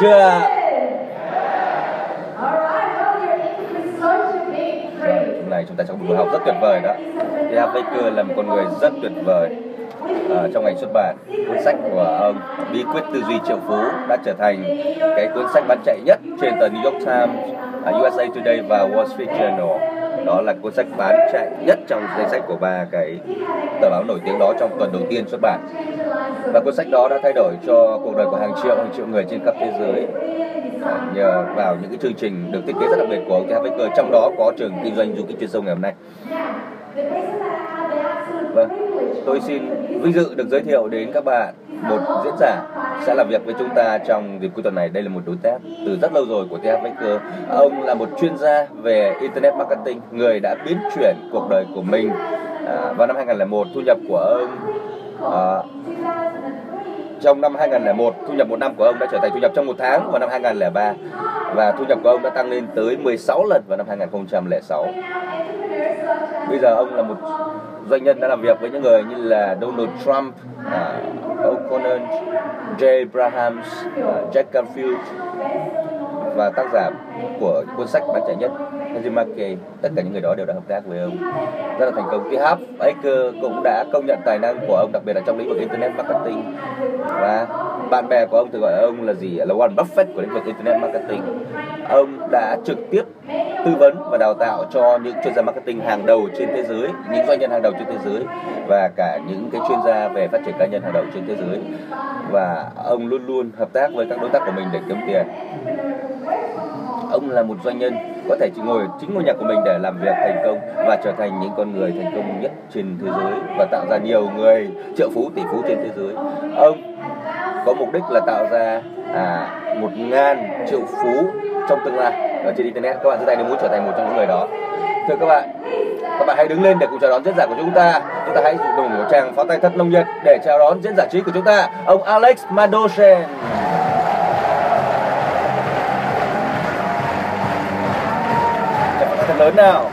chưa? Hôm nay chúng ta trong buổi học rất tuyệt vời đó. Tia Baker là một con người rất tuyệt vời Ờ, trong ngành xuất bản. Cuốn sách của ông Bí quyết tư duy triệu phú đã trở thành cái cuốn sách bán chạy nhất trên tờ New York Times, à, USA Today và Wall Street Journal. Đó là cuốn sách bán chạy nhất trong danh sách của ba cái tờ báo nổi tiếng đó trong tuần đầu tiên xuất bản. Và cuốn sách đó đã thay đổi cho cuộc đời của hàng triệu hàng triệu người trên khắp thế giới à, nhờ vào những cái chương trình được thiết kế rất đặc biệt của ông Tia Baker trong đó có trường kinh doanh du kích chuyên sâu ngày hôm nay. Vâng, tôi xin vinh dự được giới thiệu đến các bạn một diễn giả sẽ làm việc với chúng ta trong dịp cuối tuần này. Đây là một đối tác từ rất lâu rồi của TF Baker. Ông là một chuyên gia về Internet Marketing, người đã biến chuyển cuộc đời của mình à, vào năm 2001. Thu nhập của ông à, trong năm 2001, thu nhập một năm của ông đã trở thành thu nhập trong một tháng vào năm 2003 và thu nhập của ông đã tăng lên tới 16 lần vào năm 2006. Bây giờ ông là một doanh nhân đã làm việc với những người như là Donald Trump, à, uh, O'Connor, Jay Abrahams, uh, Jack Canfield và tác giả của cuốn sách bán chạy nhất Henry tất cả những người đó đều đã hợp tác với ông. Rất là thành công. T. Harv Baker cũng đã công nhận tài năng của ông, đặc biệt là trong lĩnh vực internet marketing. Và bạn bè của ông thường gọi ông là gì? Là Warren Buffett của lĩnh vực internet marketing. Ông đã trực tiếp tư vấn và đào tạo cho những chuyên gia marketing hàng đầu trên thế giới, những doanh nhân hàng đầu trên thế giới và cả những cái chuyên gia về phát triển cá nhân hàng đầu trên thế giới. Và ông luôn luôn hợp tác với các đối tác của mình để kiếm tiền ông là một doanh nhân có thể chỉ ngồi chính ngôi nhà của mình để làm việc thành công và trở thành những con người thành công nhất trên thế giới và tạo ra nhiều người triệu phú tỷ phú trên thế giới. Ông có mục đích là tạo ra à, một ngàn triệu phú trong tương lai ở trên internet. Các bạn giơ tay nếu muốn trở thành một trong những người đó. Thưa các bạn các bạn hãy đứng lên để cùng chào đón diễn giả của chúng ta. Chúng ta hãy dùng một tràng pháo tay thật nồng nhiệt để chào đón diễn giả trí của chúng ta. Ông Alex Madoshen thật lớn nào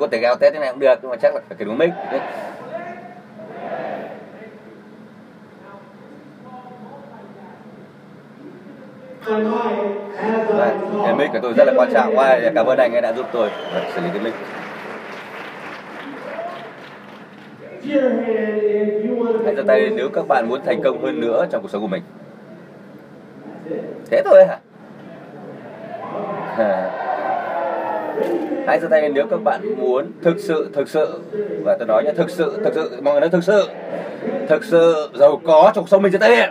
có thể gào tét thế này cũng được nhưng mà chắc là phải đúng mic cái mic của tôi rất là quan trọng. Quá cảm ơn anh ấy đã giúp tôi Vâng, xử lý cái mic hãy giơ tay nếu các bạn muốn thành công hơn nữa trong cuộc sống của mình. Thế thôi hả? À hãy giơ tay lên nếu các bạn muốn thực sự thực sự. Và tôi nói nhé, thực sự thực sự. Mọi người nói thực sự. Thực sự, giàu có trong cuộc sống mình giơ tay lên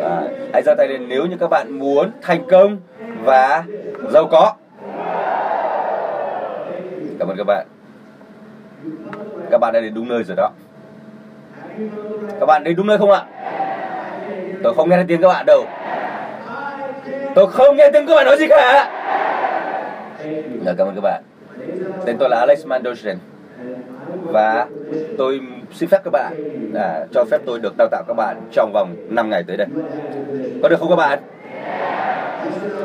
Và hãy giơ tay lên nếu như các bạn muốn thành công và giàu có. Cảm ơn các bạn. Các bạn đã đến đúng nơi rồi đó. Các bạn đến đúng nơi không ạ? Tôi không nghe thấy tiếng các bạn đâu. Tôi không nghe tiếng các bạn nói gì cả. Rồi, cảm ơn các bạn. Tên tôi là Alex Mandosian và tôi xin phép các bạn à, cho phép tôi được đào tạo các bạn trong vòng 5 ngày tới đây. Có được không các bạn?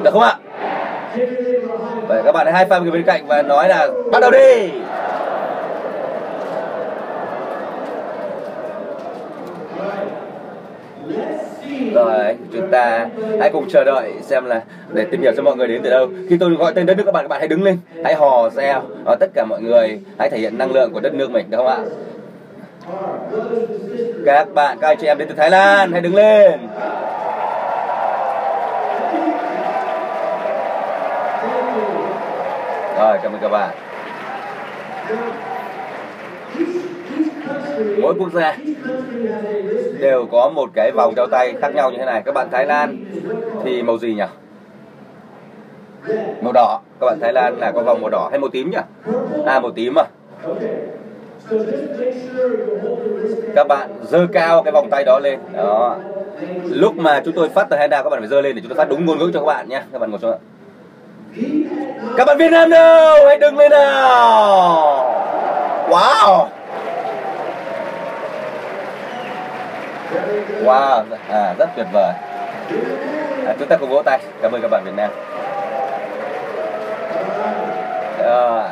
Được không ạ? Vậy các bạn hãy hai five người bên cạnh và nói là bắt đầu đi! Rồi, chúng ta hãy cùng chờ đợi xem là để tìm hiểu cho mọi người đến từ đâu. Khi tôi gọi tên đất nước các bạn các bạn hãy đứng lên, hãy hò reo. Và tất cả mọi người hãy thể hiện năng lượng của đất nước mình, được không ạ? Các bạn, các anh chị em đến từ Thái Lan, hãy đứng lên. Rồi, cảm ơn các bạn mỗi quốc gia đều có một cái vòng đeo tay khác nhau như thế này. Các bạn Thái Lan thì màu gì nhỉ? Màu đỏ. Các bạn Thái Lan là có vòng màu đỏ hay màu tím nhỉ? À màu tím à. Các bạn dơ cao cái vòng tay đó lên. Đó. Lúc mà chúng tôi phát tờ handout các bạn phải dơ lên để chúng tôi phát đúng ngôn ngữ cho các bạn nhé. Các bạn ngồi xuống ạ. Các bạn Việt Nam đâu? Hãy đứng lên nào. Wow. Wow à, rất tuyệt vời. À, chúng ta cùng vỗ tay. Cảm ơn các bạn Việt Nam. Rồi.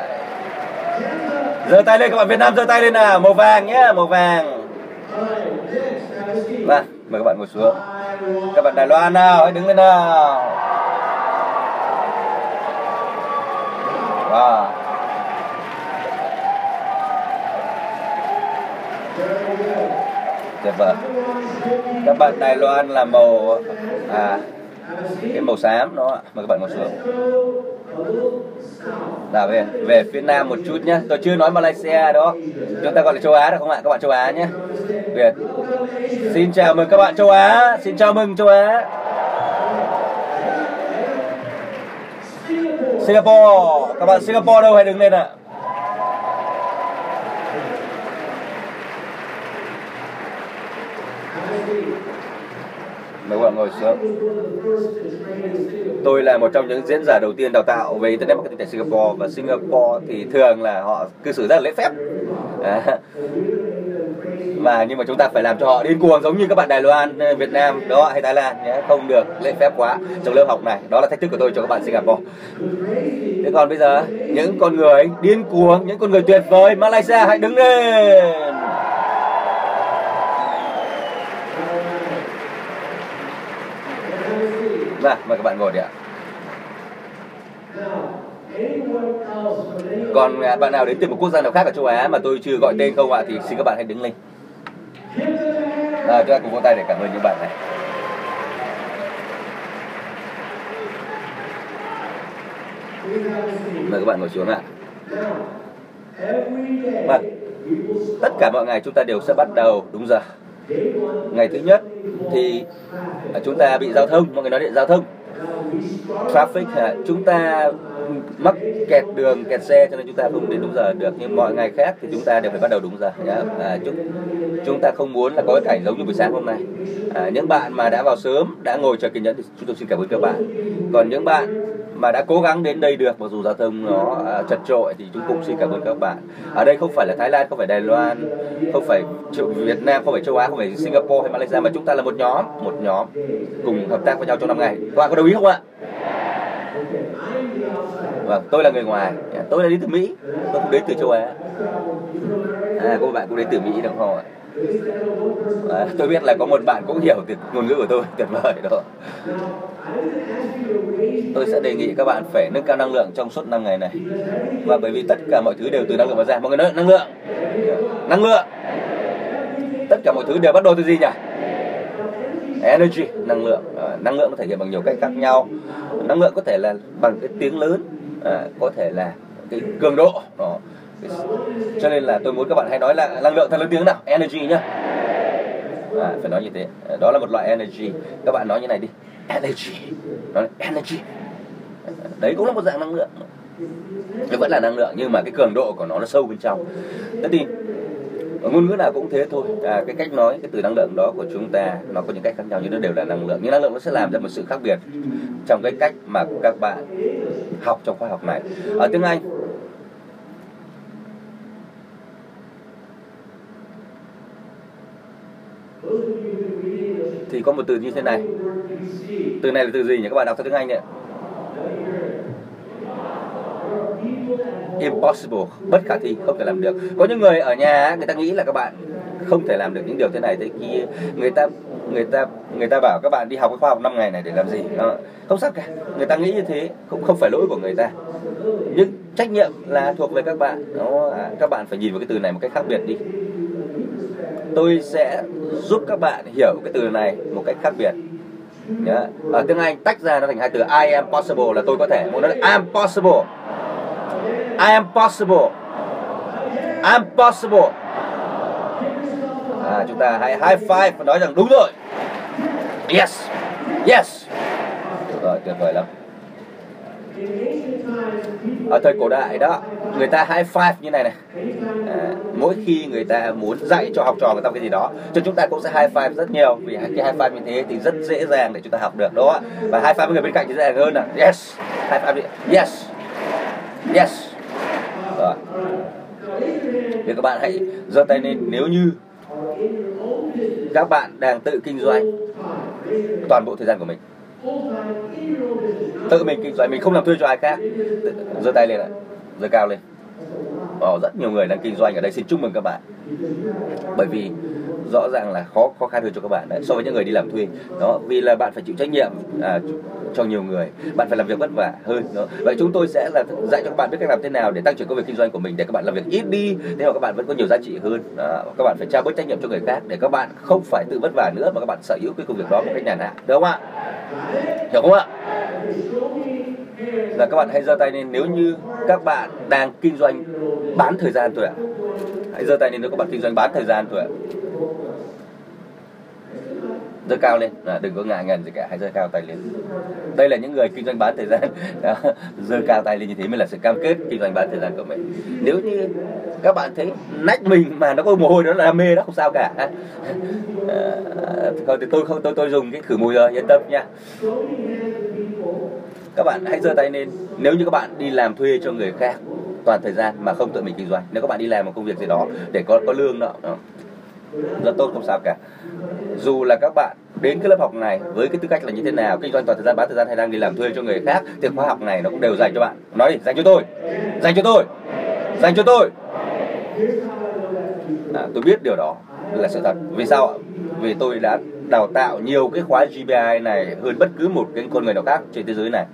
Giơ tay lên các bạn Việt Nam giơ tay lên nào. Màu vàng nhé màu vàng. Vâng mời các bạn ngồi xuống. Các bạn Đài Loan nào hãy đứng lên nào. Wow. Tuyệt vời các bạn Đài Loan là màu à cái màu xám đó mời các bạn ngồi xuống. Nào về về phía Nam một chút nhé tôi chưa nói Malaysia đó. Chúng ta gọi là châu Á được không ạ? Các bạn châu Á nhé. Việt. Xin chào mừng các bạn châu Á. Xin chào mừng châu Á. Singapore. Các bạn Singapore đâu hãy đứng lên ạ? Mời các bạn ngồi xuống. Tôi là một trong những diễn giả đầu tiên đào tạo về internet marketing tại Singapore và Singapore thì thường là họ cư xử rất là lễ phép. À. mà nhưng mà chúng ta phải làm cho họ điên cuồng giống như các bạn Đài Loan, ờ, Việt Nam đó hay Thái Lan nhé. Không được lễ phép quá trong lớp học này. Đó là thách thức của tôi cho các bạn Singapore. Thế còn bây giờ những con người điên cuồng những con người tuyệt vời Malaysia hãy đứng lên! Ra mời các bạn ngồi đi ạ. Còn à, bạn nào đến từ một quốc gia nào khác ở châu Á mà tôi chưa gọi tên không ạ thì xin các bạn hãy đứng lên. À, chúng ta cùng vỗ tay để cảm ơn những bạn này. Mời các bạn ngồi xuống ạ. Vâng, tất cả mọi ngày chúng ta đều sẽ bắt đầu đúng giờ. Ngày thứ nhất thì à, chúng ta bị giao thông, mọi người nói điện giao thông. Traffic à, chúng ta mắc kẹt đường kẹt xe cho nên chúng ta không đến đúng giờ được. Nhưng mọi ngày khác thì chúng ta đều phải bắt đầu đúng giờ. Dạ. À, chúng chúng ta không muốn là có cái cảnh giống như buổi sáng hôm nay. À, những bạn mà đã vào sớm đã ngồi chờ kiên nhẫn thì chúng tôi xin cảm ơn các bạn. Còn những bạn mà đã cố gắng đến đây được mặc dù giao thông nó à, chật trội thì chúng cũng xin cảm ơn các bạn. Ở đây không phải là Thái Lan không phải Đài Loan không phải Việt Nam không phải châu Á không phải Singapore hay Malaysia mà chúng ta là một nhóm một nhóm cùng hợp tác với nhau trong năm ngày. Các bạn có đồng ý không ạ? Vâng tôi là người ngoài. Dạ, tôi là đến từ Mỹ. Tôi cũng đến từ châu Á. À các bạn cũng đến từ Mỹ đúng không ạ. À, tôi biết là có một bạn cũng hiểu được ngôn ngữ của tôi tuyệt vời đó. Tôi sẽ đề nghị các bạn phải nâng cao năng lượng trong suốt năm ngày này. Và bởi vì tất cả mọi thứ đều từ năng lượng mà ra. Mọi người nói năng lượng. Năng lượng. Tất cả mọi thứ đều bắt đầu từ gì nhỉ? Energy năng lượng. À, năng lượng có thể hiện bằng nhiều cách khác nhau. Năng lượng có thể là bằng cái tiếng lớn à, có thể là cái cường độ. Đó. cho nên là tôi muốn các bạn hãy nói là năng lượng thật lớn tiếng nào? Energy nhá. À, phải nói như thế. Ờ, đó là một loại energy. Các bạn nói như này đi. Energy. Nói energy. Đấy cũng là một dạng năng lượng. Nó vẫn là năng lượng nhưng mà cái cường độ của nó nó sâu bên trong. Thế thì ngôn ngữ nào cũng thế thôi. À, cái cách nói cái từ năng lượng đó của chúng ta nó có những cách khác nhau nhưng nó đều là năng lượng. Nhưng năng lượng nó sẽ làm ra một sự khác biệt trong cái cách mà các bạn học trong khoa học này. Ở tiếng anh thì có một từ như thế này. Từ này là từ gì nhỉ? Các bạn đọc theo tiếng anh ạ impossible, bất khả thi, không thể làm được. Có những người ở nhà, người ta nghĩ là các bạn không thể làm được những điều thế này thế kia. Người ta người ta người ta bảo các bạn đi học cái khoa học 5 ngày này để làm gì? Đó. không sao cả. Người ta nghĩ như thế, cũng không phải lỗi của người ta. Nhưng trách nhiệm là thuộc về các bạn. Đó à, các bạn phải nhìn vào cái từ này một cách khác biệt đi. Tôi sẽ giúp các bạn hiểu cái từ này một cách khác biệt. Yeah. ở tiếng Anh tách ra nó thành hai từ I am possible là tôi có thể. Một nó là I am possible. I am possible. I am possible. À, chúng ta hãy high five và nói rằng đúng rồi. Yes. Yes. Rồi tuyệt vời lắm. Ở thời cổ đại đó người ta high five như này này. À, mỗi khi người ta muốn dạy cho học trò người ta cái gì đó cho chúng ta cũng sẽ high five rất nhiều. Vì cái high five như thế thì rất dễ dàng để chúng ta học được đúng không và high five với người bên cạnh thì dễ dàng hơn là yes. High five đi. yes. Yes rồi. Thì các bạn hãy giơ tay lên, nếu như các bạn đang tự kinh doanh toàn bộ thời gian của mình. Tự mình kinh doanh, mình không làm thuê cho ai khác. Giơ tay lên ạ. Giơ cao lên. Ồ, rất nhiều người đang kinh doanh ở đây. Xin chúc mừng các bạn. Bởi vì rõ ràng là khó khó khăn hơn cho các bạn đấy so với những người đi làm thuê. Đó vì là bạn phải chịu trách nhiệm à, cho nhiều người. Bạn phải làm việc vất vả hơn đó. Vậy chúng tôi sẽ là dạy cho các bạn biết cách làm thế nào để tăng trưởng công việc kinh doanh của mình để các bạn làm việc ít đi thế mà các bạn vẫn có nhiều giá trị hơn. Đó. các bạn phải trao bớt trách nhiệm cho người khác để các bạn không phải tự vất vả nữa mà các bạn sở hữu cái công việc đó một cách nhàn hạ. Được không ạ? Hiểu không ạ? Là các bạn hãy giơ tay lên. Nếu như các bạn đang kinh doanh bán thời gian thôi ạ. Hãy giơ tay lên nếu các bạn kinh doanh bán thời gian thôi ạ. Giơ cao lên. À, đừng có ngại ngần gì cả. Hãy giơ cao tay lên. Đây là những người kinh doanh bán thời gian. Giơ cao tay lên như thế mới là sự cam kết kinh doanh bán thời gian của mình. Nếu như các bạn thấy nách mình mà nó có mồ hôi đó là đam mê đó không sao cả. À, thì tôi không tôi tôi dùng cái khử mùi rồi. Yên tâm nha các bạn hãy giơ tay lên. Nếu như các bạn đi làm thuê cho người khác toàn thời gian mà không tự mình kinh doanh. Nếu các bạn đi làm một công việc gì đó để có có lương đó, đó. Rất tốt không sao cả. Dù là các bạn đến cái lớp học này với cái tư cách là như thế nào kinh doanh toàn thời gian bán thời gian hay đang đi làm thuê cho người khác thì khóa học này nó cũng đều dành cho bạn. Nói đi dành cho tôi. Dành cho tôi. Dành cho tôi. À, tôi biết điều đó là sự thật. Vì sao vì tôi đã đào tạo nhiều cái khóa GBI này hơn bất cứ một cái con người nào khác trên thế giới này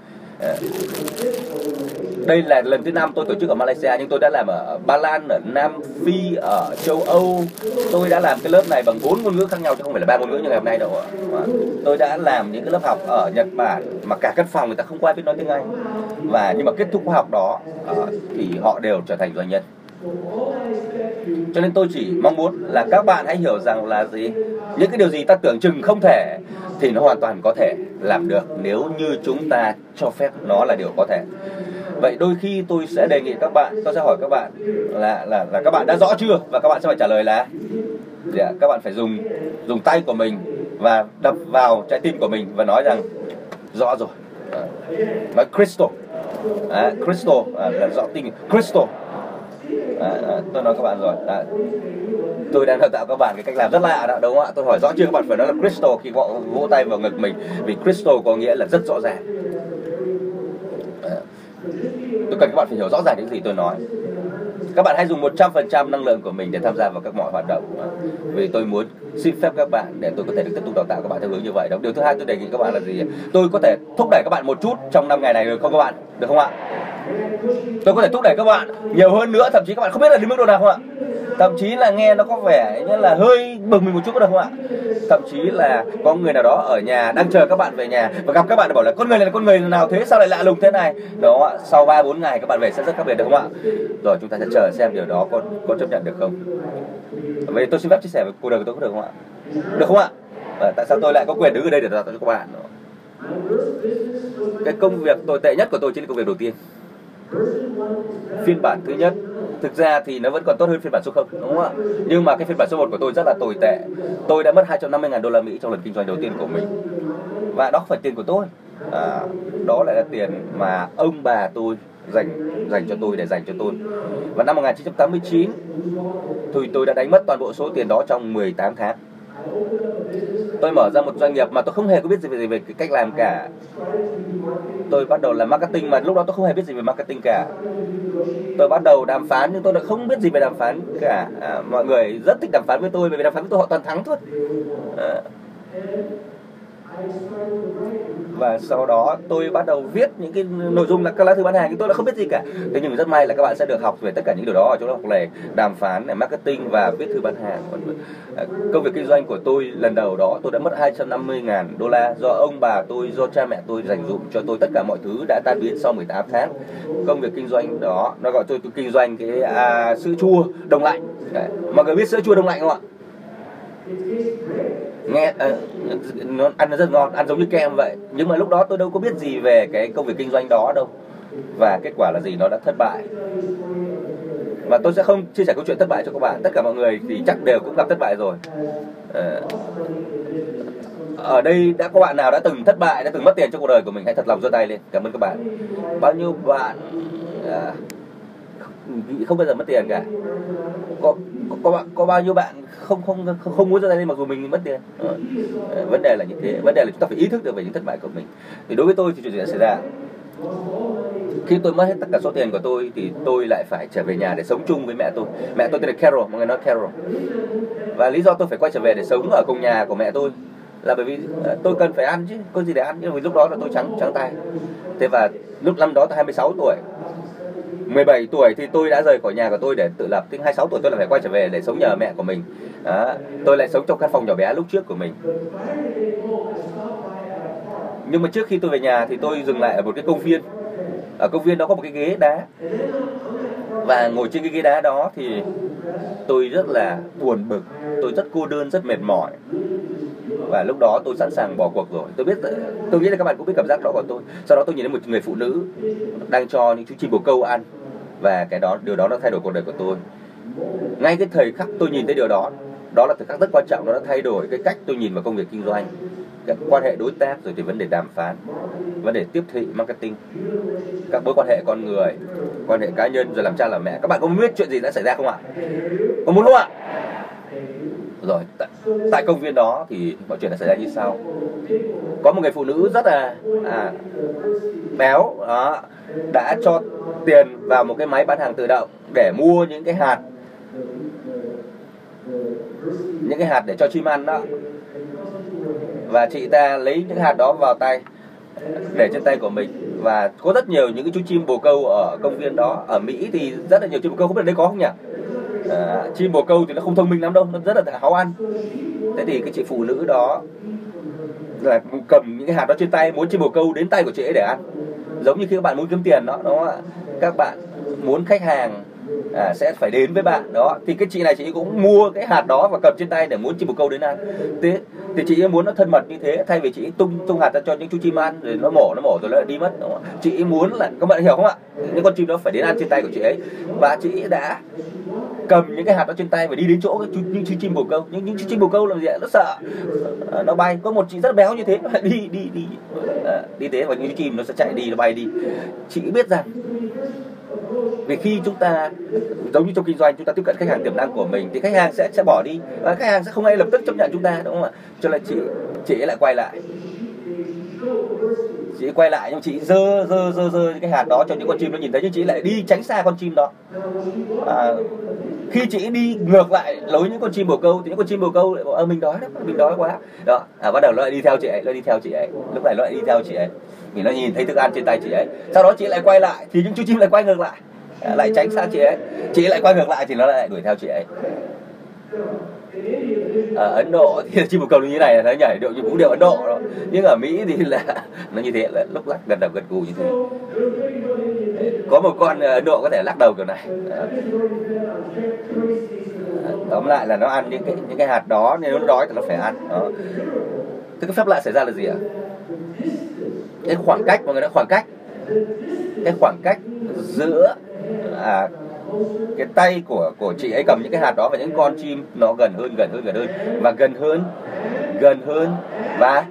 đây là lần thứ năm tôi tổ chức ở Malaysia nhưng tôi đã làm ở Ba Lan, ở Nam Phi, ở châu Âu. Tôi đã làm cái lớp này bằng bốn ngôn ngữ khác nhau chứ không phải là ba ngôn ngữ như ngày hôm nay đâu ạ. Tôi đã làm những cái lớp học ở Nhật Bản mà cả căn phòng người ta không qua biết nói tiếng Anh. Và nhưng mà kết thúc khóa học đó ờ, thì họ đều trở thành doanh nhân cho nên tôi chỉ mong muốn là các bạn hãy hiểu rằng là gì những cái điều gì ta tưởng chừng không thể thì nó hoàn toàn có thể làm được nếu như chúng ta cho phép nó là điều có thể. Vậy đôi khi tôi sẽ đề nghị các bạn tôi sẽ hỏi các bạn là là là các bạn đã rõ chưa? Và các bạn sẽ phải trả lời là dạ, các bạn phải dùng dùng tay của mình và đập vào trái tim của mình và nói rằng rõ rồi. À, nói crystal. À, crystal à, là rõ tin crystal à, à, tôi nói các bạn rồi. À, tôi đang đào tạo các bạn cái cách làm rất lạ đó đúng không ạ? Tôi hỏi rõ chưa? Các bạn phải nói là crystal khi họ vỗ tay vào ngực mình vì crystal có nghĩa là rất rõ ràng. À, tôi cần các bạn phải hiểu rõ ràng những gì tôi nói. Các bạn hãy dùng 100% năng lượng của mình để tham gia vào các mọi hoạt động. Vì tôi muốn xin phép các bạn để tôi có thể được tiếp tục đào tạo các bạn theo hướng như vậy đó. Điều thứ hai tôi đề nghị các bạn là gì? Tôi có thể thúc đẩy các bạn một chút trong năm ngày này được không các bạn? Được không ạ? Tôi có thể thúc đẩy các bạn nhiều hơn nữa thậm chí các bạn không biết là đến mức độ nào không ạ? Thậm chí là nghe nó có vẻ như là hơi bực mình một chút có được không ạ? Thậm chí là có người nào đó ở nhà đang chờ các bạn về nhà và gặp các bạn bảo là con người này là con người nào thế? Sao lại lạ lùng thế này? Đó sau ba bốn ngày các bạn về sẽ rất khác biệt được không ạ? Rồi chúng ta sẽ chờ xem điều đó có có chấp nhận được không? Vậy tôi xin phép chia sẻ với cuộc đời của tôi có được không ạ? Được không ạ? À, tại sao tôi lại có quyền đứng ở đây để tạo cho các bạn? Cái công việc tồi tệ nhất của tôi chính là công việc đầu tiên phiên bản thứ nhất thực ra thì nó vẫn còn tốt hơn phiên bản số 0 đúng không ạ? Nhưng mà cái phiên bản số 1 của tôi rất là tồi tệ. Tôi đã mất 250 ngàn đô la Mỹ trong lần kinh doanh đầu tiên của mình. Và đó không phải tiền của tôi. À, đó lại là tiền mà ông bà tôi dành dành cho tôi để dành cho tôi. Và năm 1989 thì tôi đã đánh mất toàn bộ số tiền đó trong 18 tháng tôi mở ra một doanh nghiệp mà tôi không hề có biết gì về, về cái cách làm cả. Tôi bắt đầu làm marketing mà lúc đó tôi không hề biết gì về marketing cả. Tôi bắt đầu đàm phán nhưng tôi đã không biết gì về đàm phán cả. À, mọi người rất thích đàm phán với tôi bởi vì đàm phán với tôi họ toàn thắng thôi. À, và sau đó tôi bắt đầu viết những cái nội dung là các lá thư bán hàng thì tôi đã không biết gì cả. Thế nhưng rất may là các bạn sẽ được học về tất cả những điều đó ở chỗ học này đàm phán này marketing và viết thư bán hàng. À, công việc kinh doanh của tôi lần đầu đó tôi đã mất 250 ngàn đô la do ông bà tôi do cha mẹ tôi dành dụm cho tôi. Tất cả mọi thứ đã tan biến sau 18 tháng. Công việc kinh doanh đó nó gọi tôi, tôi kinh doanh cái à, sữa chua đông lạnh. Đấy. mọi người biết sữa chua đông lạnh không ạ? Nghe ờ, nó ăn nó rất ngon, ăn giống như kem vậy. Nhưng mà lúc đó tôi đâu có biết gì về cái công việc kinh doanh đó đâu. Và kết quả là gì? Nó đã thất bại. Và tôi sẽ không chia sẻ câu chuyện thất bại cho các bạn. Tất cả mọi người thì chắc đều cũng gặp thất bại rồi. Ờ, ở đây đã có bạn nào đã từng thất bại, đã từng mất tiền trong cuộc đời của mình? Hãy thật lòng giơ tay lên. Cảm ơn các bạn. Bao nhiêu bạn à, không bao giờ mất tiền cả. Có có có bao nhiêu bạn không không không, không muốn ra đây mặc dù mình mất tiền ờ, vấn đề là như thế vấn đề là chúng ta phải ý thức được về những thất bại của mình. Thì đối với tôi thì chuyện gì đã xảy ra? Khi tôi mất hết tất cả số tiền của tôi thì tôi lại phải trở về nhà để sống chung với mẹ tôi. Mẹ tôi tên là Carol mọi người nói Carol. Và lý do tôi phải quay trở về để sống ở cùng nhà của mẹ tôi là bởi vì ờ, tôi cần phải ăn chứ có gì để ăn. Nhưng vì lúc đó là tôi trắng trắng tay. Thế và lúc năm đó tôi 26 tuổi. 17 tuổi thì tôi đã rời khỏi nhà của tôi để tự lập. tính 26 tuổi tôi lại phải quay trở về để sống nhờ mẹ của mình. Đó. Tôi lại sống trong căn phòng nhỏ bé lúc trước của mình. Nhưng mà trước khi tôi về nhà thì tôi dừng lại ở một cái công viên. Ở công viên đó có một cái ghế đá. Và ngồi trên cái ghế đá đó thì tôi rất là buồn bực, tôi rất cô đơn, rất mệt mỏi và lúc đó tôi sẵn sàng bỏ cuộc rồi tôi biết tôi nghĩ là các bạn cũng biết cảm giác đó của tôi sau đó tôi nhìn thấy một người phụ nữ đang cho những chú chim bồ câu ăn và cái đó, điều đó nó thay đổi cuộc đời của tôi. Ngay cái thời khắc tôi nhìn thấy điều đó đó là thời khắc rất quan trọng, nó đã thay đổi cái cách tôi nhìn vào công việc kinh doanh các quan hệ đối tác, rồi thì vấn đề đàm phán, vấn đề tiếp thị, marketing, các mối quan hệ con người, quan hệ cá nhân, rồi làm cha làm mẹ. Các bạn có biết chuyện gì đã xảy ra không ạ? Có muốn không ạ? Rồi tại, tại công viên đó thì mọi chuyện đã xảy ra như sau. Có một người phụ nữ rất là à, béo đó đã cho tiền vào một cái máy bán hàng tự động để mua những cái hạt. Những cái hạt để cho chim ăn đó. Và chị ta lấy những hạt đó vào tay để trên tay của mình. Và có rất nhiều những cái chú chim bồ câu ở công viên đó. Ở Mỹ thì rất là nhiều chim bồ câu không biết đây có không nhỉ? À, chim bồ câu thì nó không thông minh lắm đâu nó rất là háo ăn thế thì cái chị phụ nữ đó là cầm những cái hạt đó trên tay muốn chim bồ câu đến tay của chị ấy để ăn. Giống như khi các bạn muốn kiếm tiền đó đúng không ạ? Các bạn muốn khách hàng à, sẽ phải đến với bạn đó. Thì cái chị này chị cũng mua cái hạt đó và cầm trên tay để muốn chim bồ câu đến ăn. Thế thì chị ấy muốn nó thân mật như thế thay vì chị tung tung hạt ra cho những chú chim ăn rồi nó mổ nó mổ rồi nó lại đi mất đúng không? chị ấy muốn là các bạn hiểu không ạ? Những con chim đó phải đến ăn trên tay của chị ấy. Và chị đã cầm những cái hạt đó trên tay và đi đến chỗ những chú chim bồ câu. Những những chú chim bồ câu làm gì ạ? Nó sợ. À, nó bay. Có một chị rất béo như thế. Đi đi đi. À, đi thế và những chú chim nó sẽ chạy đi nó bay đi. Chị biết rằng vì khi chúng ta giống như trong kinh doanh chúng ta tiếp cận khách hàng tiềm năng của mình thì khách hàng sẽ sẽ bỏ đi và khách hàng sẽ không ai lập tức chấp nhận chúng ta đúng không ạ? Cho nên chị chị ấy lại quay lại chị quay lại nhưng chị dơ dơ dơ dơ cái hạt đó cho những con chim nó nhìn thấy nhưng chị lại đi tránh xa con chim đó. À, khi chị đi ngược lại lối những con chim bồ câu thì những con chim bồ câu lại bảo ờ, mình đói đó mình đói quá. Đó à, bắt đầu nó lại đi theo chị ấy nó đi theo chị ấy. Lúc này nó lại đi theo chị ấy. Vì nó nhìn thấy thức ăn trên tay chị ấy. Sau đó chị lại quay lại thì những chú chim lại quay ngược lại. À, lại tránh xa chị ấy. Chị lại quay ngược lại thì nó lại đuổi theo chị ấy ở Ấn Độ thì chim bồ câu như thế này là nó nhảy điệu như vũ điệu Ấn Độ đó nhưng ở Mỹ thì là nó như thế là lúc lắc gần đầu gần cù như thế. Có một con ờ, Ấn Độ có thể lắc đầu kiểu này. Ờ, tóm lại là nó ăn những cái những cái hạt đó nên nó đói thì nó phải ăn. Đó. Thế cái phép lạ xảy ra là gì ạ? Cái khoảng cách mọi người nói khoảng cách. Cái khoảng cách giữa à, cái tay của của chị ấy cầm những cái hạt đó và những con chim nó gần hơn gần hơn gần hơn. Và gần hơn gần hơn và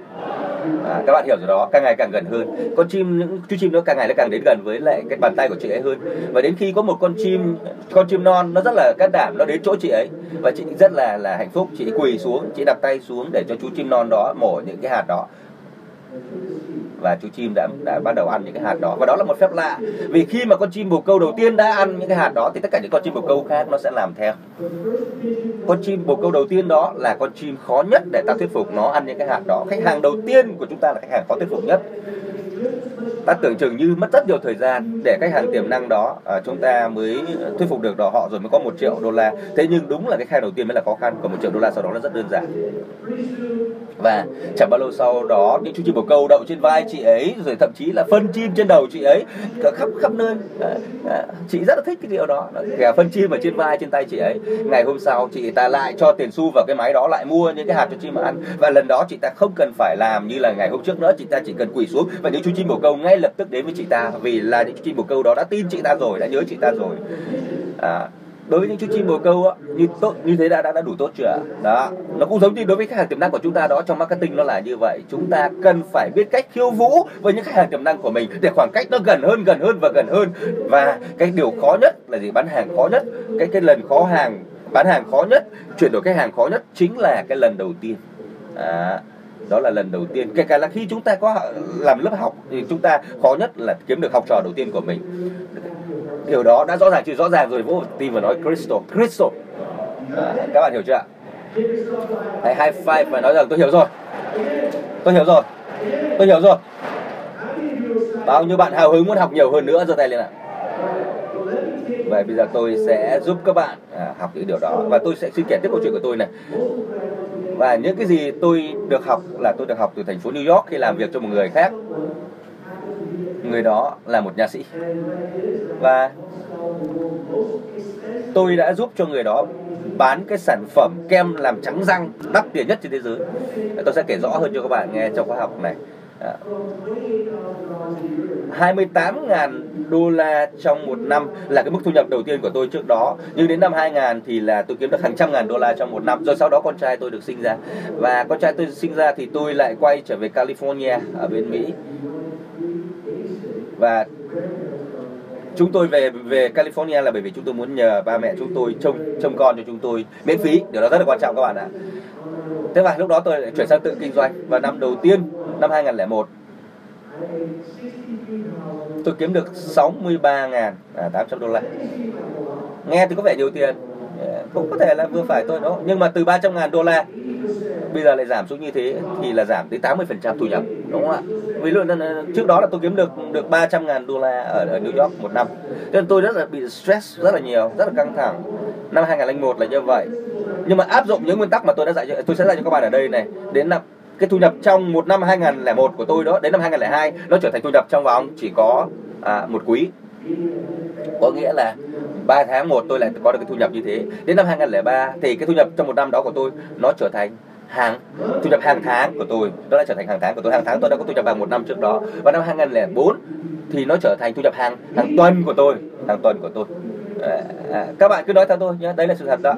à, các bạn hiểu rồi đó càng ngày càng gần hơn. Con chim những chú chim nó càng ngày nó càng đến gần với lại cái bàn tay của chị ấy hơn. Và đến khi có một con chim con chim non nó rất là can đảm nó đến chỗ chị ấy. Và chị rất là là hạnh phúc. Chị quỳ xuống chị đặt tay xuống để cho chú chim non đó mổ những cái hạt đó và chú chim đã đã bắt đầu ăn những cái hạt đó. Và đó là một phép lạ, vì khi mà con chim bồ câu đầu tiên đã ăn những cái hạt đó thì tất cả những con chim bồ câu khác nó sẽ làm theo. Con chim bồ câu đầu tiên đó là con chim khó nhất để ta thuyết phục nó ăn những cái hạt đó. Khách hàng đầu tiên của chúng ta là khách hàng khó thuyết phục nhất ta tưởng chừng như mất rất nhiều thời gian để khách hàng tiềm năng đó à, chúng ta mới thuyết phục được đó họ rồi mới có một triệu đô la. Thế nhưng đúng là cái khai đầu tiên mới là khó khăn còn một triệu đô la sau đó là rất đơn giản. Và chẳng bao lâu sau đó những chú chim bồ câu đậu trên vai chị ấy rồi thậm chí là phân chim trên đầu chị ấy khắp khắp nơi. À, à, chị rất là thích cái điều đó. Kẻ phân chim ở trên vai trên tay chị ấy. Ngày hôm sau chị ta lại cho tiền xu vào cái máy đó lại mua những cái hạt cho chim ăn. Và lần đó chị ta không cần phải làm như là ngày hôm trước nữa chị ta chỉ cần quỳ xuống và những chú chim bồ câu ngay lập tức đến với chị ta vì là những chú chim bồ câu đó đã tin chị ta rồi đã nhớ chị ta rồi. À, đối với những chú chim bồ câu á như tốt như thế đã đã, đã đủ tốt chưa đó nó cũng giống như đối với khách hàng tiềm năng của chúng ta đó trong marketing nó là như vậy. Chúng ta cần phải biết cách khiêu vũ với những khách hàng tiềm năng của mình để khoảng cách nó gần hơn gần hơn và gần hơn. Và cái điều khó nhất là gì? Bán hàng khó nhất. Cái cái lần khó hàng bán hàng khó nhất chuyển đổi khách hàng khó nhất chính là cái lần đầu tiên. À, đó là lần đầu tiên kể cả là khi chúng ta có làm lớp học thì chúng ta khó nhất là kiếm được học trò đầu tiên của mình. Điều đó đã rõ ràng chưa rõ ràng rồi vỗ tim và nói crystal crystal. À, các bạn hiểu chưa ạ? Hãy high five và nói rằng tôi hiểu rồi. Tôi hiểu rồi. Tôi hiểu rồi. Bao nhiêu bạn hào hứng muốn học nhiều hơn nữa giơ tay lên ạ. Vậy bây giờ tôi sẽ giúp các bạn à, học những điều đó. Và tôi sẽ xin kể tiếp câu chuyện của tôi này và những cái gì tôi được học là tôi được học từ thành phố New York khi làm việc cho một người khác. Người đó là một nhà sĩ. Và tôi đã giúp cho người đó bán cái sản phẩm kem làm trắng răng đắt tiền nhất trên thế giới. Tôi sẽ kể rõ hơn cho các bạn nghe trong khóa học này. 28.000 đô la trong một năm là cái mức thu nhập đầu tiên của tôi trước đó. Nhưng đến năm 2000 thì là tôi kiếm được hàng trăm ngàn đô la trong một năm. Rồi sau đó con trai tôi được sinh ra. Và con trai tôi sinh ra thì tôi lại quay trở về California, ở bên Mỹ. Và chúng tôi về về California là bởi vì chúng tôi muốn nhờ ba mẹ chúng tôi trông trông con cho chúng tôi miễn phí. Điều đó rất là quan trọng các bạn ạ thế và lúc đó tôi lại chuyển sang tự kinh doanh. Và năm đầu tiên, năm 2001 tôi kiếm được 63.800 à, đô la. Nghe thì có vẻ nhiều tiền cũng có thể là vừa phải thôi đó nhưng mà từ 300 ngàn đô la bây giờ lại giảm xuống như thế thì là giảm tới 80 phần trăm thu nhập đúng không ạ? Ví dụ trước đó là tôi kiếm được được 300 ngàn đô la ở, ở New York một năm. Cho nên tôi rất là bị stress rất là nhiều rất là căng thẳng. Năm 2001 là như vậy. Nhưng mà áp dụng những nguyên tắc mà tôi đã dạy cho tôi sẽ dạy cho các bạn ở đây này. Đến năm cái thu nhập trong một năm 2001 của tôi đó đến năm 2002 nó trở thành thu nhập trong vòng chỉ có à, một quý có nghĩa là 3 tháng một tôi lại có được cái thu nhập như thế. Đến năm 2003 thì cái thu nhập trong một năm đó của tôi nó trở thành hàng thu nhập hàng tháng của tôi. Đó đã trở thành hàng tháng của tôi. Hàng tháng tôi đã có thu nhập vào một năm trước đó. Và năm 2004 thì nó trở thành thu nhập hàng hàng tuần của tôi. Hàng tuần của tôi. À, à, các bạn cứ nói theo tôi nhé. Đấy là sự thật đó.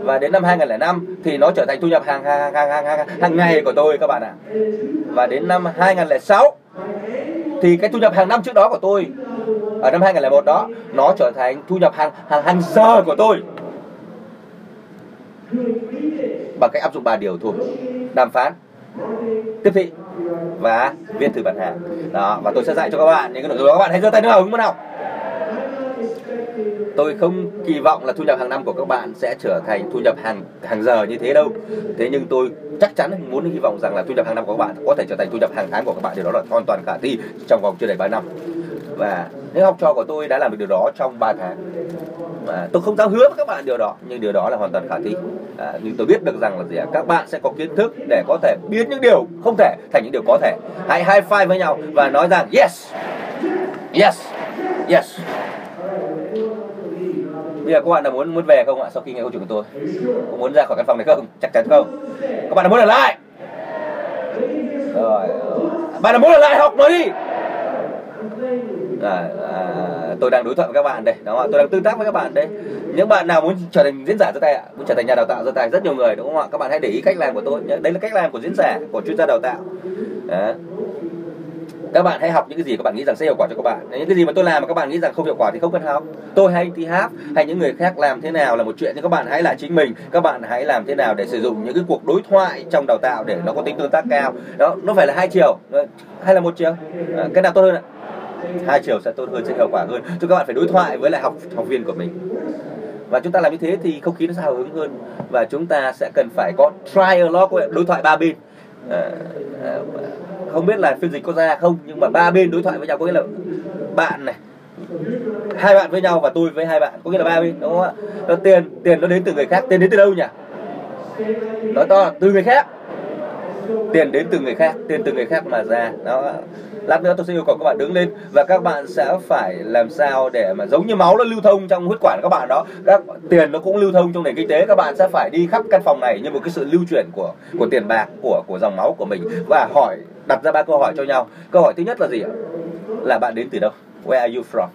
Và đến năm 2005 thì nó trở thành thu nhập hàng hàng hàng hàng hàng, hàng ngày của tôi các bạn ạ. À. và đến năm 2006 thì cái thu nhập hàng năm trước đó của tôi ở năm 2001 đó, nó trở thành thu nhập hàng hàng hàng giờ của tôi. Bằng cách áp dụng ba điều thôi. Đàm phán, tiếp thị và viết thư bán hàng. Đó, và tôi sẽ dạy cho các bạn những cái nội dung đó. Các bạn hãy giơ tay nữa hứng muốn học tôi không kỳ vọng là thu nhập hàng năm của các bạn sẽ trở thành thu nhập hàng hàng giờ như thế đâu. Thế nhưng tôi chắc chắn muốn hy vọng rằng là thu nhập hàng năm của các bạn có thể trở thành thu nhập hàng tháng của các bạn. Điều đó là hoàn toàn khả thi trong vòng chưa đầy 3 năm và những học trò của tôi đã làm được điều đó trong 3 tháng và tôi không dám hứa với các bạn điều đó nhưng điều đó là hoàn toàn khả thi. À, nhưng tôi biết được rằng là gì à, các bạn sẽ có kiến thức để có thể biến những điều không thể thành những điều có thể. Hãy high five với nhau và nói rằng yes yes yes. Bây giờ các bạn là muốn muốn về không ạ? Sau khi nghe câu chuyện của tôi có muốn ra khỏi căn phòng này không? Chắc chắn không. Các bạn là muốn ở lại. Rồi. Bạn là muốn ở lại học nói đi à, à, tôi đang đối thoại với các bạn đây đó tôi đang tương tác với các bạn đây. Những bạn nào muốn trở thành diễn giả ra tay ạ muốn trở thành nhà đào tạo ra tay rất nhiều người đúng không ạ? Các bạn hãy để ý cách làm của tôi nhé. Đây là cách làm của diễn giả của chuyên gia đào tạo. Đó. các bạn hãy học những cái gì các bạn nghĩ rằng sẽ hiệu quả cho các bạn. Những cái gì mà tôi làm mà các bạn nghĩ rằng không hiệu quả thì không cần học. Tôi hay thi hát hay những người khác làm thế nào là một chuyện nhưng các bạn hãy là chính mình. Các bạn hãy làm thế nào để sử dụng những cái cuộc đối thoại trong đào tạo để nó có tính tương tác cao. Đó nó phải là hai chiều. Hay là một chiều? À, cái nào tốt hơn ạ? Hai chiều sẽ tốt hơn sẽ hiệu quả hơn. Cho các bạn phải đối thoại với lại học học viên của mình. Và chúng ta làm như thế thì không khí nó sẽ hào hứng hơn. Và chúng ta sẽ cần phải có trialogue đối thoại ba bên. À, à, không biết là phiên dịch có ra không nhưng mà ba bên đối thoại với nhau có nghĩa là bạn này hai bạn với nhau và tôi với hai bạn có nghĩa là ba bên đúng không ạ? Nó tiền tiền nó đến từ người khác tiền đến từ đâu nhỉ? Nói to là từ người khác. Tiền đến từ người khác tiền từ người khác mà ra. Đó lát nữa tôi sẽ yêu cầu các bạn đứng lên và các bạn sẽ phải làm sao để mà giống như máu nó lưu thông trong huyết quản các bạn đó. Các tiền nó cũng lưu thông trong nền kinh tế, các bạn sẽ phải đi khắp căn phòng này như một cái sự lưu chuyển của của tiền bạc, của của dòng máu của mình. Và hỏi, đặt ra ba câu hỏi cho nhau. Câu hỏi thứ nhất là gì ạ? Là bạn đến từ đâu? Where are you from?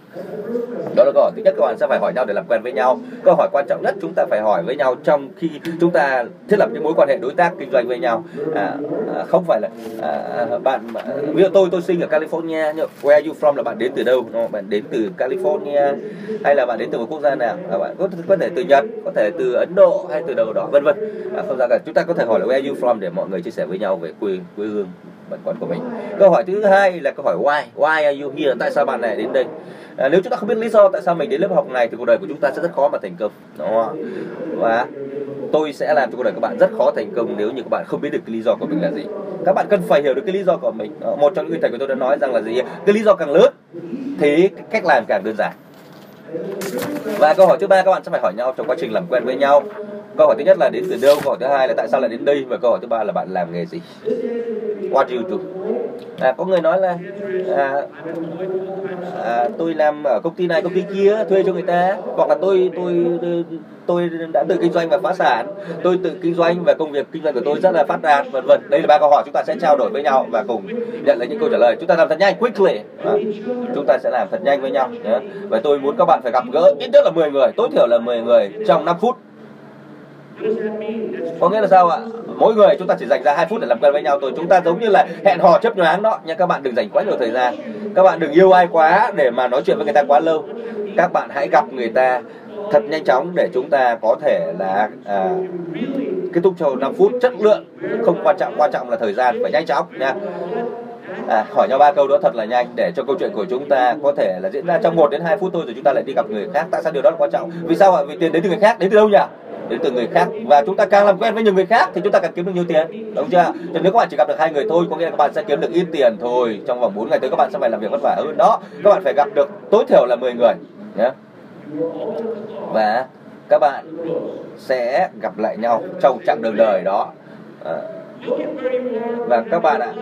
Đó là câu hỏi thứ nhất các bạn sẽ phải hỏi nhau để làm quen với nhau. Câu hỏi quan trọng nhất chúng ta phải hỏi với nhau trong khi chúng ta thiết lập những mối quan hệ đối tác kinh doanh với nhau. À, à, không phải là à, à bạn à, ví dụ tôi tôi sinh ở California nhưng where are you from là bạn đến từ đâu? Bạn đến từ California hay là bạn đến từ một quốc gia nào? À, bạn có, có thể từ Nhật, có thể từ Ấn Độ hay từ đâu đó vân vân. À, không ra cả. Chúng ta có thể hỏi là where are you from để mọi người chia sẻ với nhau về quê quê hương bản quán của mình. Câu hỏi thứ hai là câu hỏi why? Why are you here? Tại sao bạn này đến đây? À, nếu chúng ta không biết lý do tại sao mình đến lớp học này thì cuộc đời của chúng ta sẽ rất khó mà thành công Đúng không? và tôi sẽ làm cho cuộc đời các bạn rất khó thành công nếu như các bạn không biết được cái lý do của mình là gì. Các bạn cần phải hiểu được cái lý do của mình. Đó, một trong những thầy của tôi đã nói rằng là gì? Cái lý do càng lớn thì cách làm càng đơn giản. Và câu hỏi thứ ba các bạn sẽ phải hỏi nhau trong quá trình làm quen với nhau câu hỏi thứ nhất là đến từ đâu? Câu hỏi thứ hai là tại sao lại đến đây? Và câu hỏi thứ ba là bạn làm nghề gì? What do you do? À, có người nói là à, à, tôi làm ở công ty này công ty kia thuê cho người ta. Hoặc là tôi tôi tôi đã tự kinh doanh và phá sản. Tôi tự kinh doanh và công việc kinh doanh của tôi rất là phát đạt vân vân. Đây là ba câu hỏi chúng ta sẽ trao đổi với nhau và cùng nhận lấy những câu trả lời. Chúng ta làm thật nhanh quickly. À, chúng ta sẽ làm thật nhanh với nhau nhé. và tôi muốn các bạn phải gặp gỡ ít nhất là 10 người tối thiểu là 10 người trong 5 phút có nghĩa là sao ạ? Mỗi người chúng ta chỉ dành ra 2 phút để làm quen với nhau thôi. Chúng ta giống như là hẹn hò chấp nhoáng đó. Nha các bạn đừng dành quá nhiều thời gian. Các bạn đừng yêu ai quá để mà nói chuyện với người ta quá lâu. Các bạn hãy gặp người ta thật nhanh chóng để chúng ta có thể là à, kết thúc cho 5 phút. Chất lượng không quan trọng. Quan trọng là thời gian. Phải nhanh chóng nha. À, hỏi nhau ba câu đó thật là nhanh để cho câu chuyện của chúng ta có thể là diễn ra trong 1 đến 2 phút thôi rồi chúng ta lại đi gặp người khác. Tại sao điều đó là quan trọng? Vì sao ạ? Vì tiền đến từ người khác. Đến từ đâu nhỉ? Đến từ người khác. Và chúng ta càng làm quen với nhiều người khác thì chúng ta càng kiếm được nhiều tiền. Đúng chưa? Thì nếu các bạn chỉ gặp được hai người thôi có nghĩa là các bạn sẽ kiếm được ít tiền thôi. Trong vòng 4 ngày tới các bạn sẽ phải làm việc vất vả hơn đó. Các bạn phải gặp được tối thiểu là 10 người nhé và các bạn sẽ gặp lại nhau trong chặng đường đời đó. À, và các bạn ạ,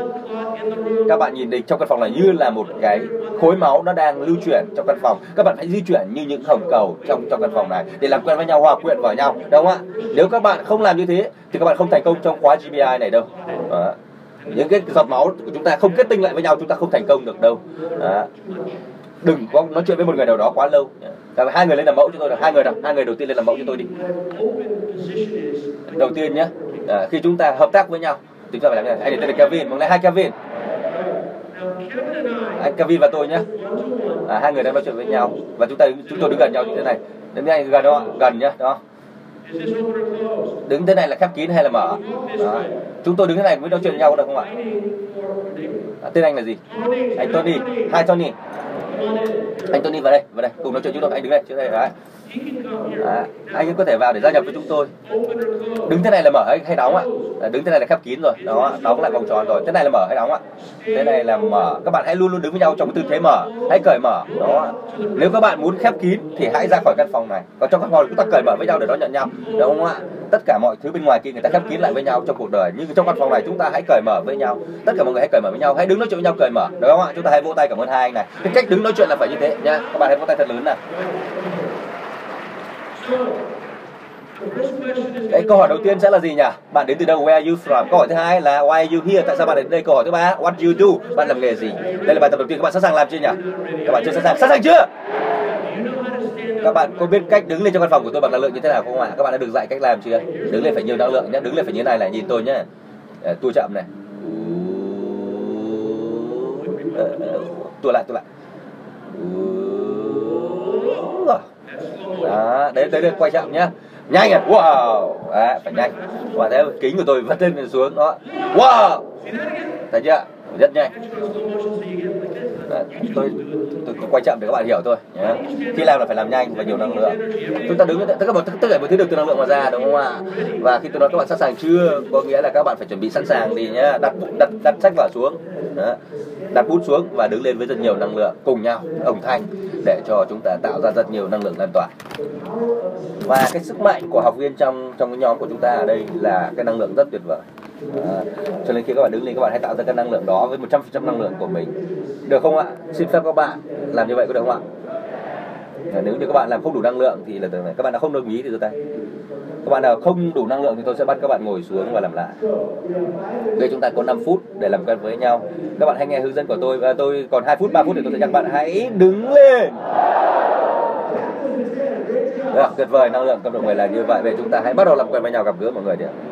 các bạn nhìn thấy trong căn phòng này như là một cái khối máu nó đang lưu chuyển trong căn phòng các bạn hãy di chuyển như những hồng cầu trong trong căn phòng này để làm quen với nhau, hòa quyện vào nhau, đúng không ạ nếu các bạn không làm như thế thì các bạn không thành công trong khóa GBI này đâu đó. những cái giọt máu của chúng ta không kết tinh lại với nhau, chúng ta không thành công được đâu đó đừng có nói chuyện với một người nào đó quá lâu. Cả hai người lên làm mẫu cho tôi được. Hai người nào? Hai người đầu tiên lên làm mẫu cho tôi đi. Đầu tiên nhé à, khi chúng ta hợp tác với nhau chúng ta phải làm như này. Anh để tên là Kevin bằng lại hai Kevin. Anh Kevin và tôi nhé à, hai người đang nói chuyện với nhau và chúng ta chúng tôi đứng gần nhau như thế này. Đứng ngay gần đó gần nhá đó đứng thế này là khép kín hay là mở? Đó. chúng tôi đứng thế này mới nói chuyện với nhau được không ạ? À, tên anh là gì? Anh Tony. Hai Tony. Anh Tony vào đây vào đây. Cùng nói chuyện chúng tôi. Anh đứng đây trước đây. Đấy. À, anh cũng có thể vào để gia nhập với chúng tôi. Đứng thế này là mở hay, hay đóng ạ? À, đứng thế này là khép kín rồi. Đó đóng lại vòng tròn rồi. Thế này là mở hay đóng ạ? Thế này là mở. Các bạn hãy luôn luôn đứng với nhau trong cái tư thế mở. Hãy cởi mở. Đó nếu các bạn muốn khép kín thì hãy ra khỏi căn phòng này. Còn trong căn phòng chúng ta cởi mở với nhau để đón nhận nhau. Đúng không ạ? Tất cả mọi thứ bên ngoài kia người ta khép kín lại với nhau trong cuộc đời. Nhưng trong căn phòng này chúng ta hãy cởi mở với nhau. Tất cả mọi người hãy cởi mở với nhau. Hãy đứng nói chuyện với nhau cởi mở. Đúng không ạ? Chúng ta hãy vỗ tay cảm ơn hai anh này. Cái cách đứng nói chuyện là phải như thế nha các bạn hãy vỗ tay thật lớn nào. Cái câu hỏi đầu tiên sẽ là gì nhỉ? Bạn đến từ đâu? Where are you from? Câu hỏi thứ hai là, Why are you here? Tại sao bạn đến đây? Câu hỏi thứ ba, What do you do? Bạn làm nghề gì? Đây là bài tập đầu tiên. Các bạn sẵn sàng làm chưa nhỉ? Các bạn chưa sẵn sàng? Sẵn sàng chưa? các bạn có biết cách đứng lên trong văn phòng của tôi bằng năng lượng như thế nào không ạ các bạn đã được dạy cách làm chưa đứng lên phải nhiều năng lượng nhé đứng lên phải như thế này này, nhìn tôi nhé Tôi ờ, tua chậm này Tôi tua lại tua lại đó đấy đấy được quay chậm nhá. Nhanh à? Wow. Đấy, phải nhanh. Và thế kính của tôi vắt lên xuống đó. Wow. Thấy chưa? Rất nhanh. Đấy, tôi tôi quay chậm để các bạn hiểu thôi nhé. Khi làm là phải làm nhanh và nhiều năng lượng. Chúng ta đứng tất cả mọi tất cả mọi thứ được từ năng lượng mà ra đúng không ạ? Và khi tôi nói các bạn sẵn sàng chưa có nghĩa là các bạn phải chuẩn bị sẵn sàng đi nhá đặt đặt đặt sách vào xuống đó. đặt bút xuống và đứng lên với rất nhiều năng lượng cùng nhau đồng thanh để cho chúng ta tạo ra rất nhiều năng lượng lan tỏa. Và cái sức mạnh của học viên trong trong cái nhóm của chúng ta ở đây là cái năng lượng rất tuyệt vời. À, cho nên khi các bạn đứng lên các bạn hãy tạo ra cái năng lượng đó với 100% năng lượng của mình. Được không ạ? Xin phép các bạn làm như vậy có được không ạ? Nếu như các bạn làm không đủ năng lượng thì là này các bạn đã không đồng ý thì giơ tay các bạn nào không đủ năng lượng thì tôi sẽ bắt các bạn ngồi xuống và làm lại. Bây chúng ta có 5 phút để làm quen với nhau. Các bạn hãy nghe hướng dẫn của tôi. Và tôi còn 2 phút 3 phút thì tôi sẽ nhắc bạn. Hãy đứng lên. Được, tuyệt vời năng lượng cấp độ 10 là như vậy. Vậy chúng ta hãy bắt đầu làm quen với nhau gặp gỡ mọi người đi ạ.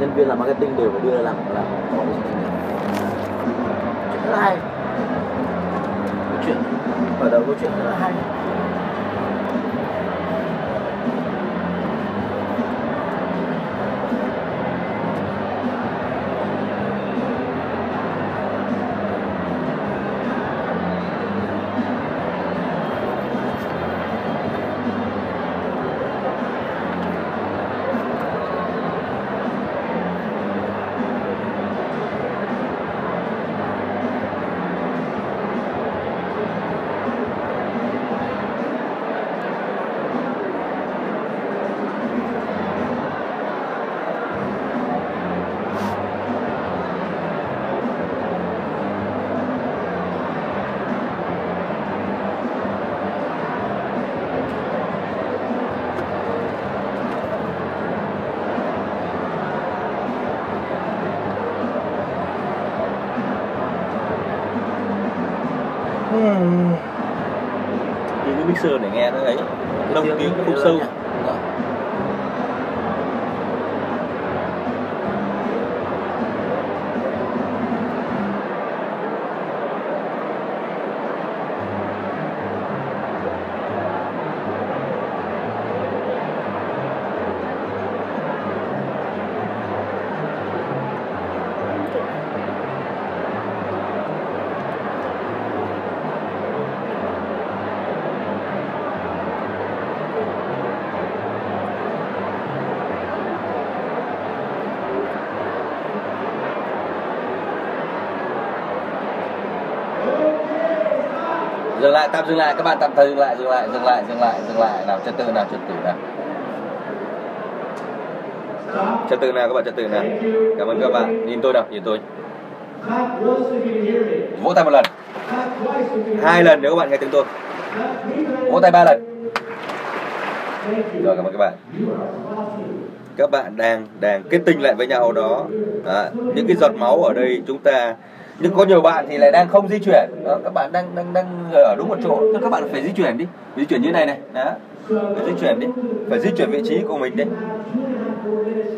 Nhân viên làm marketing đều phải đưa ra làm làm có cái chương trình này chuyện rất là hay câu chuyện mở đầu câu chuyện rất là hay thì cái mixer để nghe nó ấy đông tiếng nó không sâu bạn tạm dừng lại các bạn tạm thời dừng lại dừng lại dừng lại dừng lại dừng lại. Nào trật tự nào trật tự nào? Trật tự nào các bạn trật tự nào? Cảm ơn các bạn. Nhìn tôi nào nhìn tôi. Vỗ tay một lần. Hai lần nếu các bạn nghe tiếng tôi. Vỗ tay ba lần. Rồi cảm ơn các bạn. Các bạn đang đang kết tinh lại với nhau đó. À, những cái giọt máu ở đây chúng ta nhưng có nhiều bạn thì lại đang không di chuyển. Đó, các bạn đang đang đang ở đúng một chỗ. Thì các bạn phải di chuyển đi. Di chuyển như này này. Đó. Phải di chuyển đi. Phải di chuyển vị trí của mình đi.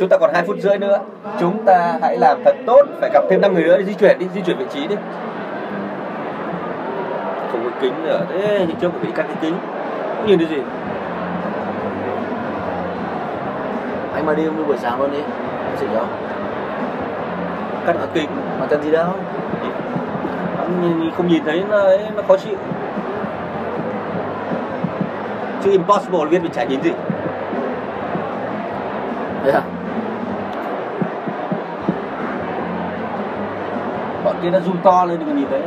Chúng ta còn hai phút rưỡi nữa. Chúng ta hãy làm thật tốt. Phải gặp thêm năm người nữa để di chuyển đi di chuyển vị trí đi. Không có kính nữa. Thế thì trước phải bị cắt cái kính. Không nhìn thấy gì. Anh mà đi hôm buổi sáng luôn đi. Anh chỉ cho cắt ở kính. Mà cần gì đâu nhìn, không nhìn thấy nó ấy, nó khó chịu. Chứ impossible viết mình chả nhìn gì. Thế à? Bọn kia nó zoom to lên đừng có nhìn thấy.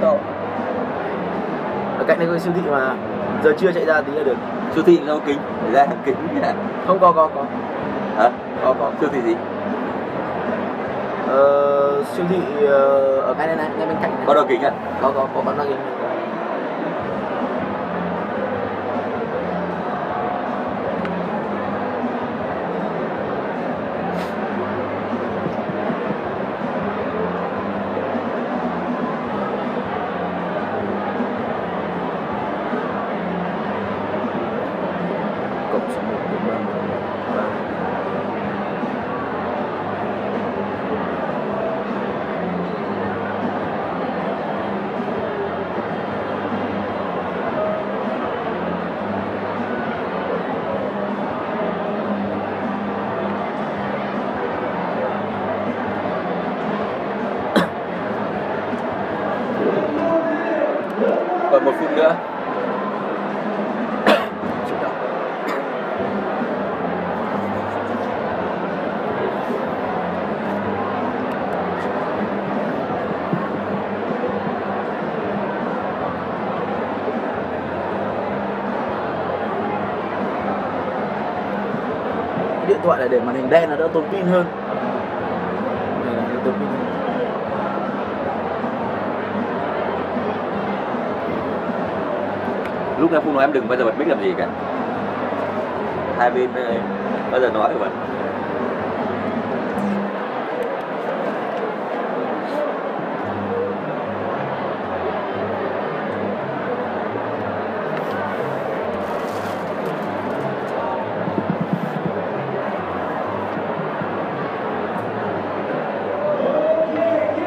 To. Ở cạnh đây có cái siêu thị mà giờ chưa chạy ra tí là được. Siêu thị nó kính để ra kính. Không có có có. Hả? Có có. Siêu thị gì ờ, siêu thị ờ, ở ngay đây này ngay bên cạnh này. Có đầu kính à có có có bán đăng ký cộng số một cộng ba cộng ba còn một phút nữa chịu đau Cái điện thoại này để màn hình đen nó đỡ tốn pin hơn. Lúc em không nói em đừng bao giờ bật mic làm gì cả. Hai bên ờ, bao giờ nói vậy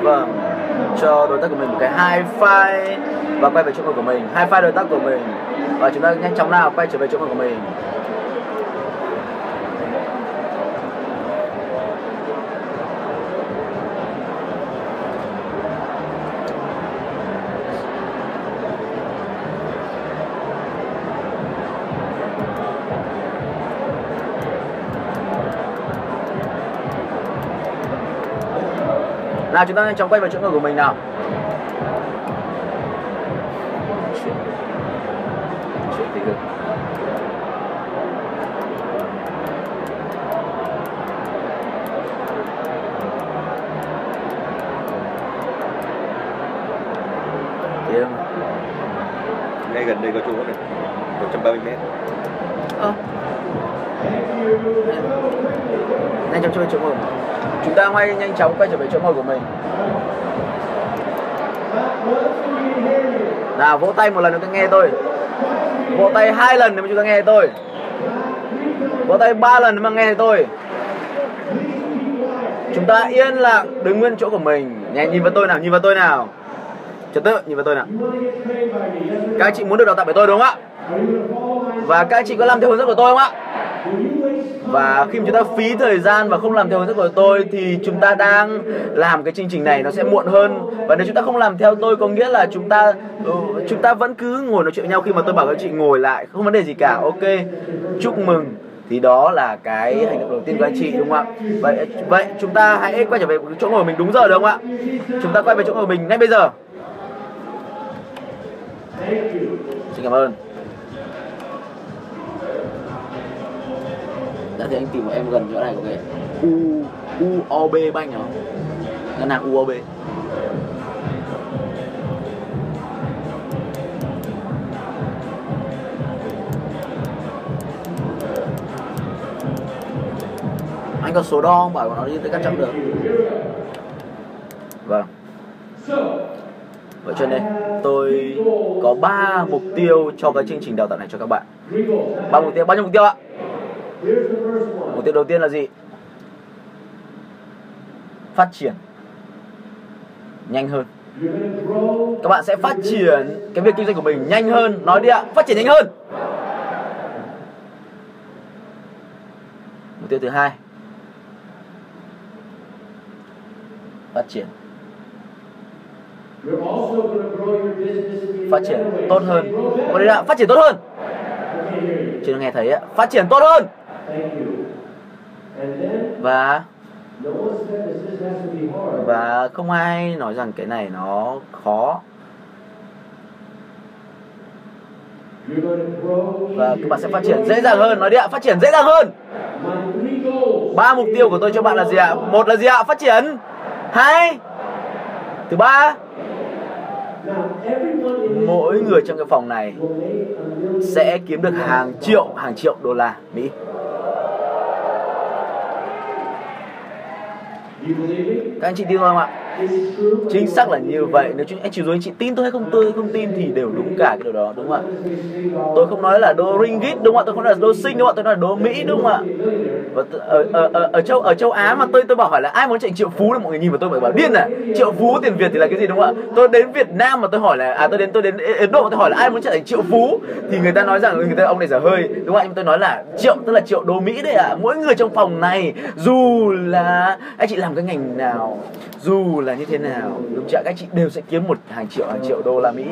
Vâng. Cho đối tác của mình một cái hai five Và quay về chỗ ngồi của mình. Hai five đối tác của mình. Và chúng ta nhanh chóng nào, quay trở về chỗ ngồi của mình. Nào chúng ta nhanh chóng quay về chỗ ngồi của mình nào. Ngay gần đây có chỗ này 130 mét. Ơ Nhanh chóng về chỗ ngồi Chúng ta ngay nhanh chóng quay trở về chỗ ngồi của mình. Nào vỗ tay một lần nữa ta nghe tôi. Vỗ tay hai lần nếu mà chúng ta nghe tôi. Vỗ tay ba lần nếu mà nghe tôi. Chúng ta yên lặng đứng nguyên chỗ của mình. Nhẹ nhìn vào tôi nào, nhìn vào tôi nào. Trật tự, nhìn vào tôi nào. Các anh chị muốn được đào tạo bởi tôi đúng không ạ? Và các anh chị có làm theo hướng dẫn của tôi không ạ? Và khi mà chúng ta phí thời gian và không làm theo hướng dẫn của tôi thì chúng ta đang làm cái chương trình này nó sẽ muộn hơn. Và nếu chúng ta không làm theo tôi có nghĩa là chúng ta ừ, chúng ta vẫn cứ ngồi nói chuyện với nhau khi mà tôi bảo các chị ngồi lại, không vấn đề gì cả. Ok, chúc mừng. Thì đó là cái hành động đầu tiên của anh chị, đúng không ạ? Vậy vậy chúng ta hãy quay trở về chỗ ngồi của mình đúng giờ được không ạ? Chúng ta quay về chỗ ngồi của mình ngay bây giờ. Xin cảm ơn. Đã thì anh tìm một em gần chỗ này có cái U UOB Bank không? Ngân hàng UOB. Anh có số đo không? Bảo nó đi tới các chặng được. Vâng. Vậy cho nên tôi có 3 mục tiêu cho cái chương trình đào tạo này cho các bạn. Ba mục tiêu, bao nhiêu mục tiêu ạ? Mục tiêu đầu tiên là gì? Phát triển nhanh hơn. Các bạn sẽ phát triển cái việc kinh doanh của mình nhanh hơn. Nói đi ạ, phát triển nhanh hơn. Mục tiêu thứ hai. Phát triển phát triển tốt hơn có đấy ạ phát triển tốt hơn chưa nghe thấy ạ phát triển tốt hơn và và không ai nói rằng cái này nó khó. Và các bạn sẽ phát triển dễ dàng hơn. Nói đi ạ phát triển dễ dàng hơn. Ba mục tiêu của tôi cho bạn là gì ạ? Một là gì ạ? Phát triển. Hai. Thứ ba. Mỗi người trong cái phòng này sẽ kiếm được hàng triệu hàng triệu đô la mỹ các anh chị tin không ạ chính xác là như vậy. Nếu chúng anh chỉ dù anh chị tin tôi hay không tôi không tin thì đều đúng cả cái điều đó đúng không ạ? Tôi không nói là đô ringgit đúng không ạ? Tôi không nói là đô sinh đúng không ạ? Tôi nói là đô mỹ đúng không ạ? Và ở, ở, ở, ở châu ở châu á mà tôi tôi bảo hỏi là ai muốn chạy triệu phú thì mọi người nhìn vào tôi bảo, bảo điên à? Triệu phú tiền việt thì là cái gì đúng không ạ? Tôi đến việt nam mà tôi hỏi là à tôi đến tôi đến ấn độ tôi hỏi là ai muốn trở thành triệu phú? Thì người ta nói rằng người ta ông này dở hơi đúng không ạ? Nhưng tôi nói là triệu tức là triệu đô mỹ đấy ạ. À. mỗi người trong phòng này dù là anh chị làm cái ngành nào dù là như thế nào, đúng chưa? Các chị đều sẽ kiếm một hàng triệu hàng triệu đô la mỹ.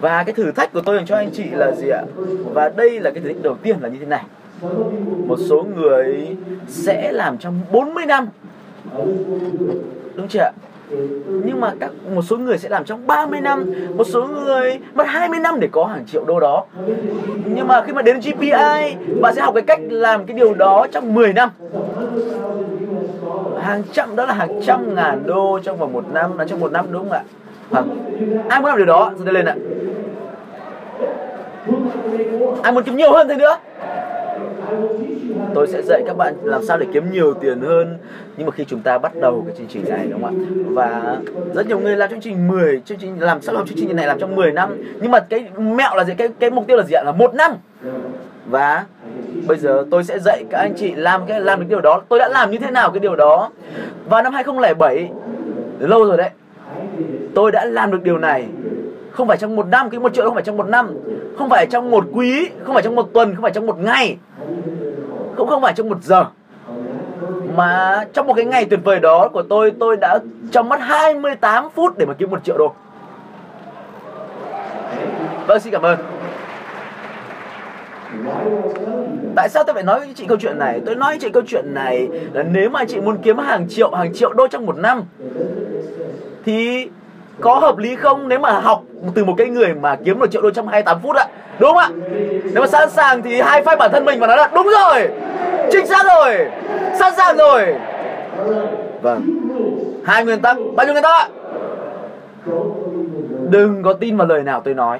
Và cái thử thách của tôi dành cho anh chị là gì ạ? Và đây là cái thử thách đầu tiên là như thế này. Một số người sẽ làm trong 40 năm. Đúng chưa ạ? Nhưng mà các, một số người sẽ làm trong 30 năm. Một số người mất 20 năm để có hàng triệu đô đó. Nhưng mà khi mà đến GPI bạn sẽ học cái cách làm cái điều đó trong 10 năm hàng trăm, đó là hàng trăm ngàn đô trong vòng một năm là trong một năm đúng không ạ? Hoặc ai muốn làm điều đó? Giơ tay lên ạ. Ai muốn kiếm nhiều hơn thế nữa tôi sẽ dạy các bạn làm sao để kiếm nhiều tiền hơn. Nhưng mà khi chúng ta bắt đầu cái chương trình này, đúng không ạ? Và rất nhiều người làm chương trình 10 chương trình làm sao làm chương trình này làm trong 10 năm. Nhưng mà cái mẹo là gì? Cái cái mục tiêu là gì ạ? Là một năm. Và bây giờ tôi sẽ dạy các anh chị làm cái làm được điều đó. Tôi đã làm như thế nào cái điều đó? Vào năm 2007 lâu rồi đấy, tôi đã làm được điều này. Không phải trong một năm, cái một triệu không phải trong một năm. Không phải trong một quý, không phải trong một tuần, không phải trong một ngày. Cũng không phải trong một giờ. Mà trong một cái ngày tuyệt vời đó của tôi tôi đã trong mất 28 phút để mà kiếm một triệu đô. Vâng xin cảm ơn. Tại sao tôi phải nói với chị câu chuyện này? Tôi nói với chị câu chuyện này là nếu mà chị muốn kiếm hàng triệu, hàng triệu đô trong một năm Thì có hợp lý không nếu mà học từ một cái người mà kiếm được triệu đô trong 28 phút ạ? Đúng không ạ? Nếu mà sẵn sàng thì hai phái bản thân mình và nói là đúng rồi Chính xác rồi Sẵn sàng rồi Vâng Hai nguyên tắc Bao nhiêu nguyên tắc ạ? Đừng có tin vào lời nào tôi nói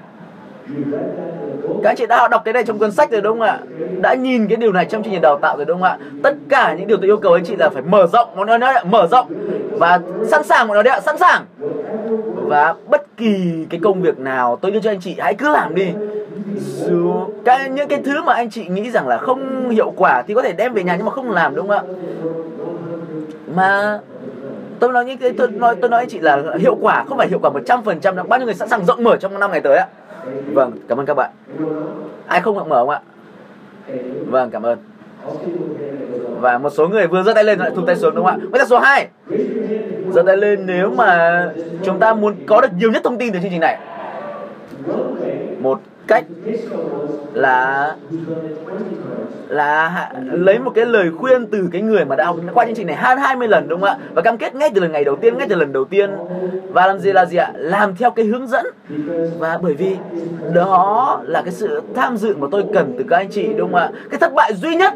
các anh chị đã đọc cái này trong cuốn sách rồi đúng không ạ? Đã nhìn cái điều này trong chương trình đào tạo rồi đúng không ạ? Tất cả những điều tôi yêu cầu anh chị là phải mở rộng, mọi người nói mở rộng và sẵn sàng, mọi nó đấy ạ, sẵn sàng. Và bất kỳ cái công việc nào tôi đưa cho anh chị, hãy cứ làm đi. Dù cái, những cái thứ mà anh chị nghĩ rằng là không hiệu quả thì có thể đem về nhà nhưng mà không làm đúng không ạ? Mà tôi nói những cái, tôi nói tôi nói anh chị là hiệu quả, không phải hiệu quả một trăm phần trăm bao nhiêu người sẵn sàng rộng mở trong năm ngày tới ạ? Vâng, cảm ơn các bạn. Ai không mở không ạ? Vâng, cảm ơn. Và một số người vừa giơ tay lên lại thụt tay xuống đúng không ạ? Bây giờ số 2. Giơ tay lên nếu mà chúng ta muốn có được nhiều nhất thông tin từ chương trình này. Một cách là là lấy một cái lời khuyên từ cái người mà đã học qua chương trình này hai 20 lần, đúng không ạ? Và cam kết ngay từ lần ngày đầu tiên, ngay từ lần đầu tiên. Và làm gì là gì ạ? Làm theo cái hướng dẫn. Và bởi vì đó là cái sự tham dự mà tôi cần từ các anh chị, đúng không ạ? Cái thất bại duy nhất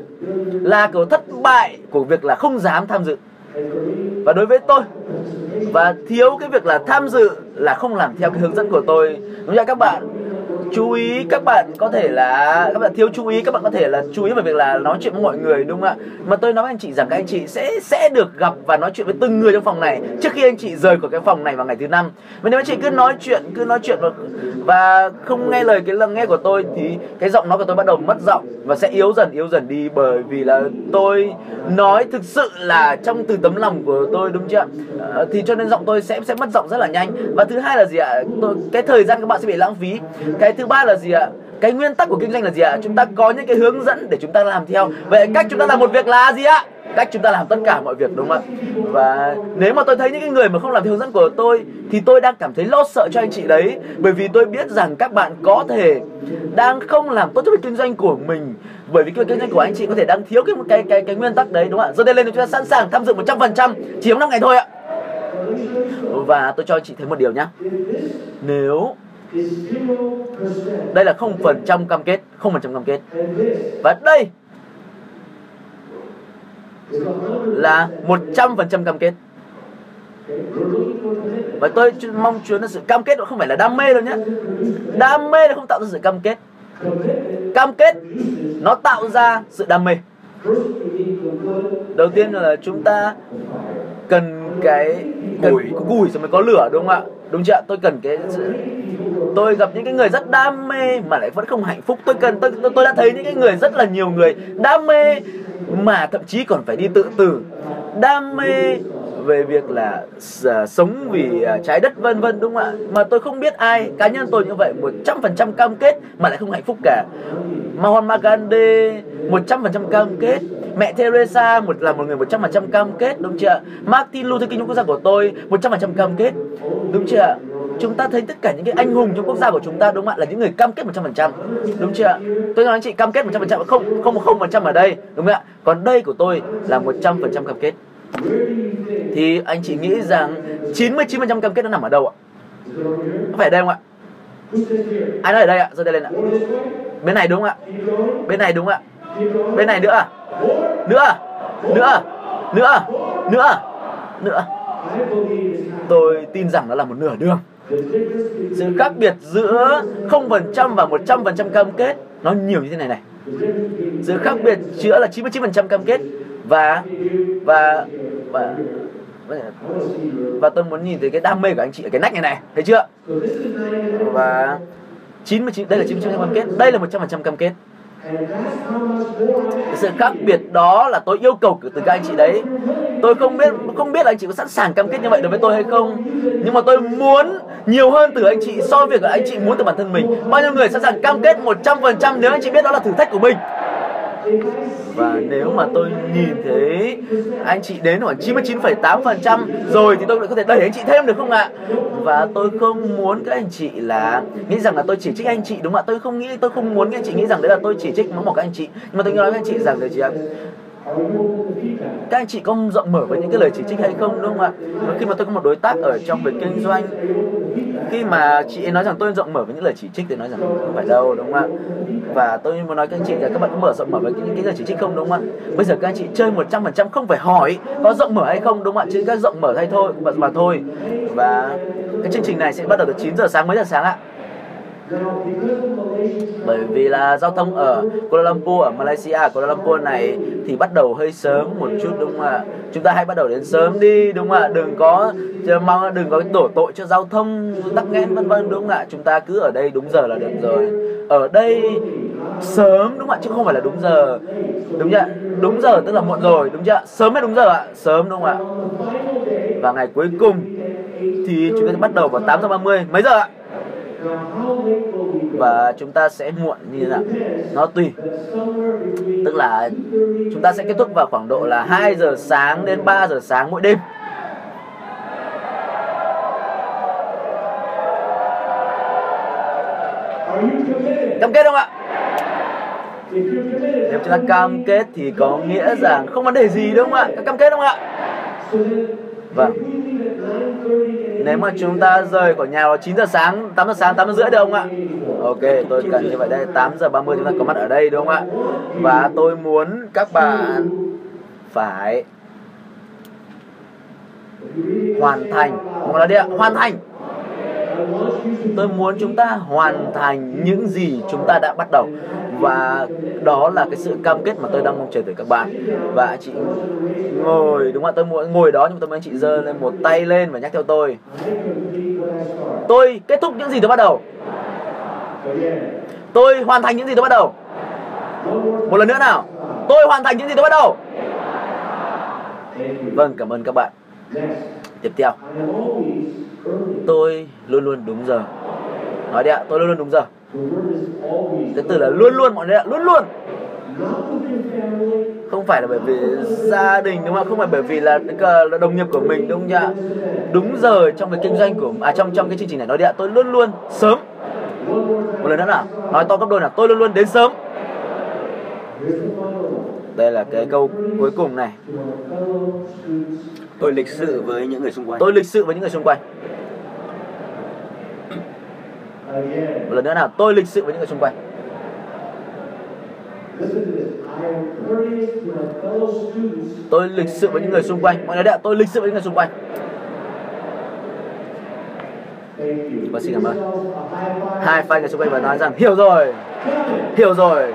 là kiểu thất bại của việc là không dám tham dự. Và đối với tôi, và thiếu cái việc là tham dự là không làm theo cái hướng dẫn của tôi. Đúng không các bạn? Chú ý các bạn có thể là các bạn thiếu chú ý các bạn có thể là chú ý về việc là nói chuyện với mọi người đúng không ạ? Mà tôi nói với anh chị rằng các anh chị sẽ sẽ được gặp và nói chuyện với từng người trong phòng này trước khi anh chị rời khỏi cái phòng này vào ngày thứ năm. Và nếu anh chị cứ nói chuyện cứ nói chuyện và, và không nghe lời cái lần nghe của tôi thì cái giọng nói của tôi bắt đầu mất giọng và sẽ yếu dần yếu dần đi. Bởi vì là tôi nói thực sự là trong từ tấm lòng của tôi đúng chưa à, thì cho nên giọng tôi sẽ sẽ mất giọng rất là nhanh. Và thứ hai là gì ạ? Tôi, cái thời gian các bạn sẽ bị lãng phí. Cái thứ ba là gì ạ? Cái nguyên tắc của kinh doanh là gì ạ? Chúng ta có những cái hướng dẫn để chúng ta làm theo. Vậy cách chúng ta làm một việc là gì ạ? Cách chúng ta làm tất cả mọi việc, đúng không ạ? Và nếu mà tôi thấy những cái người mà không làm theo hướng dẫn của tôi, thì tôi đang cảm thấy lo sợ cho anh chị đấy. Bởi vì tôi biết rằng các bạn có thể đang không làm tốt cho việc kinh doanh của mình. Bởi vì cái kinh doanh của anh chị có thể đang thiếu cái cái cái cái nguyên tắc đấy, đúng không ạ? Giờ đây lên chúng ta sẵn sàng tham dự 100% chỉ trong năm ngày thôi ạ. Và tôi cho anh chị thấy một điều nhá. Nếu đây là không phần trăm cam kết không phần trăm cam kết. Và đây là 100% cam kết. Và tôi mong Chúa là sự cam kết không phải là đam mê đâu nhé đam mê nó không tạo ra sự cam kết. Cam kết nó tạo ra sự đam mê. Đầu tiên là chúng ta cần cái cần Củi. củi rồi mới có lửa đúng không ạ đúng chưa tôi cần cái tôi gặp những cái người rất đam mê mà lại vẫn không hạnh phúc. Tôi cần tôi tôi, tôi đã thấy những cái người rất là nhiều người đam mê mà thậm chí còn phải đi tự tử. Đam mê về việc là à, sống vì à, trái đất, vân vân, đúng không ạ? Mà tôi không biết ai, cá nhân tôi như vậy 100% cam kết mà lại không hạnh phúc cả. Mahatma Gandhi 100% cam kết. Mẹ Teresa một, là một người 100% cam kết, đúng chưa? Martin Luther King trong quốc gia của tôi 100% cam kết, đúng chưa chúng ta thấy tất cả những cái anh hùng trong quốc gia của chúng ta, đúng không ạ? Là những người cam kết 100% đúng chưa tôi nói anh chị, cam kết 100% không không không phần trăm ở đây, đúng không ạ? Còn đây của tôi là 100% cam kết thì anh chị nghĩ rằng 99% cam kết nó nằm ở đâu ạ có phải ở đây không ạ ai nói ở đây ạ giơ tay lên ạ bên này đúng không ạ bên này đúng không ạ bên này nữa à? nữa à? nữa à? nữa à? nữa à? nữa à? tôi tin rằng nó là một nửa đường sự khác biệt giữa 0% và 100% cam kết nó nhiều như thế này này sự khác biệt giữa là 99% cam kết và và và và tôi muốn nhìn thấy cái đam mê của anh chị ở cái nách này này, thấy chưa? Và 99 đây là 99% cam kết, đây là 100% cam kết. Cái sự khác biệt đó là tôi yêu cầu từ các anh chị đấy. Tôi không biết không biết là anh chị có sẵn sàng cam kết như vậy đối với tôi hay không, nhưng mà tôi muốn nhiều hơn từ anh chị so với việc là anh chị muốn từ bản thân mình. Bao nhiêu người sẵn sàng cam kết 100% nếu anh chị biết đó là thử thách của mình? Và nếu mà tôi nhìn thấy anh chị đến khoảng 99,8% rồi thì tôi lại có thể đẩy anh chị thêm được không ạ? Và tôi không muốn các anh chị là nghĩ rằng là tôi chỉ trích anh chị đúng không ạ? Tôi không nghĩ tôi không muốn các anh chị nghĩ rằng đấy là tôi chỉ trích mắng mỏ các anh chị. Nhưng mà tôi nói với anh chị rằng là chị ạ, các anh chị có rộng mở với những cái lời chỉ trích hay không đúng không ạ? Và khi mà tôi có một đối tác ở trong việc kinh doanh khi mà chị ấy nói rằng tôi rộng mở với những lời chỉ trích thì nói rằng không phải đâu đúng không ạ? Và tôi muốn nói các anh chị là các bạn có mở rộng mở với những cái lời chỉ trích không đúng không ạ? Bây giờ các anh chị chơi 100% không phải hỏi có rộng mở hay không đúng không ạ? Chứ các rộng mở hay thôi mà, mà thôi. Và cái chương trình này sẽ bắt đầu từ 9 giờ sáng mấy giờ sáng ạ? Bởi vì là giao thông ở Kuala Lumpur, ở Malaysia, Kuala Lumpur này thì bắt đầu hơi sớm một chút đúng không ạ? Chúng ta hãy bắt đầu đến sớm đi, đúng không ạ? Đừng có mong đừng có đổ tội cho giao thông, tắc nghẽn, vân vân, đúng không ạ? Chúng ta cứ ở đây đúng giờ là được rồi. Ở đây sớm, đúng không ạ? Chứ không phải là đúng giờ. Đúng chưa đúng giờ tức là muộn rồi, đúng chưa sớm hay đúng giờ ạ? Sớm, đúng không ạ? Và ngày cuối cùng thì chúng ta sẽ bắt đầu vào 8 giờ 30 mấy giờ ạ? Và chúng ta sẽ muộn như thế nào? Nó tùy. Tức là chúng ta sẽ kết thúc vào khoảng độ là 2 giờ sáng đến 3 giờ sáng mỗi đêm. Cam kết không ạ? Nếu chúng ta cam kết thì có nghĩa rằng không vấn đề gì đúng không ạ? Các cam kết không ạ? Vâng. Nếu mà chúng ta rời khỏi nhà vào 9 giờ sáng 8 giờ sáng 8 giờ rưỡi được không ạ? Ok, tôi cần như vậy đây 8 giờ 30 chúng ta có mặt ở đây, đúng không ạ? Và tôi muốn các bạn phải hoàn thành. Một là đi ạ, hoàn thành tôi muốn chúng ta hoàn thành những gì chúng ta đã bắt đầu. Và đó là cái sự cam kết mà tôi đang mong chờ từ các bạn. Và chị ngồi, đúng không ạ? Tôi muốn ngồi đó, nhưng mà tôi muốn chị giơ lên một tay lên và nhắc theo tôi. Tôi kết thúc những gì tôi bắt đầu. Tôi hoàn thành những gì tôi bắt đầu. Một lần nữa nào. Tôi hoàn thành những gì tôi bắt đầu. Vâng cảm ơn các bạn tiếp theo. Tôi luôn luôn đúng giờ. Nói đi ạ tôi luôn luôn đúng giờ. Cái từ là luôn luôn mọi người ạ luôn luôn. Không phải là bởi vì gia đình đúng không ạ? Không phải bởi vì là, là đồng nghiệp của mình đúng không ạ? Đúng giờ trong cái kinh doanh của à trong trong cái chương trình này. Nói đi ạ tôi luôn luôn sớm. Một lần nữa nào nói to gấp đôi là tôi luôn luôn đến sớm. Đây là cái câu cuối cùng này tôi lịch sự với những người xung quanh. Tôi lịch sự với những người xung quanh. Một lần nữa nào, tôi lịch sự với những người xung quanh. Tôi lịch sự với những người xung quanh. Mọi người đấy tôi lịch sự với những người xung quanh. Và xin cảm ơn. Hai fan người xung quanh và nói rằng, hiểu rồi hiểu rồi.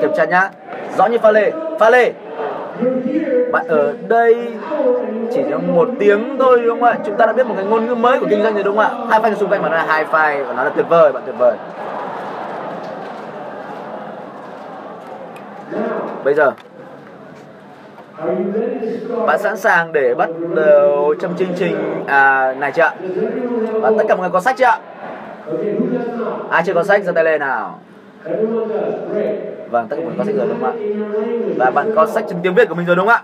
Kiểm tra nhá. Rõ như pha lê pha lê bạn ở đây chỉ trong một tiếng thôi đúng không ạ? Chúng ta đã biết một cái ngôn ngữ mới của kinh doanh rồi đúng không ạ? Hai phanh xung quanh mà nó là hai phanh và nó là tuyệt vời bạn tuyệt vời. Bây giờ bạn sẵn sàng để bắt đầu trong chương trình à, này chưa ạ? Và tất cả mọi người có sách chưa ạ? Ai chưa có sách? Giơ tay lên nào. Vâng, tất cả mọi người có sách rồi đúng không ạ? Và bạn có sách trong tiếng Việt của mình rồi đúng không ạ?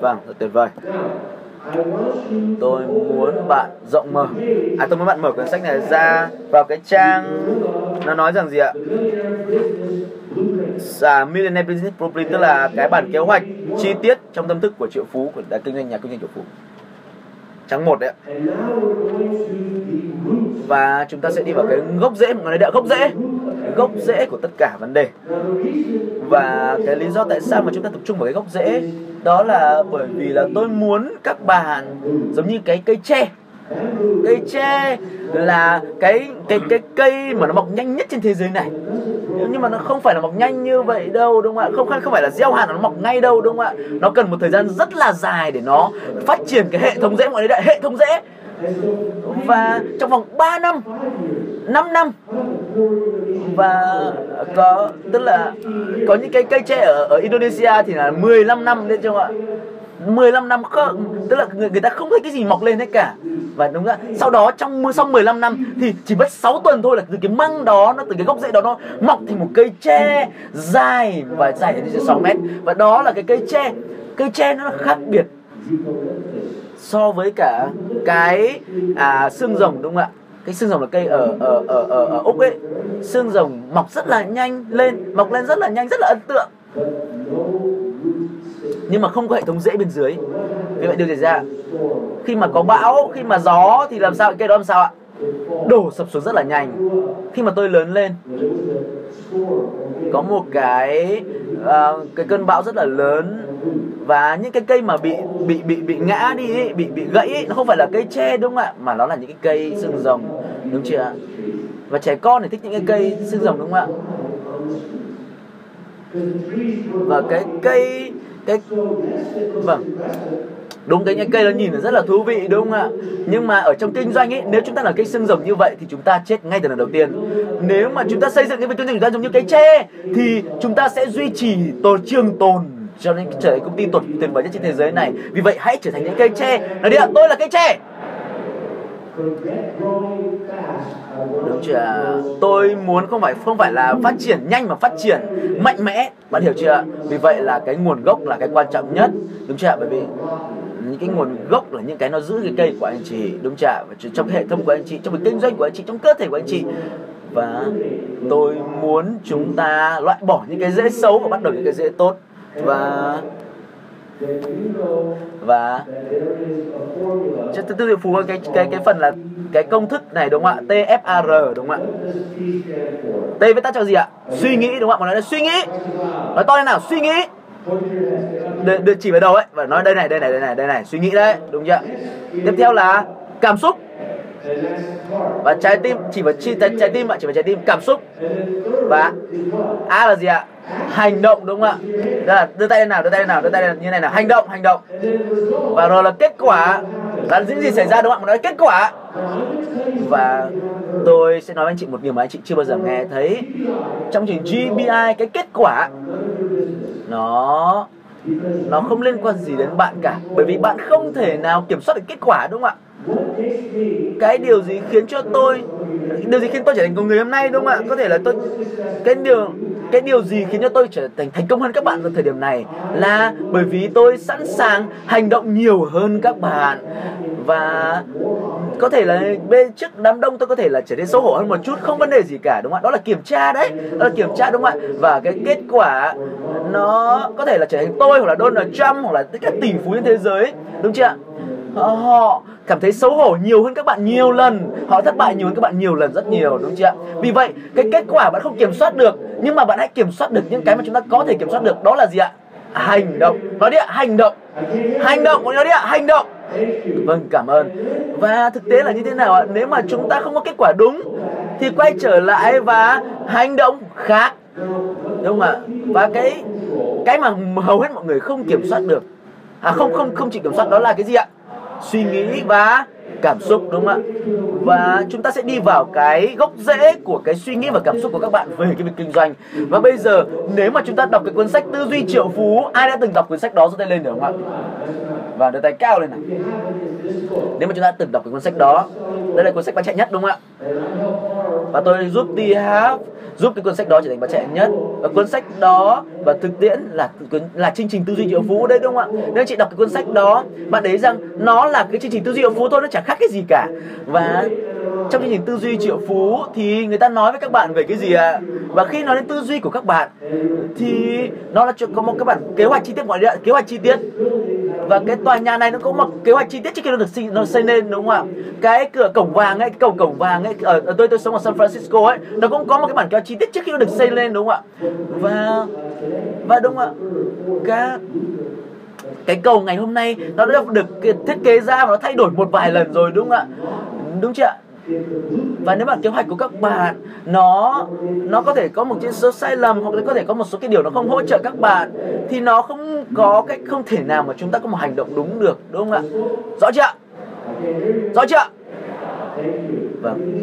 Vâng, rất tuyệt vời. Tôi muốn bạn rộng mở. À, tôi muốn bạn mở cuốn sách này ra vào cái trang nó nói rằng gì ạ? À, Millionaire Business Blueprint tức là cái bản kế hoạch chi tiết trong tâm thức của triệu phú của kinh doanh nhà kinh doanh triệu phú trang một đấy ạ. Và chúng ta sẽ đi vào cái gốc rễ một người đạo gốc rễ. Gốc rễ của tất cả vấn đề. Và cái lý do tại sao mà chúng ta tập trung vào cái gốc rễ, đó là bởi vì là tôi muốn các bạn giống như cái cây tre cây tre là cái cái cái cây mà nó mọc nhanh nhất trên thế giới này. Nhưng mà nó không phải là mọc nhanh như vậy đâu đúng không ạ? Không không phải là gieo hạt nó mọc ngay đâu đúng không ạ? Nó cần một thời gian rất là dài để nó phát triển cái hệ thống rễ mọi người đại hệ thống rễ. Và trong vòng 3 năm 5 năm và có tức là có những cái cây tre ở, ở Indonesia thì là 15 năm đấy chưa ạ? 15 năm không tức là người, người ta không thấy cái gì mọc lên hết cả. Và đúng ạ? Sau đó trong sau 15 năm thì chỉ mất 6 tuần thôi là từ cái măng đó nó từ cái gốc rễ đó nó mọc thành một cây tre dài và dài đến 6 mét. Và đó là cái cây tre. Cây tre nó khác biệt so với cả cái à, xương rồng đúng không ạ? Cái xương rồng là cây ở ở ở ở, ở úc ấy. Xương rồng mọc rất là nhanh lên mọc lên rất là nhanh rất là ấn tượng nhưng mà không có hệ thống rễ bên dưới. Vì vậy điều xảy ra khi mà có bão khi mà gió thì làm sao? Cây đó làm sao ạ? Đổ sập xuống rất là nhanh. Khi mà tôi lớn lên có một cái uh, cái cơn bão rất là lớn. Và những cái cây mà bị bị bị bị ngã đi ấy, bị bị gãy ấy, nó không phải là cây tre đúng không ạ? Mà nó là những cái cây xương rồng đúng chưa ạ? Và trẻ con thì thích những cái cây xương rồng đúng không ạ? Và cái cây cái vâng. Đúng, cái những cây nó nhìn là rất là thú vị, đúng không ạ? Nhưng mà ở trong kinh doanh ấy nếu chúng ta là cây xương rồng như vậy thì chúng ta chết ngay từ lần đầu tiên. Nếu mà chúng ta xây dựng cái việc kinh doanh chúng ta giống như cái tre, thì chúng ta sẽ duy trì tổ trường tồn cho nên trở thành công ty tuyệt tuyệt vời nhất trên thế giới này. Vì vậy, hãy trở thành những cây tre. Nói đi ạ, tôi là cây tre đúng chưa? Tôi muốn không phải không phải là phát triển nhanh mà phát triển mạnh mẽ. Bạn hiểu chưa? Vì vậy là cái nguồn gốc là cái quan trọng nhất. Đúng chưa bởi vì những cái nguồn gốc là những cái nó giữ cái cây của anh chị. Đúng chưa và trong hệ thống của anh chị, trong cái kinh doanh của anh chị, trong cơ thể của anh chị. Và tôi muốn chúng ta loại bỏ những cái dễ xấu và bắt đầu những cái dễ tốt. Và và cho tư tư phù cái cái cái phần là cái công thức này đúng không ạ? TFAR đúng không ạ? T viết tắt cho gì ạ? Suy nghĩ đúng không ạ? Mà nói là suy nghĩ. Nói to lên nào? Suy nghĩ. Được, được chỉ vào đầu ấy. Và nói đây này đây này đây này đây này. Suy nghĩ đấy đúng chưa tiếp theo là cảm xúc và trái tim chỉ phải chi trái, trái tim ạ chỉ phải trái tim cảm xúc. Và a là gì ạ? Hành động đúng không ạ? Đó là đưa tay lên nào đưa tay lên nào đưa tay lên như này nào. Hành động hành động. Và rồi là kết quả. Là những gì xảy ra đúng không ạ? Nói kết quả. Và tôi sẽ nói với anh chị một điều mà anh chị chưa bao giờ nghe thấy. Trong chương trình GBI cái kết quả nó nó không liên quan gì đến bạn cả. Bởi vì bạn không thể nào kiểm soát được kết quả đúng không ạ? Cái điều gì khiến cho tôi điều gì khiến tôi trở thành con người hôm nay, đúng không ạ? Có thể là tôi cái điều cái điều gì khiến cho tôi trở thành thành công hơn các bạn vào thời điểm này là bởi vì tôi sẵn sàng hành động nhiều hơn các bạn. Và có thể là bên trước đám đông tôi có thể là trở nên xấu hổ hơn một chút, không vấn đề gì cả, đúng không ạ? Đó là kiểm tra đấy, đó là kiểm tra, đúng không ạ? Và cái kết quả nó có thể là trở thành tôi hoặc là Donald Trump hoặc là tất cả tỷ phú trên thế giới, đúng chưa ạ? Ờ, họ cảm thấy xấu hổ nhiều hơn các bạn nhiều lần. Họ thất bại nhiều hơn các bạn nhiều lần, rất nhiều, đúng chưa ạ? Vì vậy, cái kết quả bạn không kiểm soát được, nhưng mà bạn hãy kiểm soát được những cái mà chúng ta có thể kiểm soát được. Đó là gì ạ? Hành động. Nói đi ạ, hành động. Hành động nói đi ạ, hành động. Vâng cảm ơn. Và thực tế là như thế nào ạ? Nếu mà chúng ta không có kết quả đúng, thì quay trở lại và hành động khác. Đúng không ạ? Và cái cái mà hầu hết mọi người không kiểm soát được. À không không không chỉ kiểm soát, đó là cái gì ạ? Suy nghĩ và cảm xúc, đúng không ạ? Và chúng ta sẽ đi vào cái gốc rễ của cái suy nghĩ và cảm xúc của các bạn về cái việc kinh doanh. Và bây giờ, nếu mà chúng ta đọc cái cuốn sách tư duy triệu phú, ai đã từng đọc cuốn sách đó giơ tay lên được không ạ? Và đưa tay cao lên này. Nếu mà chúng ta từng đọc cái cuốn sách đó, đây là cuốn sách bán chạy nhất, đúng không ạ? Và tôi giúp đi have giúp cái cuốn sách đó trở thành bài chạy nhất. Và cuốn sách đó và thực tiễn là là chương trình tư duy triệu phú đấy, đúng không ạ? Nếu chị đọc cái cuốn sách đó, bạn thấy rằng nó là cái chương trình tư duy triệu phú thôi, nó chẳng khác cái gì cả. Và trong chương trình tư duy triệu phú thì người ta nói với các bạn về cái gì ạ? À? và khi nói đến tư duy của các bạn thì nó là chuyện có một các bạn kế hoạch chi tiết mọi địa kế hoạch chi tiết. Và cái tòa nhà này nó có một kế hoạch chi tiết trước khi nó được xây, nó xây lên đúng không ạ? Cái cửa cổng vàng ấy cái cầu cổng vàng ấy ở, ở tôi tôi sống ở San Francisco ấy nó cũng có một cái bản kế hoạch chi tiết trước khi nó được xây lên đúng không ạ? Và và đúng không ạ? Cái cái cầu ngày hôm nay nó đã được thiết kế ra và nó thay đổi một vài lần rồi đúng không ạ? Đúng chưa ạ? Và nếu mà kế hoạch của các bạn, nó nó có thể có một số sai lầm hoặc là có thể có một số cái điều nó không hỗ trợ các bạn, thì nó không có cách không thể nào mà chúng ta có một hành động đúng được, đúng không ạ? Rõ chưa rõ chưa vâng.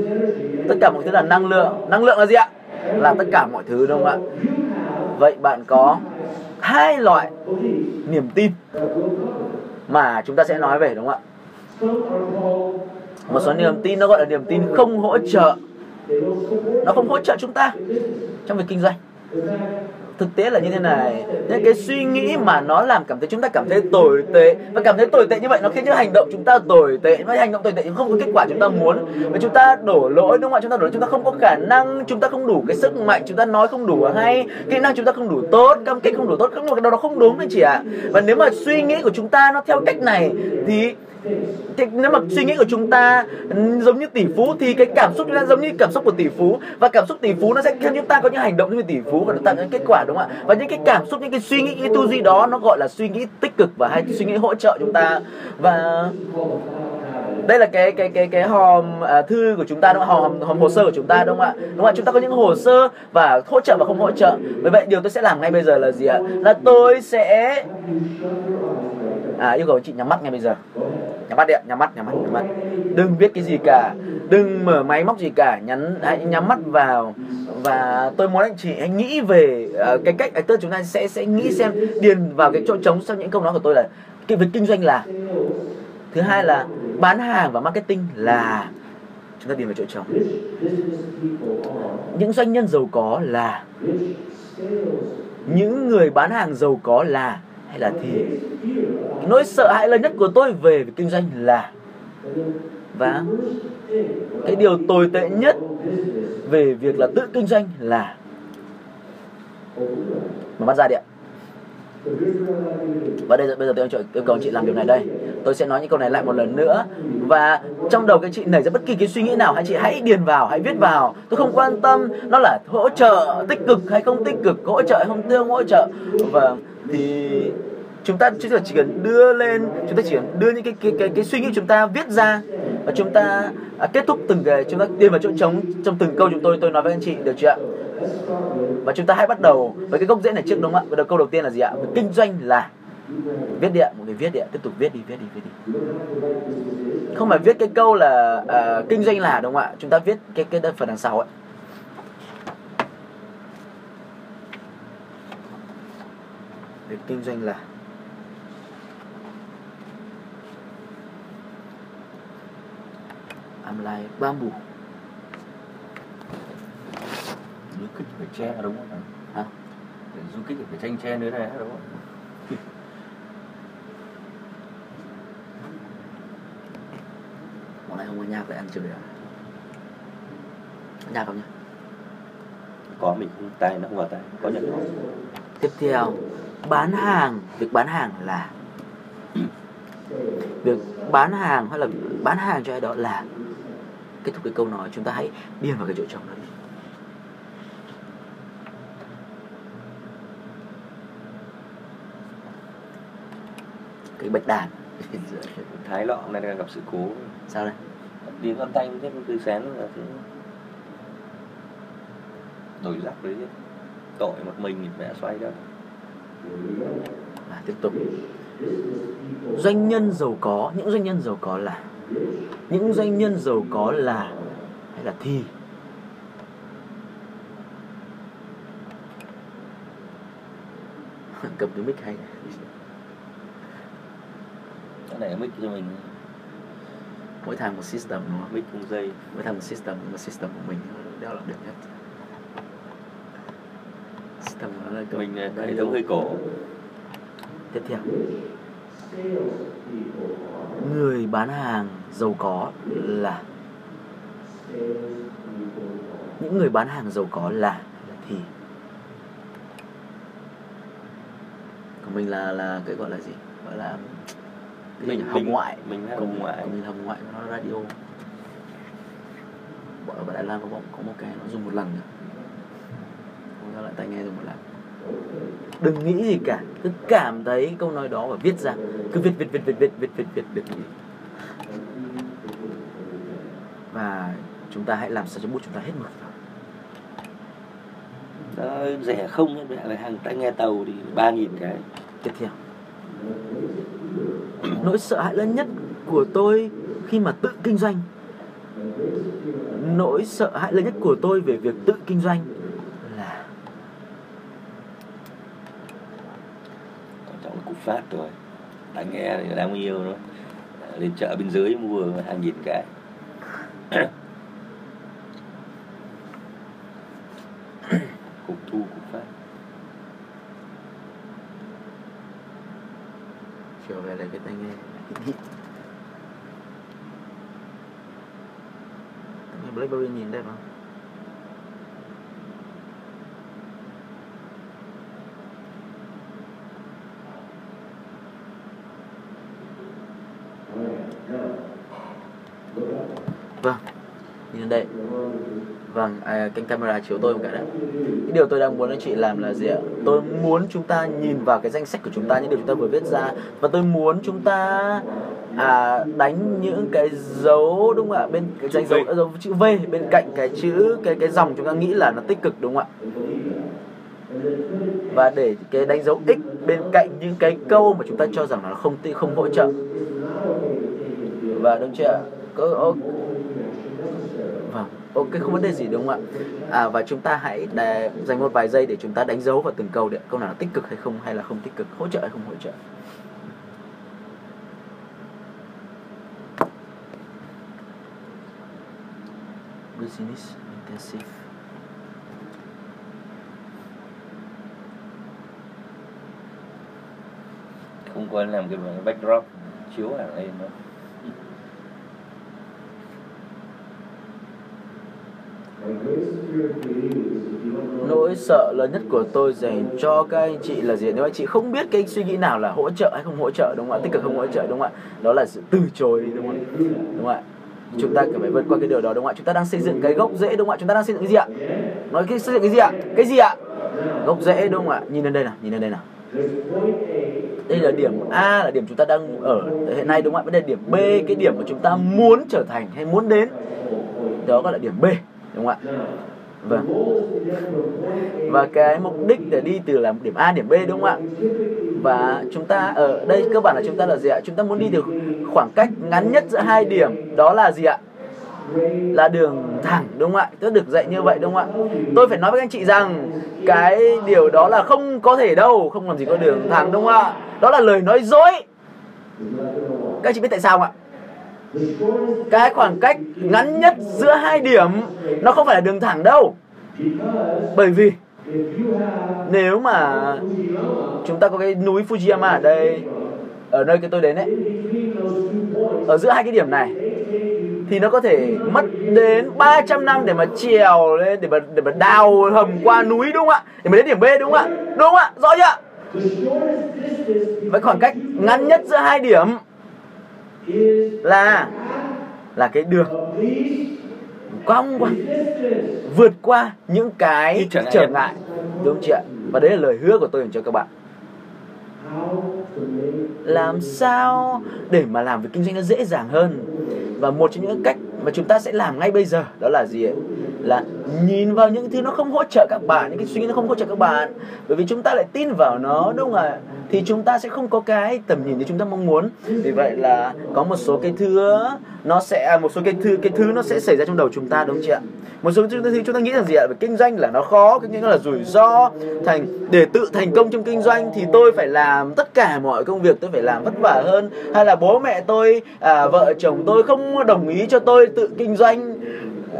Tất cả mọi thứ là năng lượng. Năng lượng là gì ạ? Là tất cả mọi thứ, đúng không ạ? Vậy bạn có hai loại niềm tin mà chúng ta sẽ nói về, đúng không ạ? Một số niềm tin nó gọi là niềm tin không hỗ trợ nó không hỗ trợ chúng ta trong việc kinh doanh thực tế là như thế này những cái suy nghĩ mà nó làm cảm thấy chúng ta cảm thấy tồi tệ và cảm thấy tồi tệ như vậy nó khiến cho hành động chúng ta tồi tệ và hành động tồi tệ nhưng không có kết quả chúng ta muốn và chúng ta đổ lỗi đúng không ạ chúng ta đổ lỗi chúng ta không có khả năng chúng ta không đủ cái sức mạnh chúng ta nói không đủ hay kỹ năng chúng ta không đủ tốt cam kết không đủ tốt các cái đó nó không đúng đấy chị ạ à. và nếu mà suy nghĩ của chúng ta nó theo cách này thì thì nếu mà suy nghĩ của chúng ta giống như tỷ phú thì cái cảm xúc chúng ta giống như cảm xúc của tỷ phú. Và cảm xúc tỷ phú nó sẽ khiến chúng ta có những hành động như tỷ phú và nó tạo những kết quả đúng không ạ? Và những cái cảm xúc những cái suy nghĩ cái tư duy đó nó gọi là suy nghĩ tích cực và hay suy nghĩ hỗ trợ chúng ta. Và đây là cái cái cái cái hòm à, thư của chúng ta đúng không hòm hòm hồ sơ của chúng ta đúng không ạ? Đúng không ạ? Chúng ta có những hồ sơ và hỗ trợ và không hỗ trợ. Vì vậy điều tôi sẽ làm ngay bây giờ là gì ạ? Là tôi sẽ à yêu cầu chị nhắm mắt ngay bây giờ. Nhắm mắt đi ạ nhắm mắt nhắm mắt nhắm mắt. Đừng viết cái gì cả đừng mở máy móc gì cả. Nhắn hãy nhắm mắt vào và tôi muốn anh chị hãy nghĩ về uh, cái cách tức chúng ta sẽ sẽ nghĩ xem điền vào cái chỗ trống sau những câu nói của tôi là cái việc kinh doanh là. Thứ hai là bán hàng và marketing là chúng ta điền vào chỗ trống. Những doanh nhân giàu có là. Những người bán hàng giàu có là hay là thì nỗi sợ hãi lớn nhất của tôi về kinh doanh là và cái điều tồi tệ nhất về việc là tự kinh doanh là mà bắt ra đi ạ. Và đây, bây giờ tôi yêu cầu chị làm điều này đây. Tôi sẽ nói những câu này lại một lần nữa. Và trong đầu các chị nảy ra bất kỳ cái suy nghĩ nào hãy chị hãy điền vào, hãy viết vào. Tôi không quan tâm nó là hỗ trợ tích cực hay không tích cực hỗ trợ hay không tương hỗ trợ. Và thì chúng ta chỉ cần đưa lên chúng ta chỉ cần đưa những cái cái cái, cái suy nghĩ chúng ta viết ra và chúng ta à, kết thúc từng cái chúng ta đi vào chỗ trống trong từng câu chúng tôi tôi nói với anh chị được chưa ạ? Và chúng ta hãy bắt đầu với cái gốc rễ này trước đúng không ạ? Đầu câu đầu tiên là gì ạ? Kinh doanh là viết đi ạ một người viết đi ạ tiếp tục viết đi viết đi viết đi. Không phải viết cái câu là uh, kinh doanh là đúng không ạ? Chúng ta viết cái cái phần đằng sau ấy việc kinh doanh là. I'm like bamboo kích phải che đúng không? Hả? Du kích phải tranh che nữa này đúng không? Món này không có nhạc để ăn chửi à? Nhạc không nhá có mình tay nó không vào tay có nhận không? Tiếp theo bán hàng việc bán hàng là việc bán hàng hay là bán hàng cho ai đó là kết thúc cái câu nói. Chúng ta hãy điền vào cái chỗ trống đó đi. Cái bạch đàn. Thái lọ nay đang gặp sự cố. Sao đây? Đi con tay thế từ sáng là thế đổi giặc đấy chứ. Tội một mình mẹ xoay đó và tiếp tục. Doanh nhân giàu có những doanh nhân giàu có là những doanh nhân giàu có là hay là thì cầm cái mic hay. Cái này mic cho mình. Mỗi thằng một system đúng không? Mic không dây. Mỗi thằng một system một system của mình. Đó là được nhất system của nó là kiểu- mình hệ thống hơi cổ. Tiếp theo. Người bán hàng giàu có là? Những người bán hàng giàu có là là thì? Của mình là là cái gọi là gì? Gọi là cái mình mình- ngoại. mình là hồng ngoại. Mình hồng ngoại nó radio. Bọn ở Đại Lan có bọn có một cái nó dùng một lần nữa Nó lại tai nghe dùng một lần đừng nghĩ gì cả cứ cảm thấy câu nói đó và viết ra. Cứ viết viết viết viết viết viết viết viết viết và chúng ta hãy làm sao cho bút chúng ta hết mực đó rẻ không mẹ hàng tai nghe tàu thì ba nghìn cái. Tiếp theo. Nỗi sợ hãi lớn nhất của tôi khi mà tự kinh doanh. Nỗi sợ hãi lớn nhất của tôi về việc tự kinh doanh là quan trọng là cục phát rồi tai nghe thì đang bao nhiêu đó lên chợ bên dưới mua hàng nghìn cái. Cục thu, cục phát. Chiều về lại cái tai nghe tai nghe. Blackberry nhìn đẹp không vâng nhìn đến đây vâng à, kênh camera chiếu tôi một cái đấy cái điều tôi đang muốn anh chị làm là gì ạ? Tôi muốn chúng ta nhìn vào cái danh sách của chúng ta những điều chúng ta vừa viết ra. Và tôi muốn chúng ta à, đánh những cái dấu đúng không ạ? Bên cái danh dấu dấu chữ V bên cạnh cái chữ cái cái dòng chúng ta nghĩ là nó tích cực đúng không ạ? Và để cái đánh dấu x bên cạnh những cái câu mà chúng ta cho rằng nó không không hỗ trợ. Và đúng chưa ạ có ok không vấn đề gì đúng không ạ? À, và chúng ta hãy đà, dành một vài giây để chúng ta đánh dấu vào từng câu để câu nào là tích cực hay không hay là không tích cực? Hỗ trợ hay không hỗ trợ? Business intensive. Không quên làm cái backdrop chiếu hàng lên nữa. Nỗi sợ lớn nhất của tôi dành cho các anh chị là gì? Nếu anh chị không biết cái suy nghĩ nào là hỗ trợ hay không hỗ trợ, đúng không ạ? Tích cực không hỗ trợ, đúng không ạ? Đó là sự từ chối, đúng không ạ? Đúng không ạ? Chúng ta cần phải vượt qua cái điều đó, đúng không ạ? Chúng ta đang xây dựng cái gốc rễ, đúng không ạ? Chúng ta đang xây dựng cái gì ạ? Nói cái xây dựng cái gì ạ? Cái gì ạ? Gốc rễ, đúng không ạ? Nhìn lên đây nào, nhìn lên đây nào. Đây là điểm A, là điểm chúng ta đang ở hiện nay, đúng không ạ? Vấn đề điểm B, cái điểm mà chúng ta muốn trở thành hay muốn đến, đó gọi là điểm B đúng không ạ? Vâng. Và cái mục đích để đi từ là điểm A, điểm B, đúng không ạ? Và chúng ta ở đây, cơ bản là chúng ta là gì ạ? Chúng ta muốn đi được khoảng cách ngắn nhất giữa hai điểm, đó là gì ạ? Là đường thẳng, đúng không ạ? Tôi được dạy như vậy, đúng không ạ? Tôi phải nói với anh chị rằng, cái điều đó là không có thể đâu, không làm gì có đường thẳng, đúng không ạ? Đó là lời nói dối. Các anh chị biết tại sao không ạ? Cái khoảng cách ngắn nhất giữa hai điểm, nó không phải là đường thẳng đâu. Bởi vì, nếu mà chúng ta có cái núi Fujiyama ở đây, ở nơi cái tôi đến ấy, ở giữa hai cái điểm này, thì nó có thể mất đến 300 năm để mà trèo lên, để mà để mà đào hầm qua núi, đúng không ạ? Để mà đến điểm B, đúng không ạ? Đúng không ạ? Rõ chưa? Vậy khoảng cách ngắn nhất giữa hai điểm là là cái đường cong qua vượt qua những cái trở ngại. trở ngại. Đúng không chị ạ? Và đấy là lời hứa của tôi dành cho các bạn. Làm sao để mà làm việc kinh doanh nó dễ dàng hơn? Và một trong những cách mà chúng ta sẽ làm ngay bây giờ đó là gì ạ? Là nhìn vào những thứ nó không hỗ trợ các bạn những cái suy nghĩ nó không hỗ trợ các bạn. Bởi vì chúng ta lại tin vào nó đúng không ạ? Thì chúng ta sẽ không có cái tầm nhìn như chúng ta mong muốn. Vì vậy là có một số cái thứ nó sẽ à, một số cái thứ cái thứ nó sẽ xảy ra trong đầu chúng ta đúng không chị ạ? Một số cái thứ chúng ta nghĩ rằng gì ạ? Về kinh doanh là nó khó kinh doanh là rủi ro. Thành để tự thành công trong kinh doanh thì tôi phải làm tất cả mọi công việc tôi phải làm vất vả hơn. Hay là bố mẹ tôi à, vợ chồng tôi không đồng ý cho tôi tự kinh doanh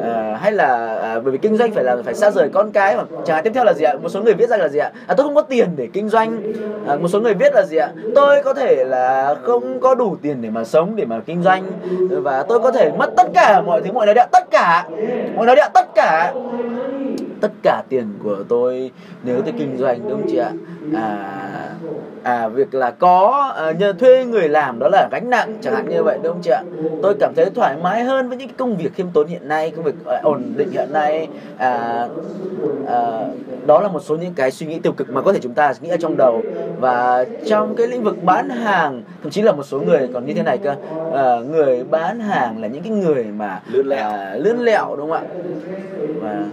à, hay là à, bởi vì kinh doanh phải là phải xa rời con cái mà. Chẳng hạn tiếp theo là gì ạ? Một số người viết ra là gì ạ? À, tôi không có tiền để kinh doanh. À, một số người viết là gì ạ? Tôi có thể là không có đủ tiền để mà sống để mà kinh doanh. Và tôi có thể mất tất cả mọi thứ mọi nơi địa tất cả mọi nơi địa tất cả. Tất cả tiền của tôi nếu tôi kinh doanh đúng không chị ạ? À à việc là có à, nhờ thuê người làm đó là gánh nặng chẳng hạn như vậy đúng không chị ạ? Tôi cảm thấy thoải mái hơn với những công việc khiêm tốn hiện nay công việc à, ổn định hiện nay. À, à, đó là một số những cái suy nghĩ tiêu cực mà có thể chúng ta nghĩ ở trong đầu. Và trong cái lĩnh vực bán hàng thậm chí là một số người còn như thế này cơ. À, người bán hàng là những cái người mà Lươn lẹo. à, lươn lẹo đúng không ạ? Và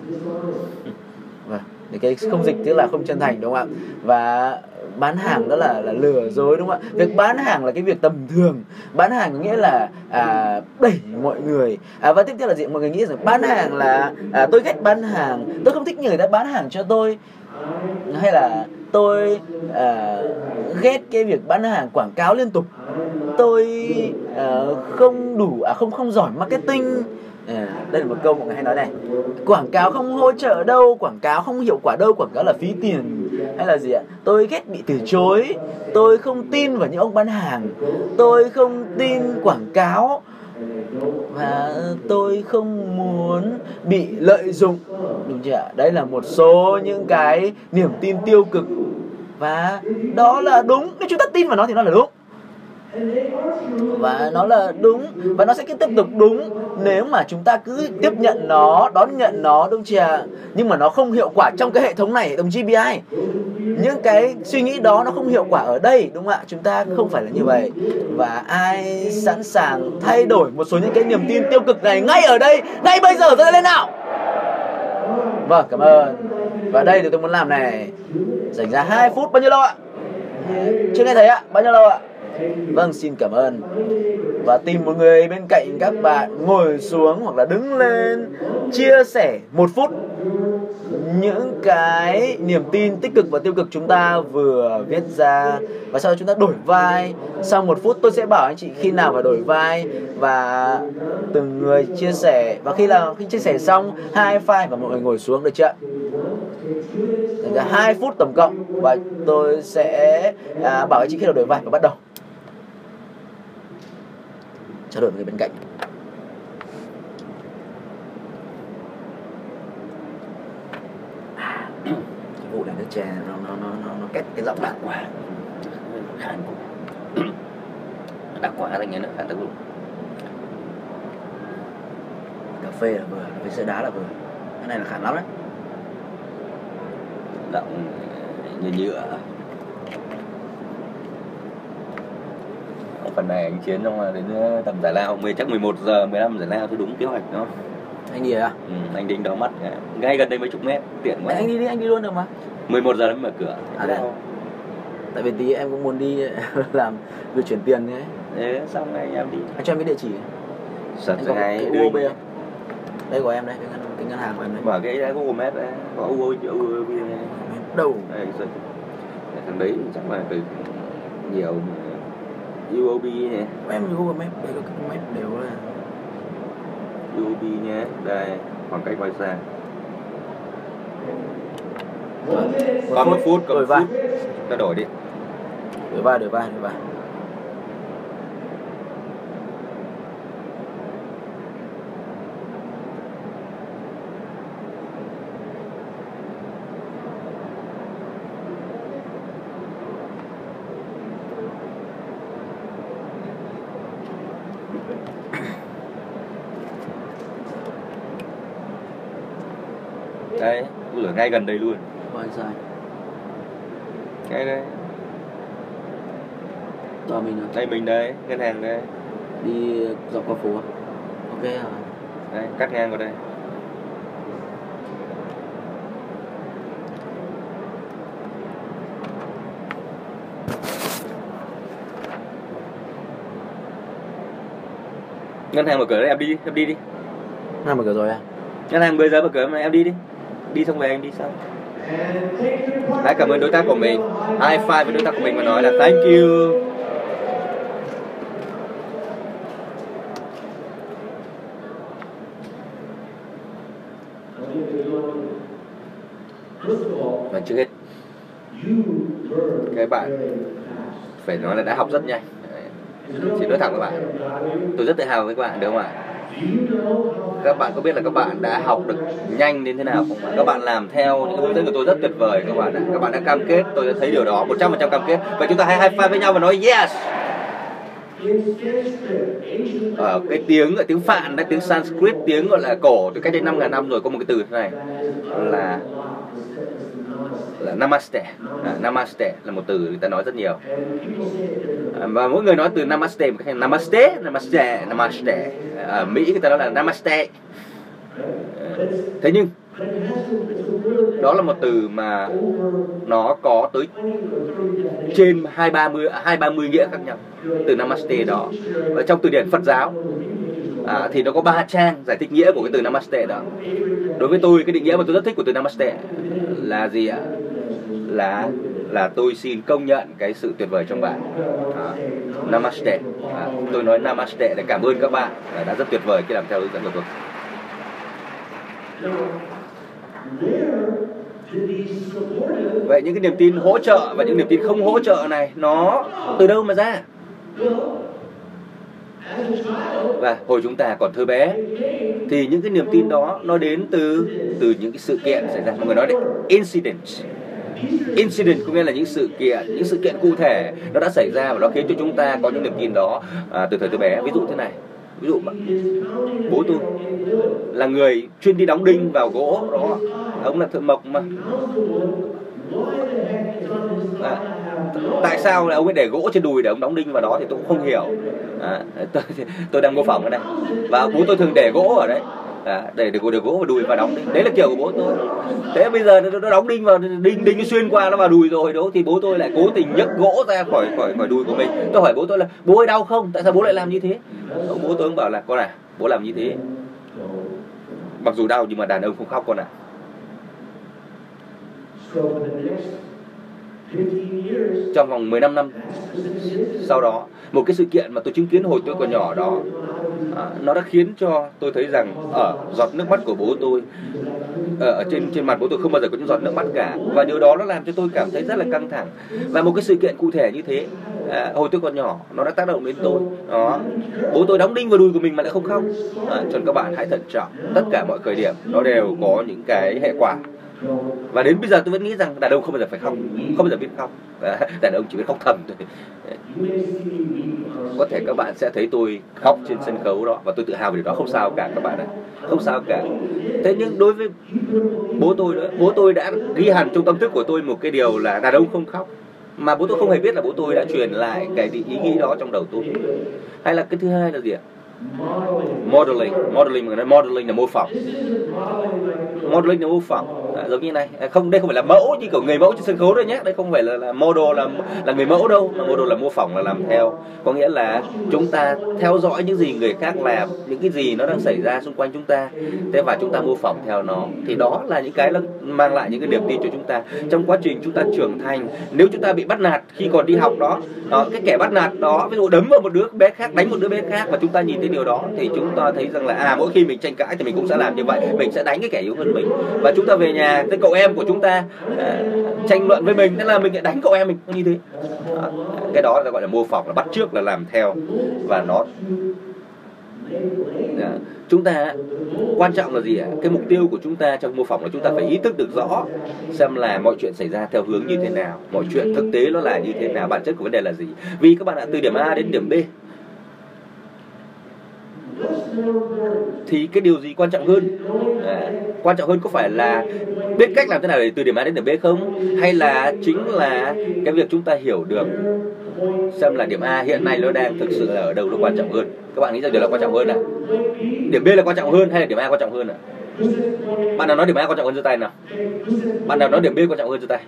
cái không dịch tức là không chân thành đúng không ạ? Và bán hàng đó là là lừa dối đúng không ạ? Việc bán hàng là cái việc tầm thường. Bán hàng có nghĩa là à, đẩy mọi người. À, và tiếp theo là gì? Mọi người nghĩ rằng bán hàng là à, tôi ghét bán hàng. Tôi không thích người ta bán hàng cho tôi. Hay là tôi à, ghét cái việc bán hàng quảng cáo liên tục. Tôi à, không đủ à không không giỏi marketing. À, đây là một câu mọi người hay nói này. Quảng cáo không hỗ trợ đâu quảng cáo không hiệu quả đâu quảng cáo là phí tiền. Hay là gì ạ? Tôi ghét bị từ chối. Tôi không tin vào những ông bán hàng. Tôi không tin quảng cáo. Và tôi không muốn bị lợi dụng. Đúng chưa ạ? Đây là một số những cái niềm tin tiêu cực. Và đó là đúng. Nếu chúng ta tin vào nó thì nó là đúng và nó là đúng, và nó sẽ cứ tiếp tục đúng nếu mà chúng ta cứ tiếp nhận nó, đón nhận nó, đúng chưa? Ạ? nhưng mà nó không hiệu quả trong cái hệ thống này hệ thống GBI những cái suy nghĩ đó nó không hiệu quả ở đây, đúng không ạ? Chúng ta không phải là như vậy. Và ai sẵn sàng thay đổi một số những cái niềm tin tiêu cực này ngay ở đây, ngay bây giờ ra lên nào! Vâng cảm ơn. Và đây thì tôi muốn làm này. Dành ra 2 phút, bao nhiêu lâu ạ? Chưa nghe thấy ạ, bao nhiêu lâu ạ? Vâng, xin cảm ơn. Và tìm một người bên cạnh các bạn ngồi xuống hoặc là đứng lên chia sẻ một phút những cái niềm tin tích cực và tiêu cực chúng ta vừa viết ra. Và sau đó chúng ta đổi vai. Sau một phút tôi sẽ bảo anh chị khi nào phải đổi vai và từng người chia sẻ. Và khi là khi chia sẻ xong hai file và mọi người ngồi xuống được chưa? Hai phút tổng cộng. Và tôi sẽ à, bảo anh chị khi nào đổi vai và bắt đầu trao đổi với người bên cạnh. Cái vụ này nước chè nó nó nó nó, nó kết cái giọng đặc quá. Khán đặc quá thành như nó tác dụng cà phê là vừa phê sữa đá là vừa. Cái này là khản lắm đấy. Giọng như nhựa phần này anh chiến xong là đến tầm giải lao mười chắc 11 giờ 15 giải lao thì đúng kế hoạch đó anh đi à? Ừ, anh định đo mắt ngay gần đây mấy chục mét tiện quá. Anh đi đi anh đi luôn được mà. 11 giờ mới mở cửa. À, đây. tại vì tí em cũng muốn đi làm việc chuyển tiền đấy thế xong anh em đi. Anh cho em cái địa chỉ. Anh có ngay đưa UOB không? Đây của em đấy cái ngân, cái ngân hàng của em đấy mở cái đấy có Google Maps đấy có UOB UOB đâu? Đây thằng đấy chắc là từ nhiều UOB này của em Google Maps đây có cái Maps đều là UOB nhé. Đây khoảng cách ngoài xa còn một phút đổi một phút. Ta đổi đi. Đổi vai đổi vai đổi vai đây lửa ngay gần đây luôn. Vai sai ngay đây tòa mình rồi. đây mình đây ngân hàng đây. Đi dọc qua phố à? ok rồi đây cắt ngang vào đây. Ngân hàng mở cửa đấy em đi em đi đi. Nào mở cửa rồi à? Ngân hàng 10 giờ mở cửa mà em đi đi đi xong về em đi sau. Hãy cảm ơn đối tác của mình. High five với đối tác của mình và nói là thank you. Và trước hết cái bạn phải nói là đã học rất nhanh. Đấy. xin nói thẳng với bạn. Tôi rất tự hào với các bạn, đúng không ạ? Các bạn có biết là các bạn đã học được nhanh đến thế nào không ạ? Các bạn làm theo những hướng dẫn của tôi rất tuyệt vời các bạn ạ. Các bạn đã cam kết, tôi đã thấy điều đó 100% cam kết. Vậy chúng ta hãy high five với nhau và nói yes. Ở cái tiếng ở tiếng Phạn đấy, tiếng Sanskrit, tiếng gọi là cổ từ cách đây năm ngàn năm rồi có một cái từ thế này là là namaste. À, namaste là một từ người ta nói rất nhiều. À, và mỗi người nói từ namaste một cách namaste namaste namaste. À, ở mỹ người ta nói là namaste. À, thế nhưng đó là một từ mà nó có tới trên hai ba mươi hai ba mươi nghĩa khác nhau từ namaste đó. Và trong từ điển Phật giáo à, thì nó có ba trang giải thích nghĩa của cái từ namaste đó. Đối với tôi cái định nghĩa mà tôi rất thích của từ namaste là gì ạ? Là là tôi xin công nhận cái sự tuyệt vời trong bạn. À, namaste. À, tôi nói namaste để cảm ơn các bạn. À, đã rất tuyệt vời khi làm theo hướng dẫn của tôi. Vậy những cái niềm tin hỗ trợ và những niềm tin không hỗ trợ này nó từ đâu mà ra? Và hồi chúng ta còn thơ bé thì những cái niềm tin đó nó đến từ từ những cái sự kiện xảy ra. Mọi người nói đấy incident incident có nghĩa là những sự kiện những sự kiện cụ thể nó đã xảy ra và nó khiến cho chúng ta có những niềm tin đó à, từ thời tôi bé. Ví dụ thế này ví dụ bố tôi là người chuyên đi đóng đinh vào gỗ đó. Ông là thợ mộc mà. À, tại sao là ông ấy để gỗ trên đùi để ông đóng đinh vào đó thì tôi cũng không hiểu. À, tôi, tôi đang mô phỏng ở đây. Và bố tôi thường để gỗ ở đấy à, để để để gỗ vào đùi và đóng đinh đấy là kiểu của bố tôi. Thế bây giờ nó đóng đinh vào đinh đinh nó xuyên qua nó vào đùi rồi đó thì bố tôi lại cố tình nhấc gỗ ra khỏi khỏi khỏi đùi của mình. Tôi hỏi bố tôi là bố ơi đau không? Tại sao bố lại làm như thế? Bố tôi cũng bảo là con à bố làm như thế. Mặc dù đau nhưng mà đàn ông không khóc con ạ à trong vòng 15 năm sau đó một cái sự kiện mà tôi chứng kiến hồi tôi còn nhỏ đó à, nó đã khiến cho tôi thấy rằng ở giọt nước mắt của bố tôi ờ, ở, trên trên mặt bố tôi không bao giờ có những giọt nước mắt cả. Và điều đó nó làm cho tôi cảm thấy rất là căng thẳng. Và một cái sự kiện cụ thể như thế à, hồi tôi còn nhỏ nó đã tác động đến tôi. Đó. Bố tôi đóng đinh vào đùi của mình mà lại không khóc. À, cho nên các bạn hãy thận trọng. Tất cả mọi khởi điểm nó đều có những cái hệ quả và đến bây giờ tôi vẫn nghĩ rằng đàn ông không bao giờ phải khóc, không bao giờ biết khóc. Đàn ông chỉ biết khóc thầm thôi. Có thể các bạn sẽ thấy tôi khóc trên sân khấu đó và tôi tự hào về điều đó. Không sao cả các bạn ạ. Không sao cả. Thế nhưng đối với bố tôi nữa, bố tôi đã ghi hẳn trong tâm thức của tôi một cái điều là đàn ông không khóc. Mà bố tôi không hề biết là bố tôi đã truyền lại cái ý nghĩ đó trong đầu tôi. Hay là cái thứ hai là gì ạ? Modeling modeling mà nói modeling là mô phỏng. Modeling là mô phỏng. À, giống như này. À, không đây không phải là mẫu như kiểu người mẫu trên sân khấu đâu nhé. Đây không phải là, là model là là người mẫu đâu mà model là mô phỏng là làm theo. Có nghĩa là chúng ta theo dõi những gì người khác làm những cái gì nó đang xảy ra xung quanh chúng ta. Thế và chúng ta mô phỏng theo nó. Thì đó là những cái nó mang lại những cái niềm tin cho chúng ta. Trong quá trình chúng ta trưởng thành nếu chúng ta bị bắt nạt khi còn đi học đó, đó cái kẻ bắt nạt đó ví dụ đấm vào một đứa bé khác đánh một đứa bé khác và chúng ta nhìn thấy điều đó thì chúng ta thấy rằng là à mỗi khi mình tranh cãi thì mình cũng sẽ làm như vậy mình sẽ đánh cái kẻ yếu hơn mình. Và chúng ta về nhà cái cậu em của chúng ta à, tranh luận với mình thế là mình lại đánh cậu em mình như thế. À, cái đó là gọi là mô phỏng là bắt trước là làm theo. Và nó à, chúng ta quan trọng là gì ạ? Cái mục tiêu của chúng ta trong mô phỏng là chúng ta phải ý thức được rõ xem là mọi chuyện xảy ra theo hướng như thế nào mọi chuyện thực tế nó là như thế nào bản chất của vấn đề là gì. Vì các bạn đã từ điểm A đến điểm B thì cái điều gì quan trọng hơn? À, quan trọng hơn có phải là biết cách làm thế nào để từ điểm A đến điểm B không? Hay là chính là cái việc chúng ta hiểu được xem là điểm A hiện nay nó đang thực sự là ở đâu nó quan trọng hơn? Các bạn nghĩ rằng điều là quan trọng hơn à? Điểm B là quan trọng hơn hay là điểm A quan trọng hơn à? Bạn nào nói điểm A quan trọng hơn giơ tay nào? Bạn nào nói điểm B quan trọng hơn giơ tay?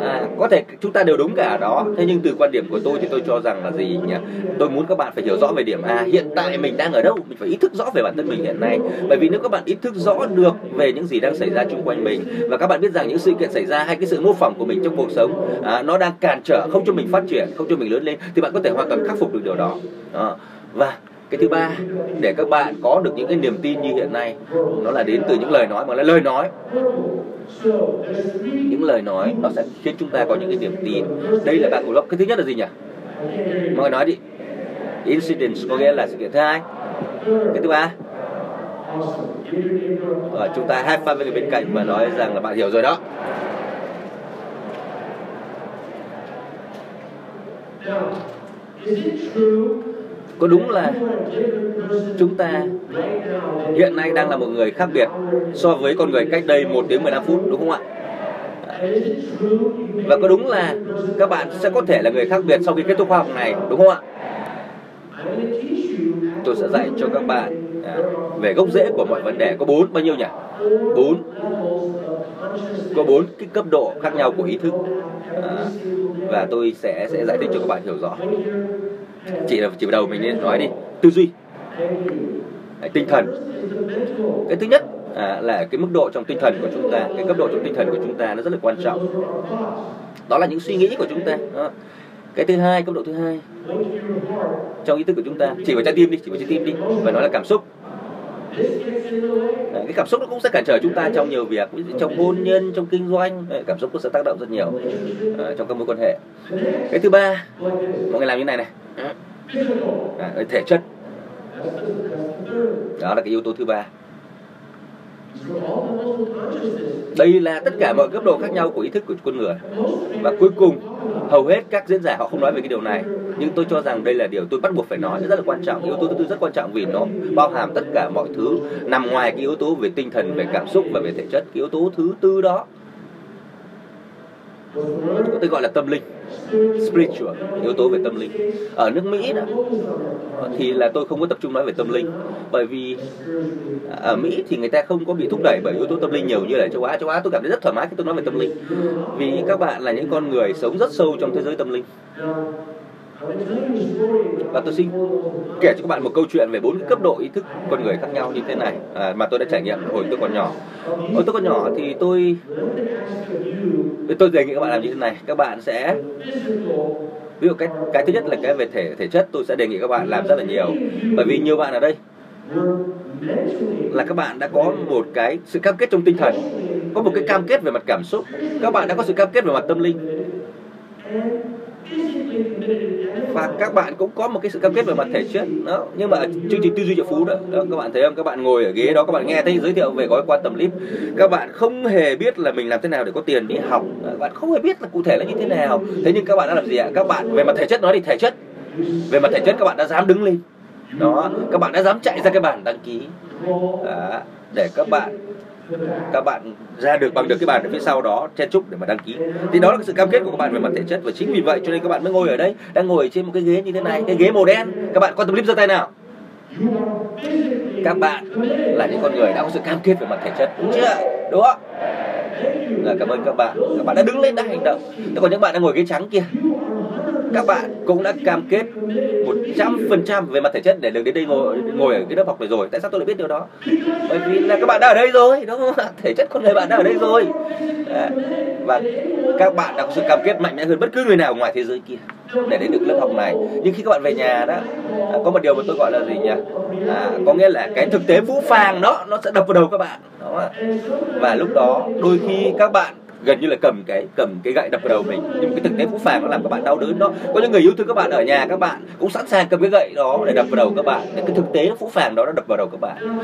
À, có thể chúng ta đều đúng cả đó. Thế nhưng từ quan điểm của tôi thì tôi cho rằng là gì nhỉ? Tôi muốn các bạn phải hiểu rõ về điểm A. Hiện tại mình đang ở đâu? Mình phải ý thức rõ về bản thân mình hiện nay. Bởi vì nếu các bạn ý thức rõ được về những gì đang xảy ra xung quanh mình và các bạn biết rằng những sự kiện xảy ra hay cái sự mô phỏng của mình trong cuộc sống à, nó đang cản trở không cho mình phát triển không cho mình lớn lên thì bạn có thể hoàn toàn khắc phục được điều đó, đó. và cái thứ ba, để các bạn có được những cái niềm tin như hiện nay, nó là đến từ những lời nói mà là lời nói. Những lời nói nó sẽ khiến chúng ta có những cái niềm tin. Đây là bạn của lốc cái thứ nhất là gì nhỉ? Mọi người nói đi. Incident có nghĩa là sự kiện thứ hai. Cái thứ ba. Rồi chúng ta hai pha với người bên cạnh và nói rằng là bạn hiểu rồi đó có đúng là chúng ta hiện nay đang là một người khác biệt so với con người cách đây 1 đến 15 phút, đúng không ạ? Và có đúng là các bạn sẽ có thể là người khác biệt sau khi kết thúc khóa học này, đúng không ạ? Tôi sẽ dạy cho các bạn à, về gốc rễ của mọi vấn đề có bốn bao nhiêu nhỉ? Bốn. Có bốn cái cấp độ khác nhau của ý thức. À, và tôi sẽ sẽ giải thích cho các bạn hiểu rõ. Chỉ là chỉ vào đầu mình nên nói đi. Tư duy. À, tinh thần. Cái thứ nhất à, là cái mức độ trong tinh thần của chúng ta. Cái cấp độ trong tinh thần của chúng ta nó rất là quan trọng. Đó là những suy nghĩ của chúng ta. Đó. cái thứ hai cấp độ thứ hai trong ý thức của chúng ta chỉ vào trái tim đi chỉ vào trái tim đi và nói là cảm xúc. Đấy, cái cảm xúc nó cũng sẽ cản trở chúng ta trong nhiều việc trong hôn nhân trong kinh doanh Đấy, cảm xúc nó sẽ tác động rất nhiều uh, trong các mối quan hệ. Cái thứ ba mọi người làm như này này. À, thể chất. Đó là cái yếu tố thứ ba đây là tất cả mọi cấp độ khác nhau của ý thức của con người. Và cuối cùng, hầu hết các diễn giả họ không nói về cái điều này. Nhưng tôi cho rằng đây là điều tôi bắt buộc phải nói. Rất là quan trọng. Yếu tố thứ tư rất quan trọng vì nó bao hàm tất cả mọi thứ. Nằm ngoài cái yếu tố về tinh thần, về cảm xúc và về thể chất. Cái yếu tố thứ tư đó có thể gọi là tâm linh, spiritual, yếu tố về tâm linh. Ở nước Mỹ đó, thì là tôi không có tập trung nói về tâm linh. Bởi vì ở Mỹ thì người ta không có bị thúc đẩy bởi yếu tố tâm linh nhiều như là châu Á. Châu Á tôi cảm thấy rất thoải mái khi tôi nói về tâm linh. Vì các bạn là những con người sống rất sâu trong thế giới tâm linh và tôi xin kể cho các bạn một câu chuyện về bốn cấp độ ý thức con người khác nhau như thế này à, mà tôi đã trải nghiệm hồi tôi còn nhỏ. Hồi tôi còn nhỏ thì tôi tôi đề nghị các bạn làm như thế này. Các bạn sẽ ví dụ cái cái thứ nhất là cái về thể thể chất tôi sẽ đề nghị các bạn làm rất là nhiều. Bởi vì nhiều bạn ở đây là các bạn đã có một cái sự cam kết trong tinh thần có một cái cam kết về mặt cảm xúc. Các bạn đã có sự cam kết về mặt tâm linh và các bạn cũng có một cái sự cam kết về mặt thể chất. Đó nhưng mà chương trình tư duy triệu phú đó, đó các bạn thấy không? Các bạn ngồi ở ghế đó các bạn nghe thấy giới thiệu về gói quan tầm lip. Các bạn không hề biết là mình làm thế nào để có tiền đi học. Các bạn không hề biết là cụ thể là như thế nào. Thế nhưng các bạn đã làm gì ạ? Các bạn về mặt thể chất nói đi thể chất. Về mặt thể chất các bạn đã dám đứng lên. Đó các bạn đã dám chạy ra cái bản đăng ký. Đó, để các bạn các bạn ra được bằng được cái bàn ở phía sau đó, chen chúc để mà đăng ký. Thì đó là cái sự cam kết của các bạn về mặt thể chất và chính vì vậy cho nên các bạn mới ngồi ở đây, đang ngồi trên một cái ghế như thế này, cái ghế màu đen. Các bạn quan tâm clip giơ tay nào. Các bạn là những con người đã có sự cam kết về mặt thể chất, đúng chưa? Đúng không? Là cảm ơn các bạn. Các bạn đã đứng lên, đã hành động. Còn những bạn đang ngồi ghế trắng kia các bạn cũng đã cam kết 100% về mặt thể chất để được đến đây ngồi ngồi ở cái lớp học này rồi. Tại sao tôi lại biết điều đó? Bởi vì là các bạn đã ở đây rồi đúng không thể chất con người bạn đã ở đây rồi. Và các bạn đã có sự cam kết mạnh mẽ hơn bất cứ người nào ngoài thế giới kia để đến được lớp học này. Nhưng khi các bạn về nhà đó à, có một điều mà tôi gọi là gì nhỉ? À, có nghĩa là cái thực tế phũ phàng đó nó sẽ đập vào đầu các bạn đó. và lúc đó đôi khi các bạn gần như là cầm cái cầm cái gậy đập vào đầu mình nhưng cái thực tế phũ phàng nó làm các bạn đau đớn đó có những người yêu thương các bạn ở nhà các bạn cũng sẵn sàng cầm cái gậy đó để đập vào đầu các bạn cái thực tế phũ phàng đó nó đập vào đầu các bạn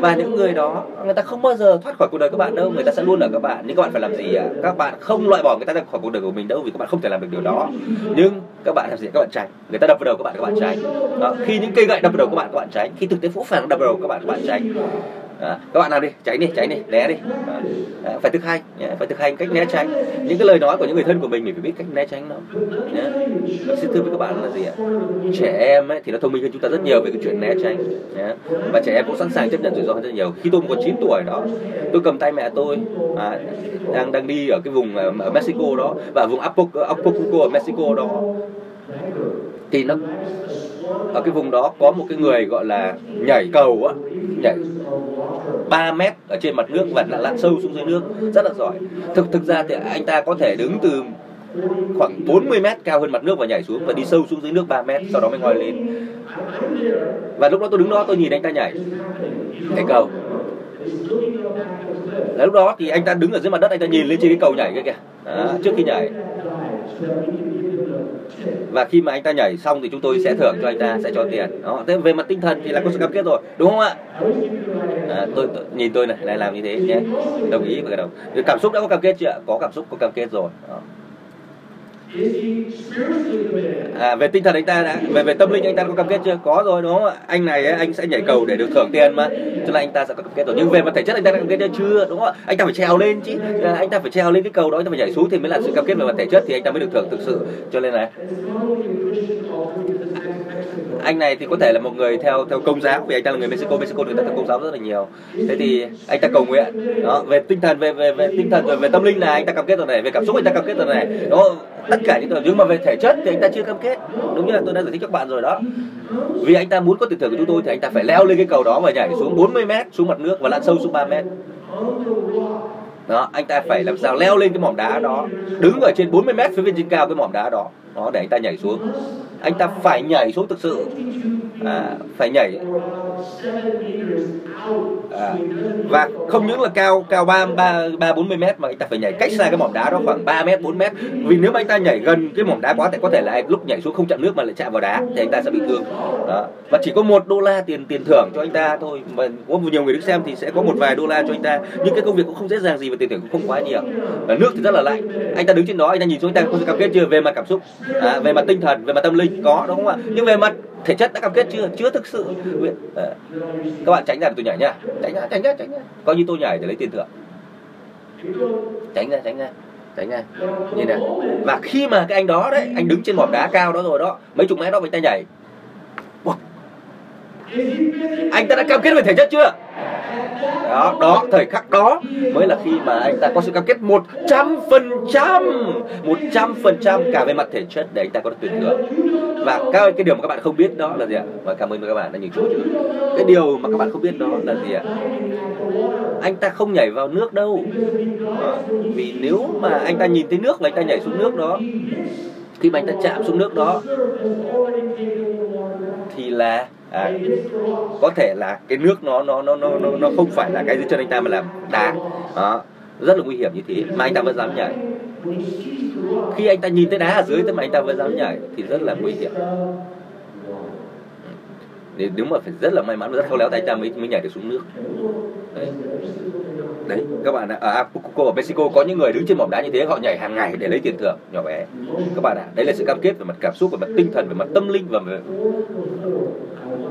và những người đó người ta không bao giờ thoát khỏi cuộc đời các bạn đâu người ta sẽ luôn ở các bạn nhưng các bạn phải làm gì à? các bạn không loại bỏ người ta ra khỏi cuộc đời của mình đâu vì các bạn không thể làm được điều đó nhưng các bạn làm gì các bạn tránh người ta đập vào đầu các bạn các bạn tránh đó. khi những cây gậy đập vào đầu các bạn các bạn tránh khi thực tế phũ phàng đập vào đầu các bạn các bạn tránh À, các bạn nào đi tránh đi tránh đi né đi. À, phải thực hành phải thực hành cách né tránh. Những cái lời nói của những người thân của mình mình phải biết cách né tránh nó nhé. Và xin thưa với các bạn là gì ạ? Trẻ em ấy, thì nó thông minh hơn chúng ta rất nhiều về cái chuyện né tránh và trẻ em cũng sẵn sàng chấp nhận rủi ro hơn rất nhiều. Khi tôi còn 9 tuổi đó tôi cầm tay mẹ tôi à, đang đang đi ở cái vùng à, ở, Mexico đó và vùng Acapulco ở Mexico đó thì nó ở cái vùng đó có một cái người gọi là nhảy cầu á nhảy 3 mét ở trên mặt nước và lặn sâu xuống dưới nước rất là giỏi. Thực thực ra thì anh ta có thể đứng từ khoảng 40 mét cao hơn mặt nước và nhảy xuống và đi sâu xuống dưới nước 3 mét sau đó mới ngoi lên. Và lúc đó tôi đứng đó tôi nhìn anh ta nhảy nhảy cầu. Là lúc đó thì anh ta đứng ở dưới mặt đất anh ta nhìn lên trên cái cầu nhảy kia kìa. Đó, trước khi nhảy và khi mà anh ta nhảy xong thì chúng tôi sẽ thưởng cho anh ta sẽ cho tiền. Đó thế về mặt tinh thần thì là có sự cam kết rồi đúng không ạ? À, tôi, tôi nhìn tôi này lại làm như thế nhé. Đồng ý với cái đồng. Cảm xúc đã có cam kết chưa có cảm xúc có cam kết rồi. Đó. À, về tinh thần anh ta đã về về tâm linh anh ta có cam kết chưa có rồi đúng không ạ anh này ấy, anh sẽ nhảy cầu để được thưởng tiền mà cho nên anh ta sẽ có cam kết rồi nhưng về mặt thể chất anh ta đã cam kết chưa đúng không ạ anh ta phải trèo lên chứ à, anh ta phải trèo lên cái cầu đó anh ta phải nhảy xuống thì mới là sự cam kết về mặt thể chất thì anh ta mới được thưởng thực sự cho nên là anh này thì có thể là một người theo theo công giáo vì anh ta là người Mexico Mexico người ta theo công giáo rất là nhiều thế thì anh ta cầu nguyện đó về tinh thần về về về tinh thần rồi về tâm linh là anh ta cam kết rồi này về cảm xúc anh ta cam kết rồi này đó tất cả những điều nhưng mà về thể chất thì anh ta chưa cam kết. Đúng như là tôi đã giải thích các bạn rồi đó. Vì anh ta muốn có tiền thưởng của chúng tôi thì anh ta phải leo lên cái cầu đó và nhảy xuống 40 mét xuống mặt nước và lặn sâu xuống 3 mét. Đó, anh ta phải làm sao leo lên cái mỏm đá đó, đứng ở trên 40 mét phía bên trên cao cái mỏm đá đó. Đó, để anh ta nhảy xuống anh ta phải nhảy xuống thực sự. À, phải nhảy. À, và không những là cao cao ba ba ba bốn mươi mét mà anh ta phải nhảy cách xa cái mỏm đá đó khoảng 3 mét 4 mét. Vì nếu mà anh ta nhảy gần cái mỏm đá quá thì có thể là lúc nhảy xuống không chạm nước mà lại chạm vào đá thì anh ta sẽ bị thương. Đó. Và chỉ có một đô la tiền tiền thưởng cho anh ta thôi. Mà có nhiều người đứng xem thì sẽ có một vài đô la cho anh ta. Nhưng cái công việc cũng không dễ dàng gì và tiền thưởng cũng không quá nhiều. Và nước thì rất là lạnh. Anh ta đứng trên đó anh ta nhìn xuống anh ta có sự cam kết chưa? Về mặt cảm xúc. À, về mặt tinh thần về mặt tâm linh có đúng không ạ? Nhưng về mặt thể chất đã cam kết chưa? Chưa thực sự. À, các bạn tránh ra tôi nhảy nha. Tránh ra tránh ra tránh ra. Coi như tôi nhảy để lấy tiền thưởng. Tránh ra tránh ra tránh ra. Như này. Và khi mà cái anh đó đấy anh đứng trên mỏm đá cao đó rồi đó mấy chục mét đó với tay nhảy anh ta đã cam kết về thể chất chưa? Đó đó thời khắc đó mới là khi mà anh ta có sự cam kết một trăm phần trăm một trăm phần trăm cả về mặt thể chất để anh ta có được tuyển thưởng và các cái điều mà các bạn không biết đó là gì ạ? Và cảm ơn các bạn đã nhìn chú cái điều mà các bạn không biết đó là gì ạ? Anh ta không nhảy vào nước đâu. À, vì nếu mà anh ta nhìn thấy nước và anh ta nhảy xuống nước đó khi mà anh ta chạm xuống nước đó thì là à, có thể là cái nước nó nó nó nó nó không phải là cái dưới chân anh ta mà là đá đó rất là nguy hiểm như thế. Mà anh ta vẫn dám nhảy. Khi anh ta nhìn thấy đá ở dưới thế mà anh ta vẫn dám nhảy thì rất là nguy hiểm. Nếu, nếu mà phải rất là may mắn và rất khéo léo thì anh ta mới mới nhảy được xuống nước. Đấy, đấy, các bạn ạ. À, à, ở ở Mexico có những người đứng trên mỏm đá như thế, họ nhảy hàng ngày để lấy tiền thưởng, nhỏ bé. Các bạn ạ, đấy là sự cam kết về mặt cảm xúc, về mặt tinh thần, về mặt tâm linh và về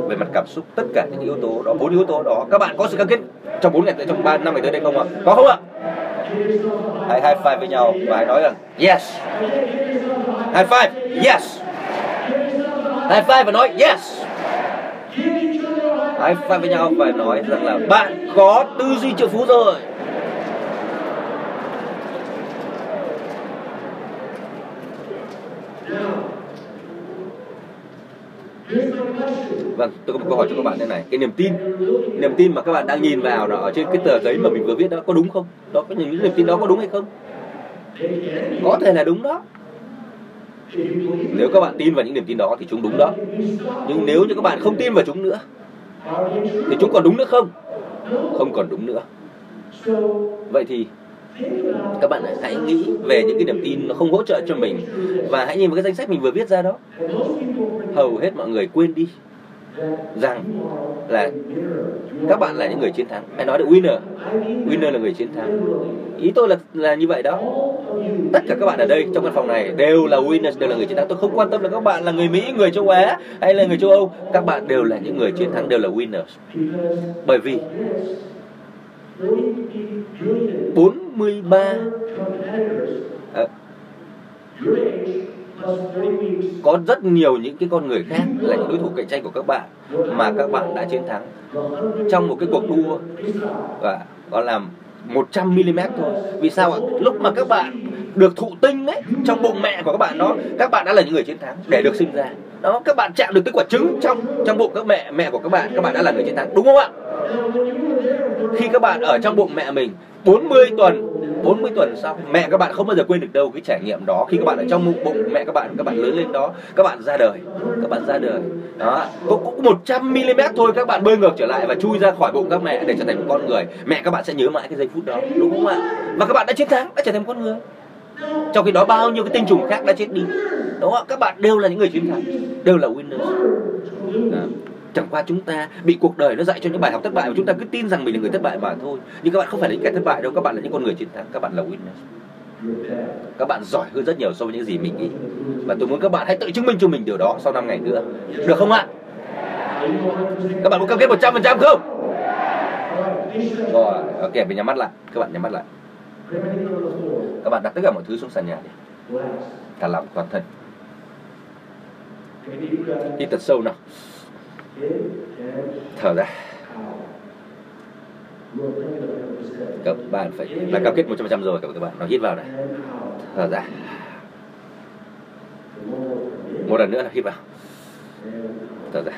về mặt cảm xúc. Tất cả những yếu tố đó, bốn yếu tố đó, các bạn có sự cam kết trong bốn ngày trong ba năm ngày tới đây không ạ? Có không ạ? Hãy high five với nhau và hãy nói rằng, yes. High five, yes. High five và nói, yes high phát với nhau và nói rằng là bạn có tư duy triệu phú rồi Vâng, tôi có một câu hỏi cho các bạn thế này. Cái niềm tin, niềm tin mà các bạn đang nhìn vào đó ở trên cái tờ giấy mà mình vừa viết đó có đúng không? Đó có những niềm tin đó có đúng hay không? Có thể là đúng đó. nếu các bạn tin vào những niềm tin đó thì chúng đúng đó nhưng nếu như các bạn không tin vào chúng nữa thì chúng còn đúng nữa không? Không còn đúng nữa. Vậy thì các bạn hãy nghĩ về những cái niềm tin nó không hỗ trợ cho mình. Và hãy nhìn vào cái danh sách mình vừa viết ra đó. Hầu hết mọi người quên đi rằng là các bạn là những người chiến thắng. Hay nói được winner. Winner là người chiến thắng. Ý tôi là là như vậy đó. Tất cả các bạn ở đây trong căn phòng này đều là winners đều là người chiến thắng. Tôi không quan tâm là các bạn là người mỹ người châu á hay là người châu âu. Các bạn đều là những người chiến thắng đều là winners. Bởi vì 43 à, có rất nhiều những cái con người khác là những đối thủ cạnh tranh của các bạn mà các bạn đã chiến thắng trong một cái cuộc đua và gọi là 100 mm thôi. Vì sao ạ? Lúc mà các bạn được thụ tinh ấy trong bụng mẹ của các bạn đó, các bạn đã là những người chiến thắng để được sinh ra. Đó, các bạn chạm được cái quả trứng trong trong bụng các mẹ mẹ của các bạn, các bạn đã là người chiến thắng, đúng không ạ? Khi các bạn ở trong bụng mẹ mình 40 tuần 40 tuần sau mẹ các bạn không bao giờ quên được đâu cái trải nghiệm đó khi các bạn ở trong bụng bụng mẹ các bạn các bạn lớn lên đó các bạn ra đời các bạn ra đời. Đó có, có 100 mm thôi các bạn bơi ngược trở lại và chui ra khỏi bụng các mẹ để trở thành một con người. Mẹ các bạn sẽ nhớ mãi cái giây phút đó đúng không ạ? Và các bạn đã chiến thắng đã trở thành một con người. Trong khi đó bao nhiêu cái tinh trùng khác đã chết đi. Đó các bạn đều là những người chiến thắng đều là winners. Đó chẳng qua chúng ta bị cuộc đời nó dạy cho những bài học thất bại và chúng ta cứ tin rằng mình là người thất bại mà thôi. Nhưng các bạn không phải là những kẻ thất bại đâu, các bạn là những con người chiến thắng. Các bạn là winner. Các bạn giỏi hơn rất nhiều so với những gì mình nghĩ. Và tôi muốn các bạn hãy tự chứng minh cho mình điều đó sau 5 ngày nữa. Được không ạ? Các bạn có cam kết một trăm phần trăm không? Rồi, ok, mình nhắm mắt lại. Các bạn nhắm mắt lại. Các bạn đặt tất cả mọi thứ xuống sàn nhà đi. Thả lỏng toàn thân. Hít thật sâu nào thở ra. Các bạn phải là cam kết 100% rồi các bạn, nó hít vào này. Thở ra. Một lần nữa là hít vào. Thở ra.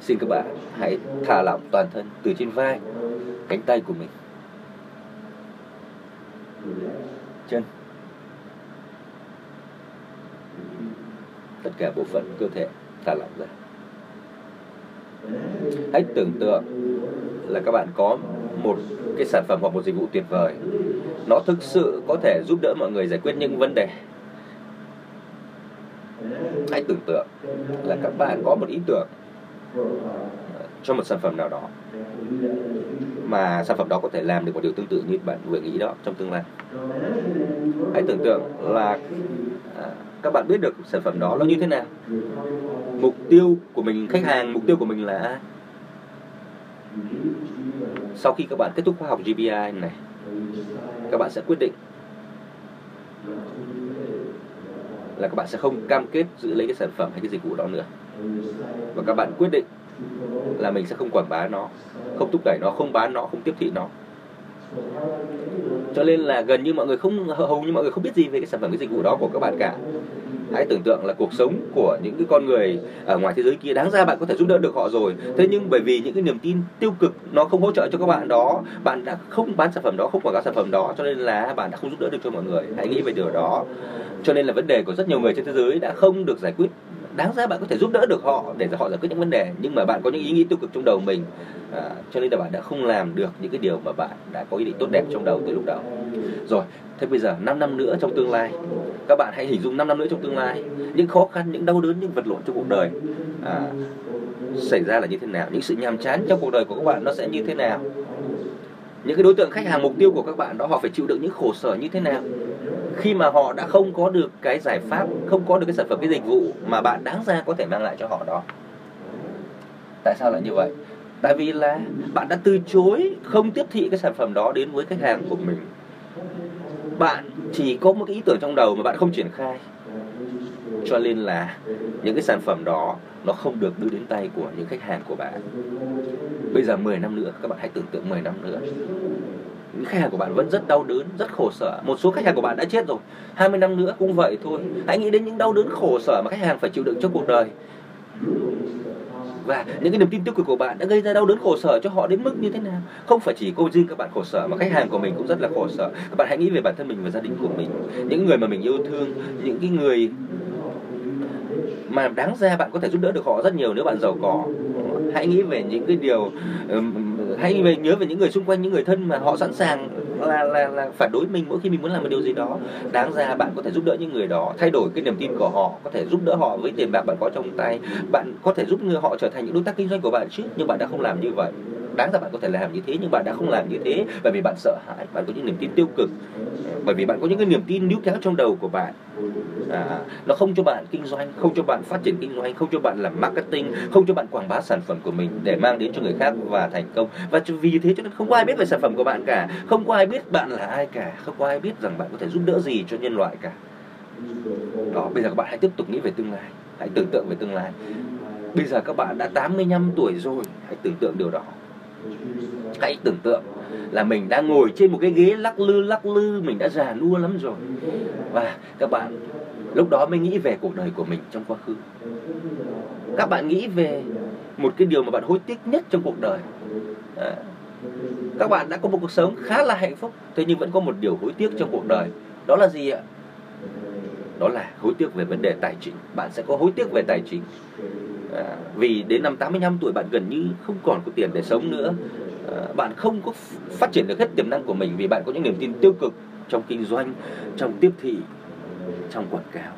Xin các bạn hãy thả lỏng toàn thân từ trên vai, cánh tay của mình. Chân. Tất cả bộ phận cơ thể ta lỏng ra hãy tưởng tượng là các bạn có một cái sản phẩm hoặc một dịch vụ tuyệt vời. Nó thực sự có thể giúp đỡ mọi người giải quyết những vấn đề. Hãy tưởng tượng là các bạn có một ý tưởng ờ, cho một sản phẩm nào đó mà sản phẩm đó có thể làm được một điều tương tự như bạn vừa nghĩ đó trong tương lai. Hãy tưởng tượng là à, các bạn biết được sản phẩm đó nó như thế nào? Mục tiêu của mình, khách hàng, mục tiêu của mình là ai? Sau khi các bạn kết thúc khóa học GBI này, các bạn sẽ quyết định là các bạn sẽ không cam kết giữ lấy cái sản phẩm hay cái dịch vụ đó nữa. Và các bạn quyết định là mình sẽ không quảng bá nó, không thúc đẩy nó, không bán nó, không tiếp thị nó cho nên là gần như mọi người không, hầu như mọi người không biết gì về cái sản phẩm, cái dịch vụ đó của các bạn cả. Hãy tưởng tượng là cuộc sống của những cái con người ở ngoài thế giới kia, đáng ra bạn có thể giúp đỡ được họ rồi. Thế nhưng bởi vì những cái niềm tin tiêu cực nó không hỗ trợ cho các bạn đó, bạn đã không bán sản phẩm đó, không quảng cáo sản phẩm đó, cho nên là bạn đã không giúp đỡ được cho mọi người. Hãy nghĩ về điều đó. Cho nên là vấn đề của rất nhiều người trên thế giới đã không được giải quyết đáng ra bạn có thể giúp đỡ được họ để họ giải quyết những vấn đề. Nhưng mà bạn có những ý nghĩ tiêu cực trong đầu mình à, cho nên là bạn đã không làm được những cái điều mà bạn đã có ý định tốt đẹp trong đầu từ lúc đầu. Rồi thế bây giờ 5 năm nữa trong tương lai các bạn hãy hình dung 5 năm nữa trong tương lai những khó khăn những đau đớn những vật lộn trong cuộc đời à, xảy ra là như thế nào những sự nhàm chán trong cuộc đời của các bạn nó sẽ như thế nào. Những cái đối tượng khách hàng mục tiêu của các bạn đó họ phải chịu đựng những khổ sở như thế nào khi mà họ đã không có được cái giải pháp, không có được cái sản phẩm, cái dịch vụ mà bạn đáng ra có thể mang lại cho họ đó. Tại sao lại như vậy? Tại vì là bạn đã từ chối không tiếp thị cái sản phẩm đó đến với khách hàng của mình. Bạn chỉ có một cái ý tưởng trong đầu mà bạn không triển khai. Cho nên là những cái sản phẩm đó nó không được đưa đến tay của những khách hàng của bạn. Bây giờ 10 năm nữa, các bạn hãy tưởng tượng 10 năm nữa khách hàng của bạn vẫn rất đau đớn, rất khổ sở. Một số khách hàng của bạn đã chết rồi. 20 năm nữa cũng vậy thôi. Hãy nghĩ đến những đau đớn, khổ sở mà khách hàng phải chịu đựng trong cuộc đời. Và những cái niềm tin tiêu cực của bạn đã gây ra đau đớn, khổ sở cho họ đến mức như thế nào? Không phải chỉ cô riêng các bạn khổ sở, mà khách hàng của mình cũng rất là khổ sở. Các bạn hãy nghĩ về bản thân mình và gia đình của mình. Những người mà mình yêu thương, những cái người mà đáng ra bạn có thể giúp đỡ được họ rất nhiều nếu bạn giàu có. Hãy nghĩ về những cái điều hãy về nhớ về những người xung quanh, những người thân mà họ sẵn sàng là là là phản đối mình mỗi khi mình muốn làm một điều gì đó. Đáng ra bạn có thể giúp đỡ những người đó, thay đổi cái niềm tin của họ, có thể giúp đỡ họ với tiền bạc bạn có trong tay, bạn có thể giúp người họ trở thành những đối tác kinh doanh của bạn chứ, nhưng bạn đã không làm như vậy đáng ra bạn có thể làm như thế nhưng bạn đã không làm như thế bởi vì bạn sợ hãi bạn có những niềm tin tiêu cực bởi vì bạn có những cái niềm tin níu kéo trong đầu của bạn. À, nó không cho bạn kinh doanh không cho bạn phát triển kinh doanh không cho bạn làm marketing không cho bạn quảng bá sản phẩm của mình để mang đến cho người khác và thành công. Và vì thế cho nên không có ai biết về sản phẩm của bạn cả không có ai biết bạn là ai cả không có ai biết rằng bạn có thể giúp đỡ gì cho nhân loại cả. Đó bây giờ các bạn hãy tiếp tục nghĩ về tương lai hãy tưởng tượng về tương lai. Bây giờ các bạn đã 85 tuổi rồi hãy tưởng tượng điều đó hãy tưởng tượng là mình đang ngồi trên một cái ghế lắc lư lắc lư mình đã già lua lắm rồi. Và các bạn lúc đó mới nghĩ về cuộc đời của mình trong quá khứ. Các bạn nghĩ về một cái điều mà bạn hối tiếc nhất trong cuộc đời. À, các bạn đã có một cuộc sống khá là hạnh phúc thế nhưng vẫn có một điều hối tiếc trong cuộc đời. Đó là gì ạ? Đó là hối tiếc về vấn đề tài chính. Bạn sẽ có hối tiếc về tài chính à, vì đến năm 85 tuổi bạn gần như không còn có tiền để sống nữa. À, bạn không có phát triển được hết tiềm năng của mình vì bạn có những niềm tin tiêu cực trong kinh doanh trong tiếp thị trong quảng cáo.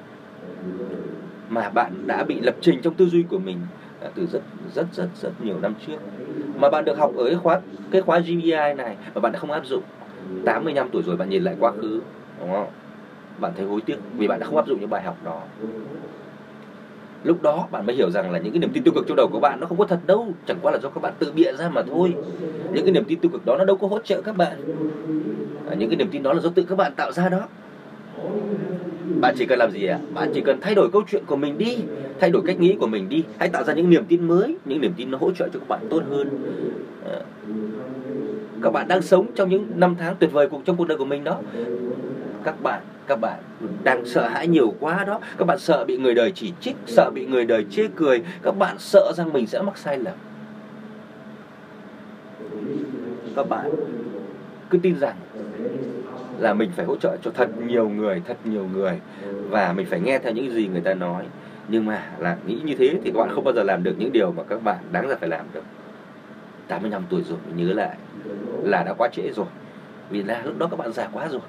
Mà bạn đã bị lập trình trong tư duy của mình à, từ rất rất rất rất nhiều năm trước. Mà bạn được học ở cái khóa cái khóa GBI này mà bạn đã không áp dụng. 85 tuổi rồi bạn nhìn lại quá khứ đúng không? Bạn thấy hối tiếc vì bạn đã không áp dụng những bài học đó lúc đó bạn mới hiểu rằng là những cái niềm tin tiêu cực trong đầu của bạn nó không có thật đâu. Chẳng qua là do các bạn tự bịa ra mà thôi. Những cái niềm tin tiêu cực đó nó đâu có hỗ trợ các bạn. À, những cái niềm tin đó là do tự các bạn tạo ra đó. Bạn chỉ cần làm gì ạ? À? bạn chỉ cần thay đổi câu chuyện của mình đi. Thay đổi cách nghĩ của mình đi. Hãy tạo ra những niềm tin mới. Những niềm tin nó hỗ trợ cho các bạn tốt hơn. À, các bạn đang sống trong những năm tháng tuyệt vời cuộc trong cuộc đời của mình đó các bạn các bạn đang sợ hãi nhiều quá đó. Các bạn sợ bị người đời chỉ trích, sợ bị người đời chê cười. Các bạn sợ rằng mình sẽ mắc sai lầm. Các bạn cứ tin rằng là mình phải hỗ trợ cho thật nhiều người, thật nhiều người và mình phải nghe theo những gì người ta nói. Nhưng mà là nghĩ như thế thì các bạn không bao giờ làm được những điều mà các bạn đáng ra phải làm được. 85 tuổi rồi, mình nhớ lại là đã quá trễ rồi. Vì là lúc đó các bạn già quá rồi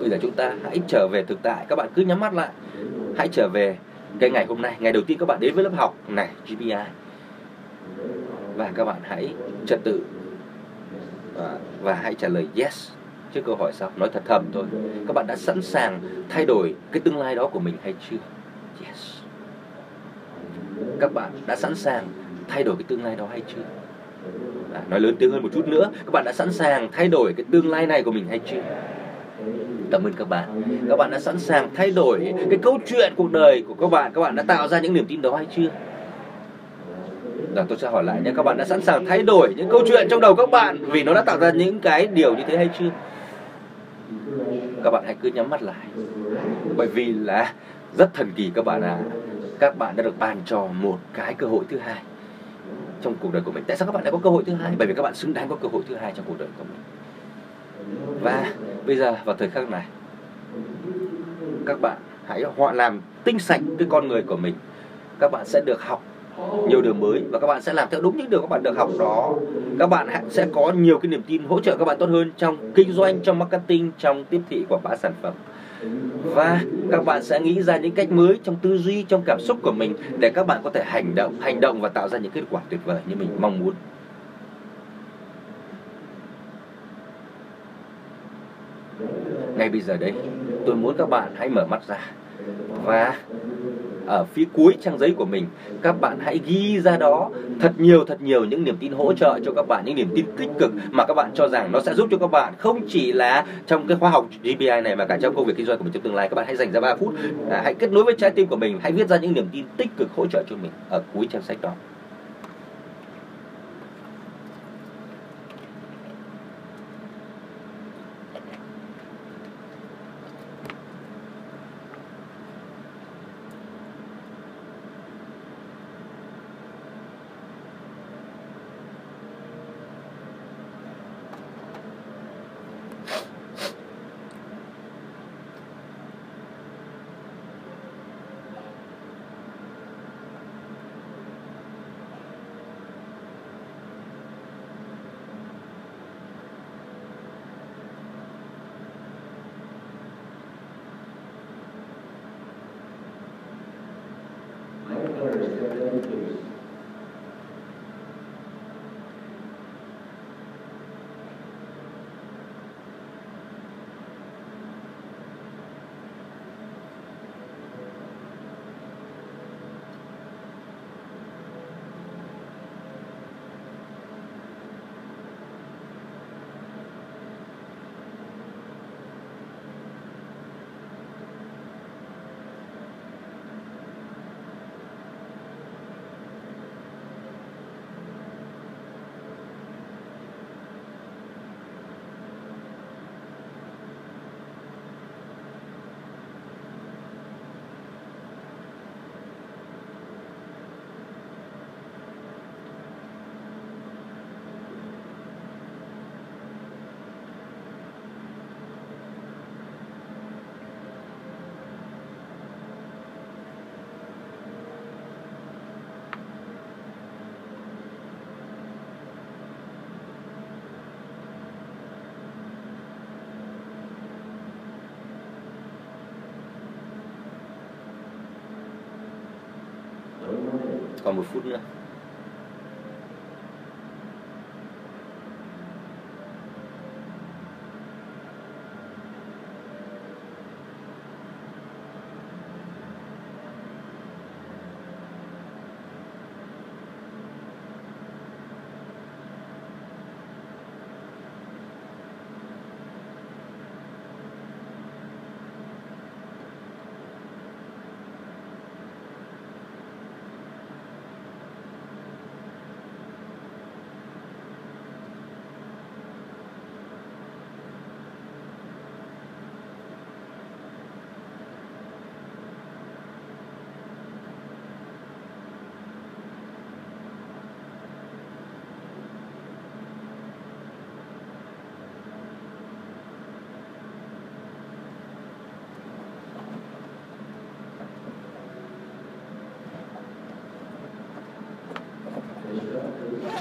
bây giờ chúng ta hãy trở về thực tại. Các bạn cứ nhắm mắt lại. Hãy trở về cái ngày hôm nay. Ngày đầu tiên các bạn đến với lớp học này GPI và các bạn hãy trật tự. Và, và hãy trả lời yes trước câu hỏi sau. Nói thật thầm thôi. Các bạn đã sẵn sàng thay đổi cái tương lai đó của mình hay chưa? Yes. Các bạn đã sẵn sàng thay đổi cái tương lai đó hay chưa? À, nói lớn tiếng hơn một chút nữa. Các bạn đã sẵn sàng thay đổi cái tương lai này của mình hay chưa? Cảm ơn các bạn. Các bạn đã sẵn sàng thay đổi cái câu chuyện cuộc đời của các bạn. Các bạn đã tạo ra những niềm tin đó hay chưa? Rồi tôi sẽ hỏi lại nhé. Các bạn đã sẵn sàng thay đổi những câu chuyện trong đầu các bạn vì nó đã tạo ra những cái điều như thế hay chưa? Các bạn hãy cứ nhắm mắt lại. Bởi vì là rất thần kỳ các bạn à các bạn đã được ban cho một cái cơ hội thứ hai trong cuộc đời của mình. Tại sao các bạn lại có cơ hội thứ hai? Bởi vì các bạn xứng đáng có cơ hội thứ hai trong cuộc đời của mình. Và bây giờ vào thời khắc này các bạn hãy họ làm tinh sạch cái con người của mình. Các bạn sẽ được học nhiều điều mới và các bạn sẽ làm theo đúng những điều các bạn được học đó. Các bạn sẽ có nhiều cái niềm tin hỗ trợ các bạn tốt hơn trong kinh doanh trong marketing trong tiếp thị quảng bá sản phẩm và các bạn sẽ nghĩ ra những cách mới trong tư duy, trong cảm xúc của mình để các bạn có thể hành động hành động và tạo ra những kết quả tuyệt vời như mình mong muốn. Ngay bây giờ đây, tôi muốn các bạn hãy mở mắt ra và ở phía cuối trang giấy của mình. Các bạn hãy ghi ra đó thật nhiều thật nhiều những niềm tin hỗ trợ cho các bạn những niềm tin tích cực mà các bạn cho rằng nó sẽ giúp cho các bạn. Không chỉ là trong cái khóa học GPI này mà cả trong công việc kinh doanh của mình trong tương lai. Các bạn hãy dành ra 3 phút à, hãy kết nối với trái tim của mình. Hãy viết ra những niềm tin tích cực hỗ trợ cho mình ở cuối trang sách đó.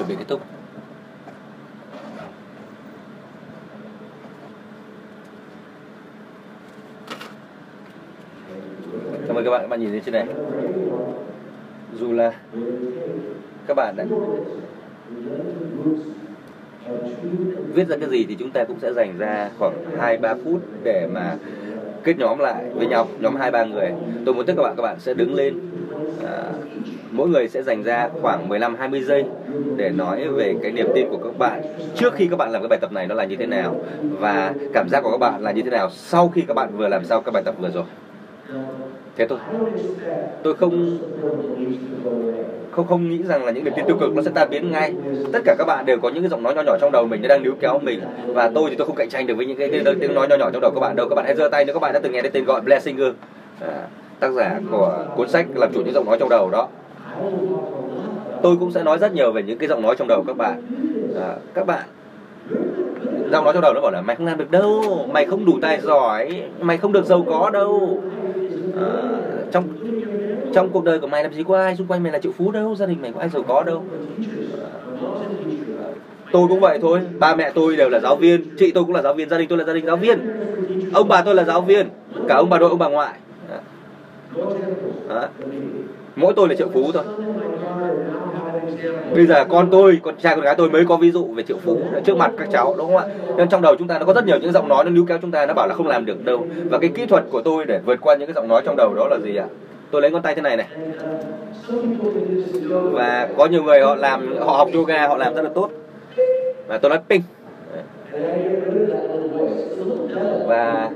Chuẩn bị kết thúc cảm ơn các bạn các bạn nhìn thấy trên này dù là các bạn đã viết ra cái gì thì chúng ta cũng sẽ dành ra khoảng 2 3 phút để mà kết nhóm lại với nhau, nhóm hai ba người. Tôi muốn tất cả các bạn các bạn sẽ đứng lên mỗi người sẽ dành ra khoảng 15 20 giây để nói về cái niềm tin của các bạn. Trước khi các bạn làm cái bài tập này nó là như thế nào và cảm giác của các bạn là như thế nào sau khi các bạn vừa làm xong các bài tập vừa rồi. Thế thôi. Tôi không không không nghĩ rằng là những niềm tin tiêu cực nó sẽ tan biến ngay. Tất cả các bạn đều có những cái giọng nói nhỏ nhỏ trong đầu mình nó đang níu kéo mình. Và tôi thì tôi không cạnh tranh được với những cái, cái tiếng nói nhỏ nhỏ trong đầu các bạn đâu. Các bạn hãy giơ tay nếu các bạn đã từng nghe đến tên gọi Blessinger à, tác giả của cuốn sách làm chủ những giọng nói trong đầu đó tôi cũng sẽ nói rất nhiều về những cái giọng nói trong đầu các bạn. À, các bạn giọng nói trong đầu nó bảo là mày không làm được đâu mày không đủ tài giỏi mày không được giàu có đâu. À, trong trong cuộc đời của mày làm gì có ai xung quanh mày là triệu phú đâu gia đình mày có ai giàu có đâu. À, tôi cũng vậy thôi ba mẹ tôi đều là giáo viên chị tôi cũng là giáo viên gia đình tôi là gia đình giáo viên ông bà tôi là giáo viên cả ông bà nội ông bà ngoại. À. à mỗi tôi là triệu phú thôi. Bây giờ con tôi, con trai, con gái tôi mới có ví dụ về triệu phú trước mặt các cháu, đúng không ạ? Nên trong đầu chúng ta nó có rất nhiều những giọng nói nó níu kéo chúng ta, nó bảo là không làm được đâu. Và cái kỹ thuật của tôi để vượt qua những cái giọng nói trong đầu đó là gì ạ? Tôi lấy ngón tay thế này này. Và có nhiều người họ làm, họ học yoga, họ làm rất là tốt. Và tôi nói ping và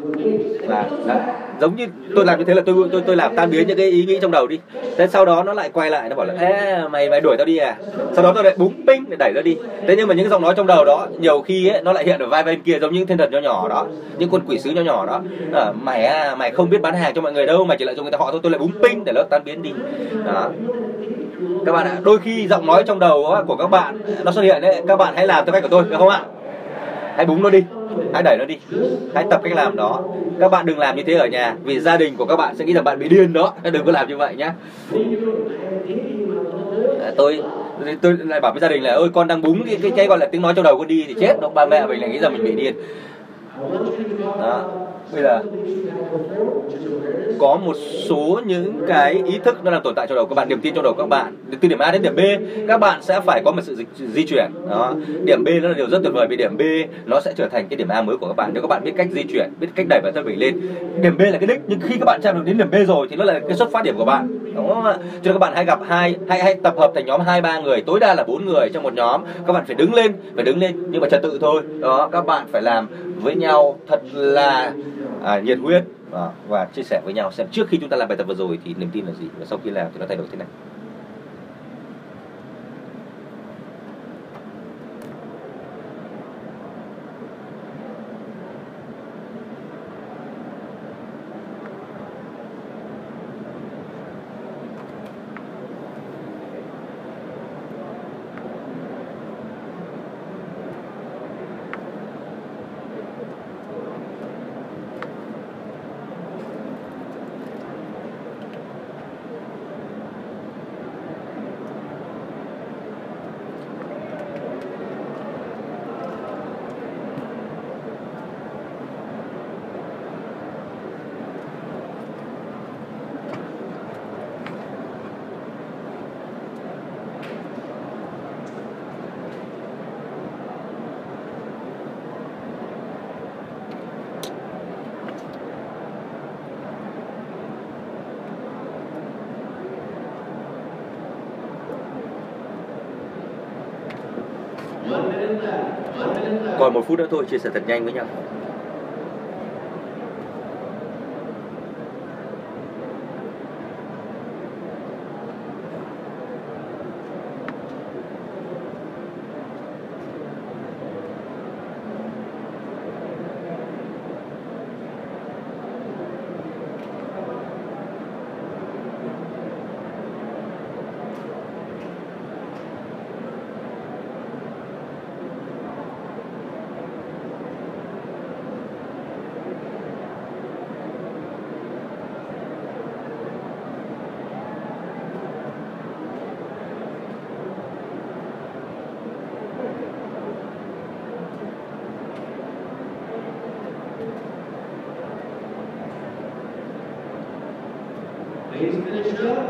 và đó. giống như tôi làm như thế là tôi tôi tôi làm tan biến những cái ý nghĩ trong đầu đi. Thế sau đó nó lại quay lại nó bảo là Ê, mày mày đuổi tao đi à? Sau đó tôi lại búng ping để đẩy nó đi. Thế nhưng mà những giọng nói trong đầu đó nhiều khi ấy, nó lại hiện ở vai bên kia giống như thiên thần nhỏ nhỏ đó những con quỷ sứ nhỏ nhỏ đó. À, mày à, mày không biết bán hàng cho mọi người đâu mày chỉ lại cho người ta họ thôi. Tôi lại búng ping để nó tan biến đi. Đó. Các bạn ạ đôi khi giọng nói trong đầu của các bạn nó xuất hiện đấy các bạn hãy làm theo cách của tôi được không ạ? Hãy búng nó đi. Hãy đẩy nó đi. Hãy tập cách làm đó. Các bạn đừng làm như thế ở nhà vì gia đình của các bạn sẽ nghĩ rằng bạn bị điên đó. Đừng có làm như vậy nhé à, tôi tôi lại bảo với gia đình là ôi con đang búng cái cái, cái gọi là tiếng nói trong đầu con đi thì chết. Đâu ba mẹ mình lại nghĩ rằng mình bị điên. Đó bây giờ có một số những cái ý thức nó đang tồn tại trong đầu các bạn niềm tin trong đầu các bạn. Từ điểm A đến điểm B các bạn sẽ phải có một sự di, di chuyển đó. Điểm B nó là điều rất tuyệt vời vì điểm B nó sẽ trở thành cái điểm A mới của các bạn. Nếu các bạn biết cách di chuyển biết cách đẩy bản thân mình lên điểm B là cái đích. Nhưng khi các bạn chạm được đến điểm B rồi thì nó là cái xuất phát điểm của bạn đúng không ạ? Cho nên các bạn hãy gặp hai hãy hãy tập hợp thành nhóm hai ba người tối đa là bốn người trong một nhóm. Các bạn phải đứng lên phải đứng lên nhưng mà trật tự thôi đó. Các bạn phải làm với nhau thật là à, nhiệt huyết. Và, và chia sẻ với nhau xem trước khi chúng ta làm bài tập vừa rồi thì niềm tin là gì và sau khi làm thì nó thay đổi thế nào. Còn một phút nữa thôi chia sẻ thật nhanh với nhau.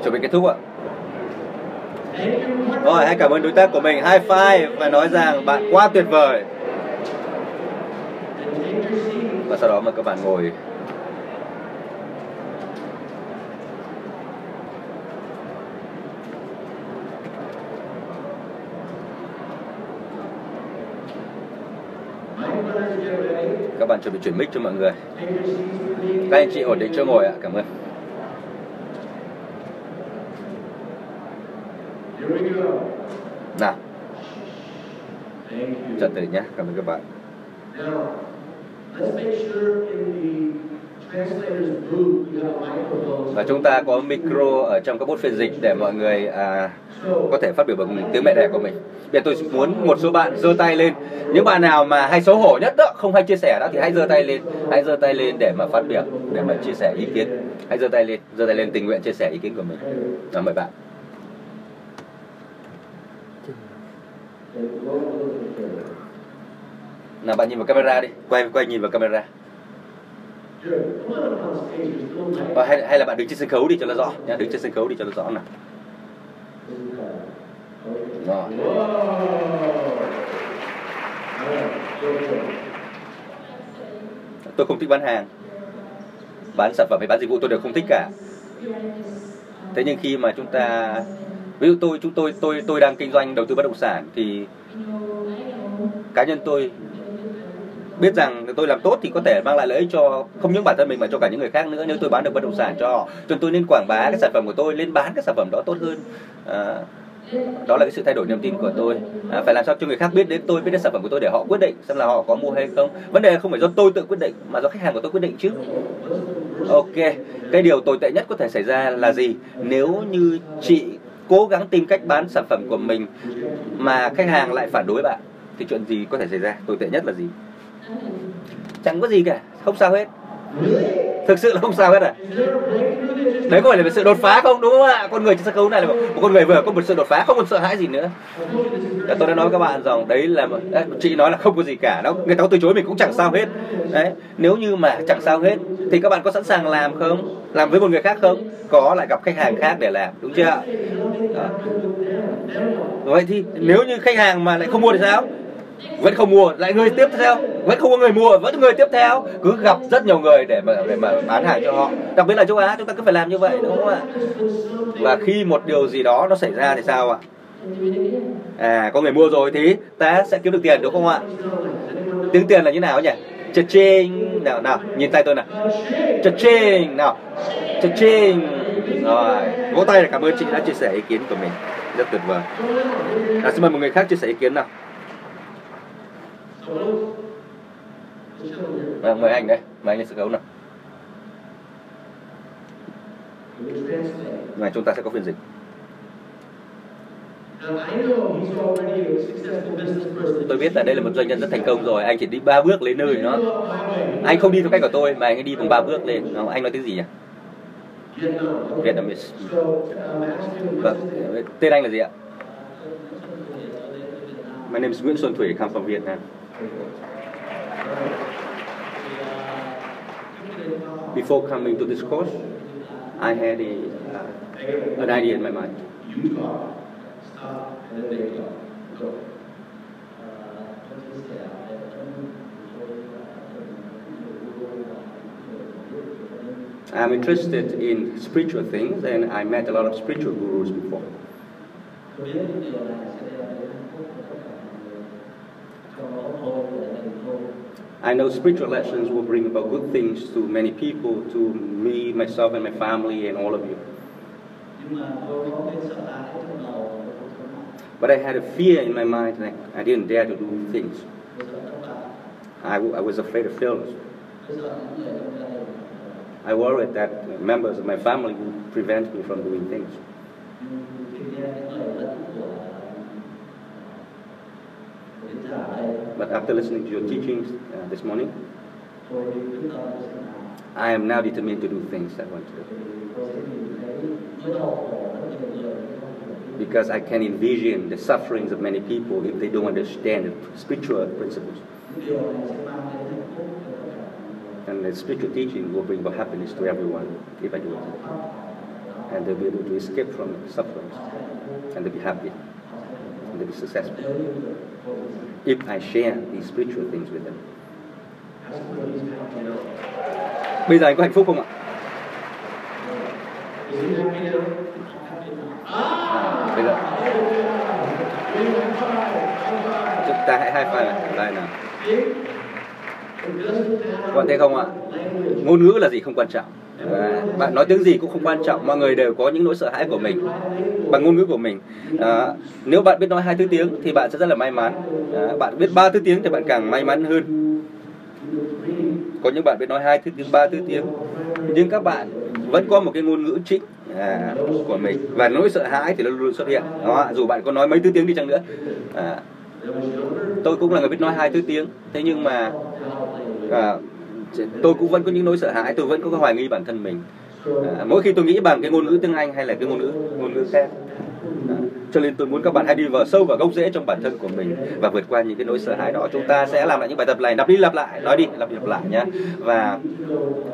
Chuẩn bị kết thúc ạ. Rồi, hãy cảm ơn đối tác của mình. High five và nói rằng bạn quá tuyệt vời. Và sau đó mời các bạn ngồi. Các bạn chuẩn bị chuyển mic cho mọi người. Các anh chị ổn định cho ngồi ạ, cảm ơn nào tự nhé cảm ơn các bạn và chúng ta có micro ở trong các bút phiên dịch để mọi người à, có thể phát biểu bằng tiếng mẹ đẻ của mình. Bây giờ tôi muốn một số bạn giơ tay lên. Những bạn nào mà hay xấu hổ nhất đó, không hay chia sẻ đó thì hãy giơ tay lên, hãy giơ tay lên để mà phát biểu, để mà chia sẻ ý kiến. Hãy giơ tay lên, giơ tay lên tình nguyện chia sẻ ý kiến của mình. Nào mời bạn. Nào bạn nhìn vào camera đi, quay quay nhìn vào camera. Và hay, hay là bạn đứng trên sân khấu đi cho nó rõ nha, đứng trên sân khấu đi cho nó rõ nào. Rồi. Tôi không thích bán hàng Bán sản phẩm hay bán dịch vụ tôi đều không thích cả Thế nhưng khi mà chúng ta Ví dụ tôi chúng tôi tôi tôi đang kinh doanh đầu tư bất động sản thì cá nhân tôi biết rằng tôi làm tốt thì có thể mang lại lợi ích cho không những bản thân mình mà cho cả những người khác nữa nếu tôi bán được bất động sản cho họ. Cho nên tôi nên quảng bá cái sản phẩm của tôi lên bán cái sản phẩm đó tốt hơn. À, đó là cái sự thay đổi niềm tin của tôi. À, phải làm sao cho người khác biết đến tôi biết đến sản phẩm của tôi để họ quyết định xem là họ có mua hay không. Vấn đề không phải do tôi tự quyết định mà do khách hàng của tôi quyết định chứ. Ok cái điều tồi tệ nhất có thể xảy ra là gì? Nếu như chị cố gắng tìm cách bán sản phẩm của mình mà khách hàng lại phản đối bạn thì chuyện gì có thể xảy ra? Tồi tệ nhất là gì? Chẳng có gì cả không sao hết thực sự là không sao hết à đấy có phải là sự đột phá không? Đúng không ạ? Con người trên sân khấu này là một con người vừa có một sự đột phá không còn sợ hãi gì nữa. Và tôi đã nói với các bạn rằng đấy là một, đấy, chị nói là không có gì cả. Nó người ta có từ chối mình cũng chẳng sao hết. Đấy nếu như mà chẳng sao hết thì các bạn có sẵn sàng làm không? Làm với một người khác không? Có lại gặp khách hàng khác để làm đúng chưa ạ? Đó. vậy thì nếu như khách hàng mà lại không mua thì sao? Vẫn không mua lại người tiếp theo. Vẫn không có người mua vẫn người tiếp theo. Cứ gặp rất nhiều người để mà để mà bán hàng cho họ. Đặc biệt là châu Á chúng ta cứ phải làm như vậy đúng không ạ? Và khi một điều gì đó nó xảy ra thì sao ạ? À có người mua rồi thì ta sẽ kiếm được tiền đúng không ạ? Tiếng tiền là như nào nhỉ? Chật ching nào nào nhìn tay tôi nào. Chật ching nào. Chật ching rồi vỗ tay để cảm ơn chị đã chia sẻ ý kiến của mình. Rất tuyệt vời. À, xin mời một người khác chia sẻ ý kiến nào à, mời anh đây. Mời anh lên sân khấu nào. Này chúng ta sẽ có phiên dịch. Tôi biết là đây là một doanh nhân rất thành công rồi. Anh chỉ đi ba bước lên nơi nó. Anh không đi theo cách của tôi mà anh đi bằng ba bước lên. Anh nói tiếng gì nhỉ? Vietnamese. Vâng tên anh là gì ạ? My name is Nguyễn Xuân Thủy, come from Vietnam. Before coming to this course, I had a, uh, an idea in my mind. I'm interested in spiritual things and I met a lot of spiritual gurus before. I know spiritual lessons will bring about good things to many people, to me, myself, and my family, and all of you. But I had a fear in my mind, and I, I didn't dare to do things. I was afraid of failures. I worried that members of my family would prevent me from doing things. But after listening to your teachings uh, this morning, I am now determined to do things I want to do. Because I can envision the sufferings of many people if they don't understand the spiritual principles. And the spiritual teaching will bring happiness to everyone if I do it. And they'll be able to escape from sufferings. And they'll be happy. And they'll be successful. If I share these spiritual things with them. Bây giờ anh có hạnh phúc không ạ? À, bây giờ chúng ta hãy hai file này, đây nào. Các bạn thấy không ạ? Ngôn ngữ là gì không quan trọng. À, bạn nói tiếng gì cũng không quan trọng mọi người đều có những nỗi sợ hãi của mình bằng ngôn ngữ của mình. À, nếu bạn biết nói hai thứ tiếng thì bạn sẽ rất là may mắn. À, bạn biết ba thứ tiếng thì bạn càng may mắn hơn. Có những bạn biết nói hai thứ tiếng ba thứ tiếng nhưng các bạn vẫn có một cái ngôn ngữ chính à, của mình. Và nỗi sợ hãi thì nó luôn xuất hiện. Đó dù bạn có nói mấy thứ tiếng đi chăng nữa. À, tôi cũng là người biết nói hai thứ tiếng. Thế nhưng mà à, tôi cũng vẫn có những nỗi sợ hãi tôi vẫn có cái hoài nghi bản thân mình. À, mỗi khi tôi nghĩ bằng cái ngôn ngữ tiếng anh hay là cái ngôn ngữ ngôn ngữ khác. À, cho nên tôi muốn các bạn hãy đi vào sâu vào gốc rễ trong bản thân của mình và vượt qua những cái nỗi sợ hãi đó. Chúng ta sẽ làm lại những bài tập này. Lặp đi lặp lại nói đi lặp đi lặp lại nhé. Và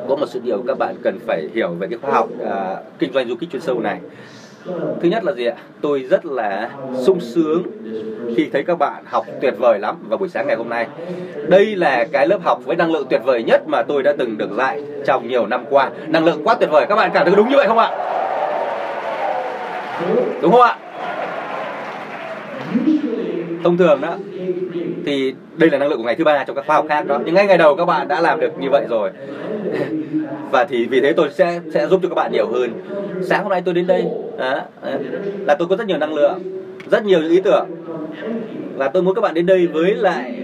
có một sự điều các bạn cần phải hiểu về cái khoa học à, kinh doanh du kích chuyên sâu này thứ nhất là gì ạ? Tôi rất là sung sướng khi thấy các bạn học tuyệt vời lắm vào buổi sáng ngày hôm nay. Đây là cái lớp học với năng lượng tuyệt vời nhất mà tôi đã từng được dạy trong nhiều năm qua. Năng lượng quá tuyệt vời, các bạn cảm thấy đúng như vậy không ạ? Đúng không ạ? Thông thường đó thì đây là năng lượng của ngày thứ ba trong các khóa học khác đó. Nhưng ngay ngày đầu các bạn đã làm được như vậy rồi. Và thì vì thế tôi sẽ sẽ giúp cho các bạn nhiều hơn. Sáng hôm nay tôi đến đây đó, là tôi có rất nhiều năng lượng rất nhiều ý tưởng. Và tôi muốn các bạn đến đây với lại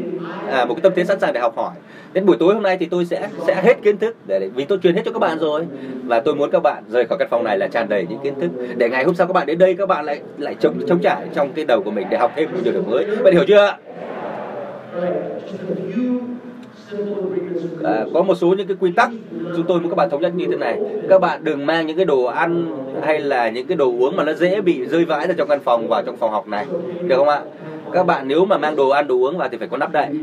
à, một cái tâm thế sẵn sàng để học hỏi. Đến buổi tối hôm nay thì tôi sẽ sẽ hết kiến thức để vì tôi truyền hết cho các bạn rồi. Và tôi muốn các bạn rời khỏi căn phòng này là tràn đầy những kiến thức. Để ngày hôm sau các bạn đến đây các bạn lại lại chống chống trải trong cái đầu của mình để học thêm nhiều điều mới. Bạn hiểu chưa à, có một số những cái quy tắc chúng tôi muốn các bạn thống nhất như thế này. Các bạn đừng mang những cái đồ ăn hay là những cái đồ uống mà nó dễ bị rơi vãi ra trong căn phòng vào trong phòng học này. Được không ạ? Các bạn nếu mà mang đồ ăn, đồ uống vào thì phải có nắp đậy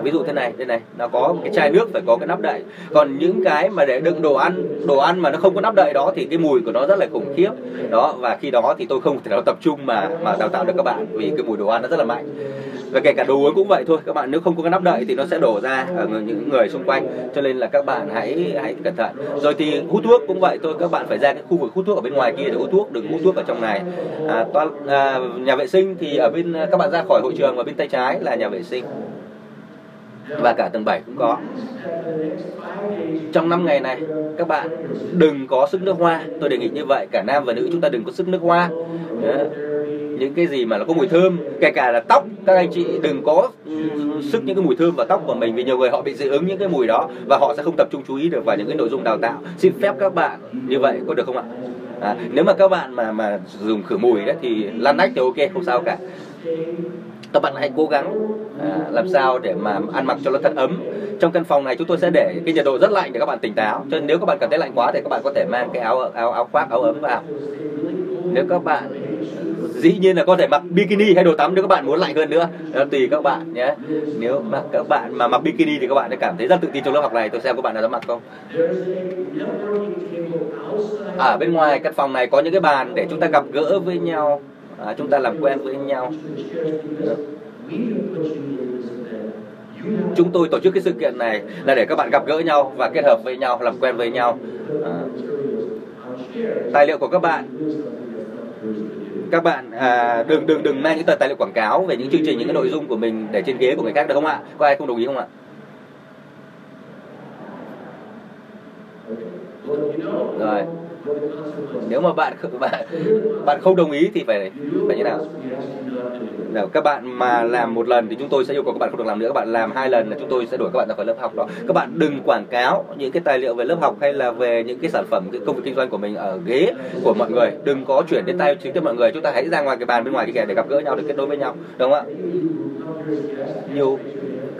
ví dụ thế này đây này nó có một cái chai nước phải có cái nắp đậy. Còn những cái mà để đựng đồ ăn đồ ăn mà nó không có nắp đậy đó thì cái mùi của nó rất là khủng khiếp. Đó và khi đó thì tôi không thể nào tập trung mà mà đào tạo được các bạn vì cái mùi đồ ăn nó rất là mạnh. Và kể cả đồ uống cũng vậy thôi các bạn nếu không có cái nắp đậy thì nó sẽ đổ ra ở những người xung quanh. Cho nên là các bạn hãy hãy cẩn thận. Rồi thì hút thuốc cũng vậy thôi các bạn phải ra cái khu vực hút thuốc ở bên ngoài kia để hút thuốc đừng hút thuốc ở trong này. À, toan, à, nhà vệ sinh thì ở bên các bạn ra khỏi hội trường và bên tay trái là nhà vệ sinh và cả tầng 7 cũng có. Trong năm ngày này các bạn đừng có sức nước hoa. Tôi đề nghị như vậy cả nam và nữ chúng ta đừng có sức nước hoa. Những cái gì mà nó có mùi thơm kể cả là tóc các anh chị đừng có ừ, sức những cái mùi thơm vào tóc của mình vì nhiều người họ bị dị ứng những cái mùi đó và họ sẽ không tập trung chú ý được vào những cái nội dung đào tạo. Xin phép các bạn như vậy có được không ạ? À, nếu mà các bạn mà mà dùng khử mùi đó thì lăn nách thì ok không sao cả các bạn hãy cố gắng à, làm sao để mà ăn mặc cho nó thật ấm. Trong căn phòng này chúng tôi sẽ để cái nhiệt độ rất lạnh để các bạn tỉnh táo. Cho nên nếu các bạn cảm thấy lạnh quá thì các bạn có thể mang cái áo áo áo khoác áo ấm vào. Nếu các bạn dĩ nhiên là có thể mặc bikini hay đồ tắm nếu các bạn muốn lạnh hơn nữa. Đó, tùy các bạn nhé. Nếu mà các bạn mà mặc bikini thì các bạn sẽ cảm thấy rất tự tin trong lớp học này. Tôi xem các bạn nào dám mặc không? Ở à, bên ngoài căn phòng này có những cái bàn để chúng ta gặp gỡ với nhau à, chúng ta làm quen với nhau. Chúng tôi tổ chức cái sự kiện này là để các bạn gặp gỡ nhau và kết hợp với nhau làm quen với nhau. À, tài liệu của các bạn. Các bạn à, đừng đừng đừng mang những tờ tài liệu quảng cáo về những chương trình những cái nội dung của mình để trên ghế của người khác được không ạ? Có ai không đồng ý không ạ? Rồi nếu mà bạn bạn bạn không đồng ý thì phải phải như nào? Nào, các bạn mà làm một lần thì chúng tôi sẽ yêu cầu các bạn không được làm nữa. Các bạn làm hai lần là chúng tôi sẽ đuổi các bạn ra khỏi lớp học đó. Các bạn đừng quảng cáo những cái tài liệu về lớp học hay là về những cái sản phẩm, cái công việc kinh doanh của mình ở ghế của mọi người. Đừng có chuyển đến tay chính tiếp mọi người. Chúng ta hãy ra ngoài cái bàn bên ngoài cái kẻ để gặp gỡ nhau, để kết nối với nhau. Đúng không ạ? Nhiều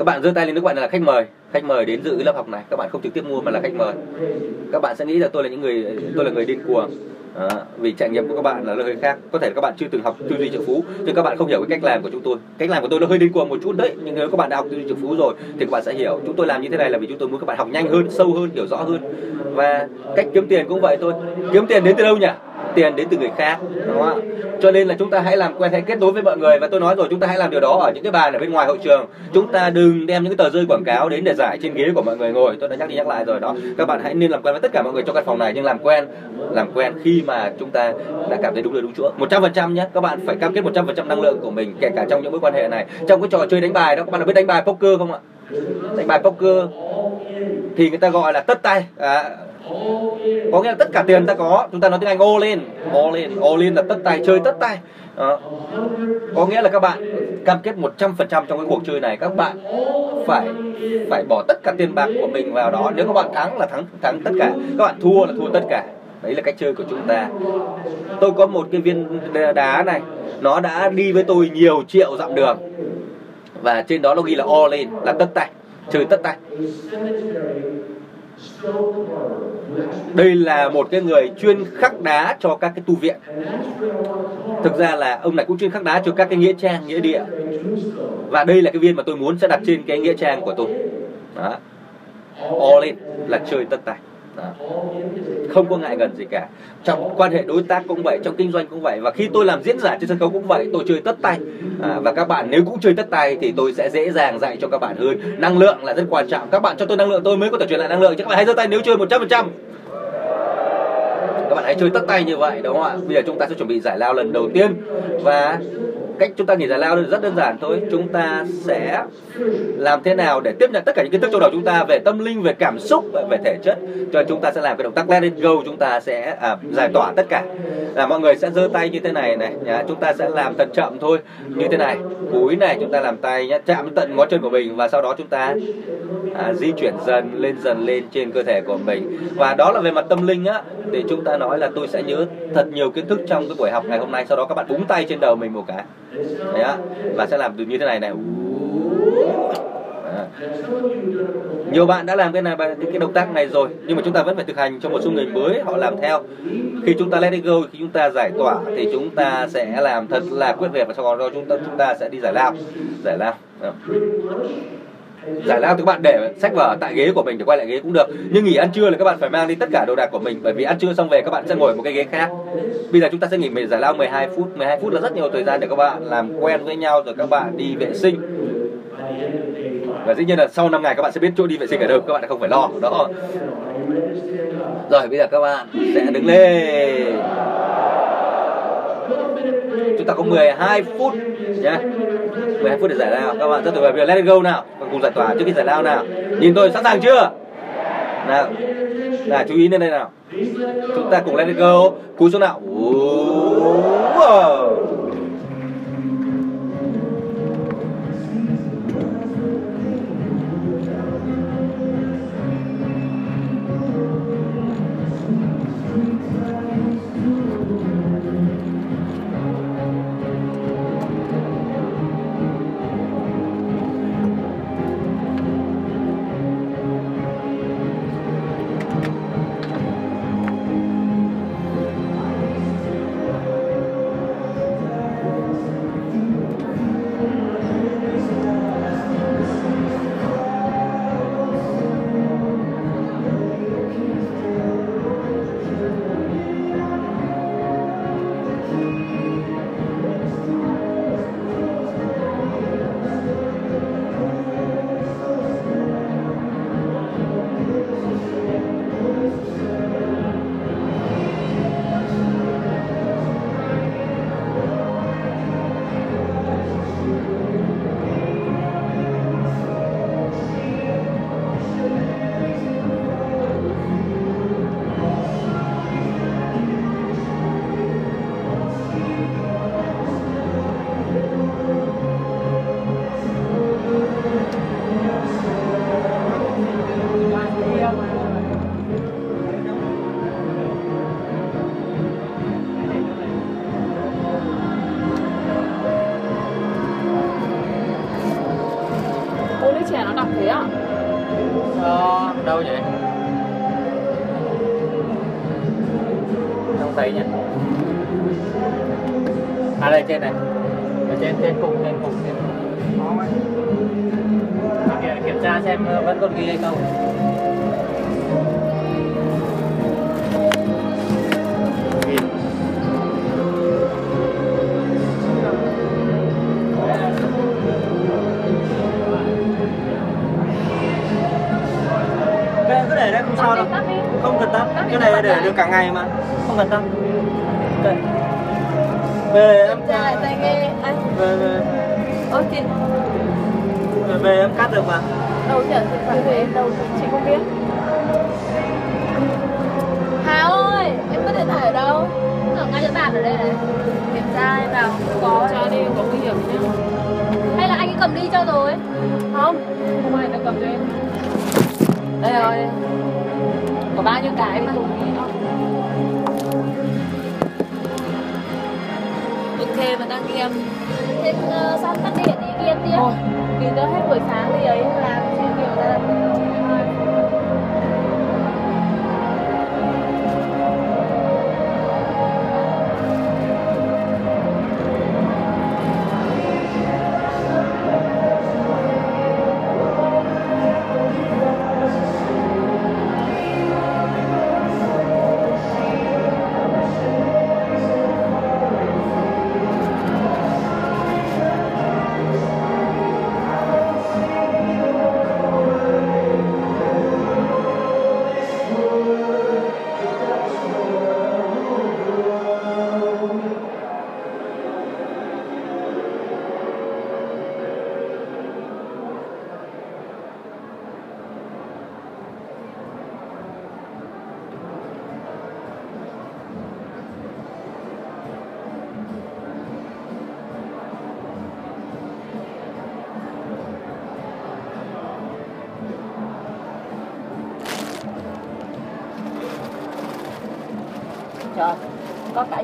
các bạn giơ tay lên các bạn là khách mời. Khách mời đến dự lớp học này. Các bạn không trực tiếp mua mà là khách mời. Các bạn sẽ nghĩ là tôi là những người tôi là người điên cuồng. À, vì trải nghiệm của các bạn là hơi khác. Có thể các bạn chưa từng học tư duy triệu phú nhưng các bạn không hiểu cái cách làm của chúng tôi. Cách làm của tôi nó hơi điên cuồng một chút đấy nhưng nếu các bạn đã học tư duy triệu phú rồi thì các bạn sẽ hiểu. Chúng tôi làm như thế này là vì chúng tôi muốn các bạn học nhanh hơn sâu hơn hiểu rõ hơn. Và cách kiếm tiền cũng vậy thôi. Kiếm tiền đến từ đâu nhỉ? Tiền đến từ người khác đúng không ạ? Cho nên là chúng ta hãy làm quen hãy kết nối với mọi người. Và tôi nói rồi chúng ta hãy làm điều đó ở những cái bàn ở bên ngoài hội trường. Chúng ta đừng đem những cái tờ rơi quảng cáo đến để giải trên ghế của mọi người ngồi. Tôi đã nhắc đi nhắc lại rồi đó. Các bạn hãy nên làm quen với tất cả mọi người trong căn phòng này nhưng làm quen làm quen khi mà chúng ta đã cảm thấy đúng nơi đúng chỗ. Một trăm phần trăm nhé. Các bạn phải cam kết một trăm phần trăm năng lượng của mình kể cả trong những mối quan hệ này. Trong cái trò chơi đánh bài đó các bạn đã biết đánh bài poker không ạ? Đánh bài poker thì người ta gọi là tất tay. À, có nghĩa là tất cả tiền ta có, chúng ta nói tiếng anh, all in all in all in là tất tay chơi tất tay đó. có nghĩa là các bạn cam kết 100% trong cái cuộc chơi này, các bạn phải phải bỏ tất cả tiền bạc của mình vào đó. Nếu các bạn thắng là thắng thắng tất cả. Các bạn thua là thua tất cả. Đấy là cách chơi của chúng ta. Tôi có một cái viên đá này, nó đã đi với tôi nhiều triệu dặm đường. Và trên đó nó ghi là all in, là tất tay chơi tất tay đây là một cái người chuyên khắc đá cho các cái tu viện. Thực ra là ông này cũng chuyên khắc đá cho các cái nghĩa trang, nghĩa địa. Và đây là cái viên mà tôi muốn sẽ đặt trên cái nghĩa trang của tôi. Đó. All in, là chơi tất tay không có ngại ngần gì cả. Trong quan hệ đối tác cũng vậy trong kinh doanh cũng vậy. Và khi tôi làm diễn giả trên sân khấu cũng vậy tôi chơi tất tay. À, và các bạn nếu cũng chơi tất tay thì tôi sẽ dễ dàng dạy cho các bạn hơn. Năng lượng là rất quan trọng. Các bạn cho tôi năng lượng tôi mới có thể truyền lại năng lượng. Chứ các bạn hãy giơ tay nếu chơi 100% các bạn hãy chơi tất tay như vậy đúng không ạ? Bây giờ chúng ta sẽ chuẩn bị giải lao lần đầu tiên. Và cách chúng ta nghỉ giải lao rất đơn giản thôi. Chúng ta sẽ làm thế nào để tiếp nhận tất cả những kiến thức trong đầu chúng ta về tâm linh về cảm xúc về thể chất. Cho chúng ta sẽ làm cái động tác let it go chúng ta sẽ à, giải tỏa tất cả. Là mọi người sẽ giơ tay như thế này này nhá. chúng ta sẽ làm thật chậm thôi. Như thế này cúi này chúng ta làm tay nhá chạm tận ngón chân của mình và sau đó chúng ta à, di chuyển dần lên dần lên trên cơ thể của mình. Và đó là về mặt tâm linh á thì chúng ta nói là tôi sẽ nhớ thật nhiều kiến thức trong cái buổi học ngày hôm nay. Sau đó các bạn búng tay trên đầu mình một cái đấy á và sẽ làm từ như thế này này. Nhiều bạn đã làm cái này cái, cái động tác này rồi nhưng mà chúng ta vẫn phải thực hành cho một số người mới họ làm theo. Khi chúng ta let it go khi chúng ta giải tỏa thì chúng ta sẽ làm thật là quyết liệt và sau đó chúng ta chúng ta sẽ đi giải lao. Giải lao giải lao thì các bạn để sách vở tại ghế của mình để quay lại ghế cũng được. Nhưng nghỉ ăn trưa là các bạn phải mang đi tất cả đồ đạc của mình, bởi vì ăn trưa xong về các bạn sẽ ngồi một cái ghế khác. Bây giờ chúng ta sẽ nghỉ mình giải lao 12 phút. 12 phút là rất nhiều thời gian để các bạn làm quen với nhau rồi các bạn đi vệ sinh. Và dĩ nhiên là sau 5 ngày các bạn sẽ biết chỗ đi vệ sinh ở đâu, các bạn không phải lo, đó. Rồi, bây giờ các bạn sẽ đứng lên. Chúng ta có 12 phút nhé. 12 phút để giải lao. Các bạn rất tuyệt vời. Bây giờ let it go nào. Cùng giải tỏa trước khi giải lao nào. Nhìn tôi sẵn sàng chưa? Nào. Là chú ý lên đây nào. Chúng ta cùng let it go. Cú xuống nào? Wow.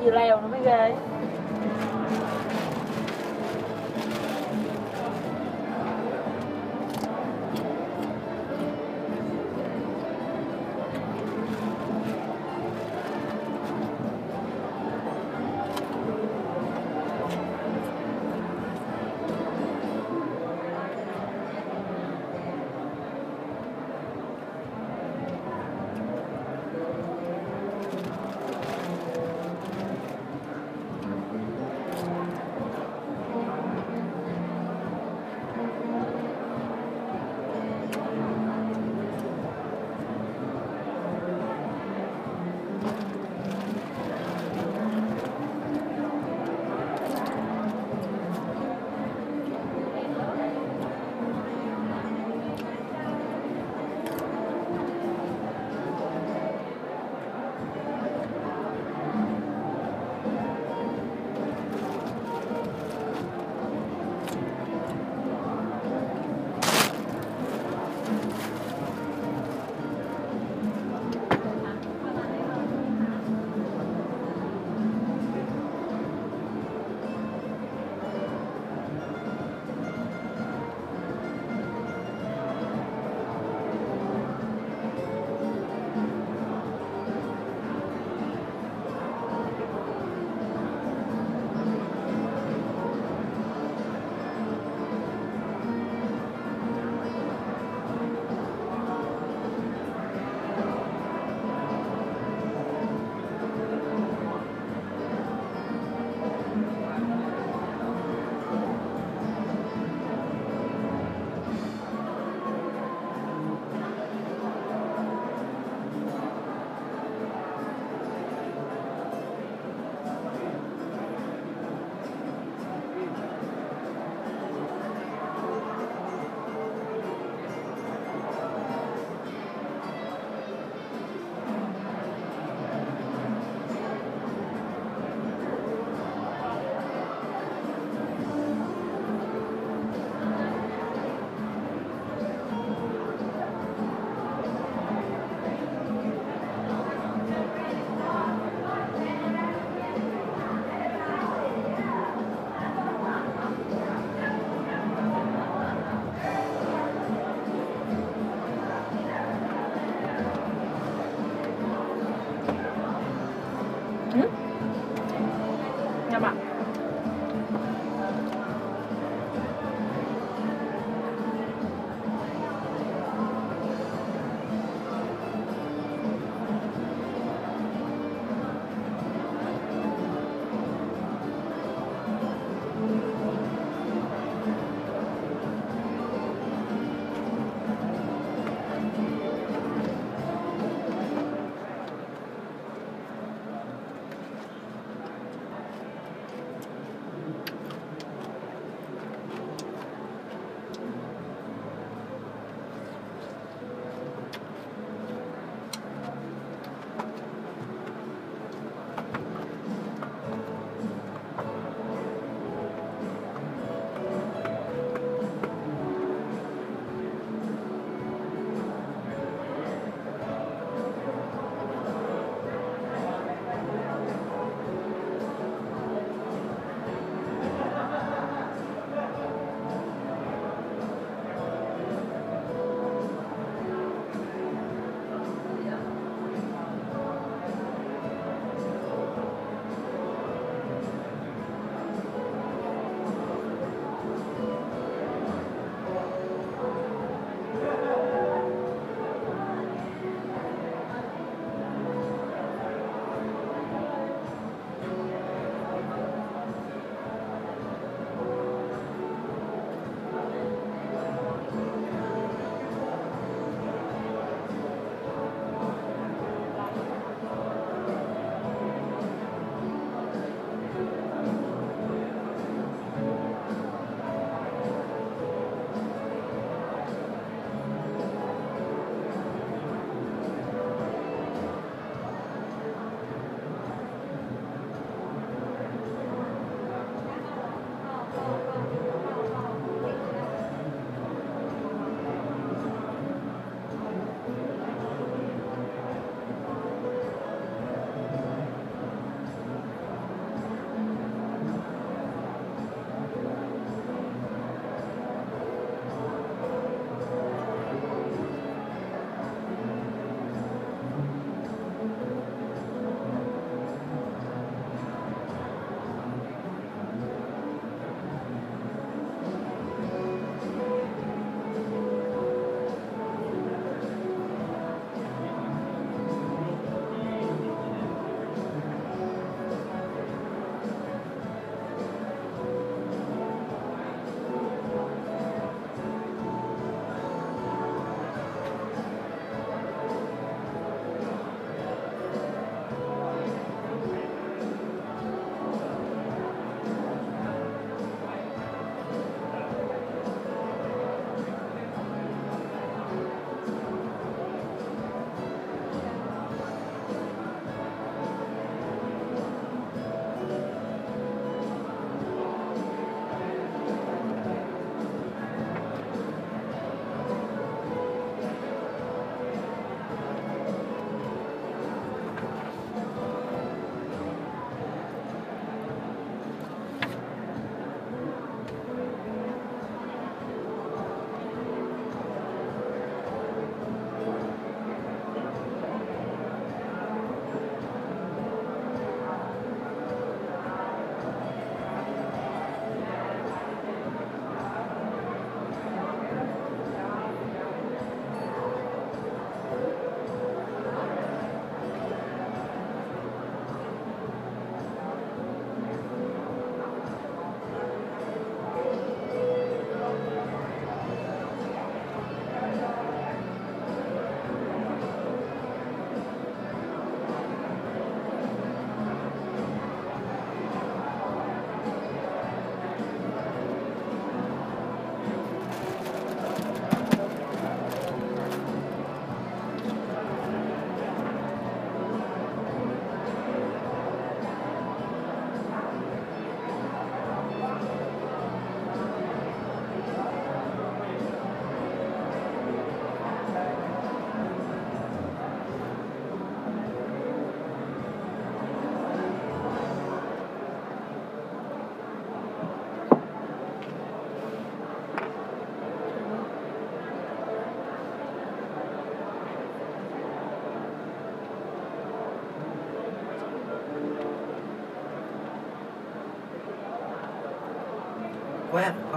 Có cả dưa leo nó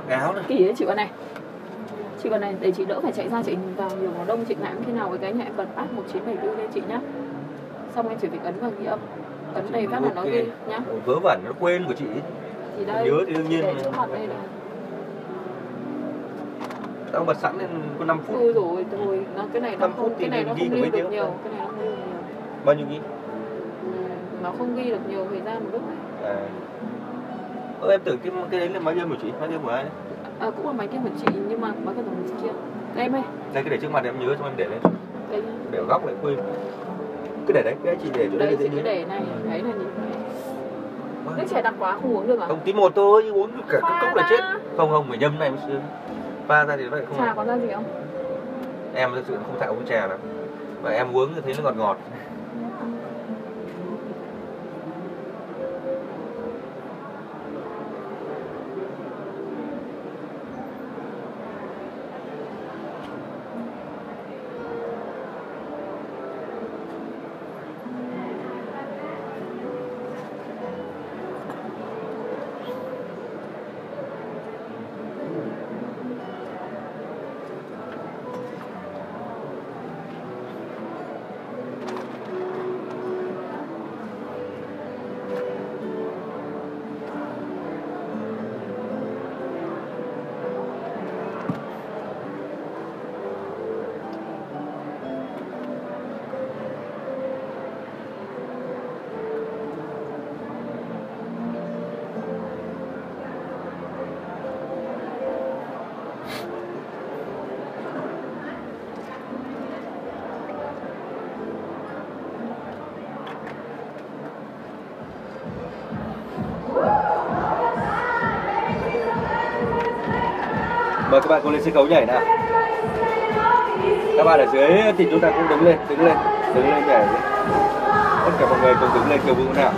khoác khoác áo này. Kỳ đấy chị con này. Chị con này để chị đỡ phải chạy ra chị vào nhiều màu đông chị ngã khi nào cái nhà em bật bắt 1974 lên chị nhá. Xong em chỉ việc ấn vào ghi âm. Ấn đây phát là nó ghi nhá. Vớ vẩn nó quên của chị. Thì đây nhớ thì đương nhiên. để chữ mặt đây này. Tao bật sẵn lên có 5 phút. Thôi rồi thôi. Nó cái này nó không phút cái này nó ghi không mấy được nhiều cái này nó không lưu được nhiều. Bao nhiêu ghi? Ừ, nó không ghi được nhiều thời gian một lúc này à Ơ, em tưởng cái cái đấy là máy âm của chị máy âm của ai đấy? À, cũng là máy kia của chị nhưng mà máy kia của chị kia. Đây em ơi. Đây cái để trước mặt em nhớ cho em để lên đây. Để góc lại quên. Cứ để đấy cái chị để chỗ đây đây chị cứ để này thấy là nhìn nước chè đặc quá không uống được à? Không tí một thôi nhưng uống cả Pha cốc là chết. Không không phải nhâm này mới sướng pha ra thì lại không trà có ra gì không? Em thực sự không thạo uống trà lắm và em uống thì thấy nó ngọt ngọt các bạn cùng lên sân khấu nhảy nào. Các bạn ở dưới thì chúng ta cũng đứng lên đứng lên đứng lên nhảy tất cả mọi người cùng đứng lên kiểu vũ nào.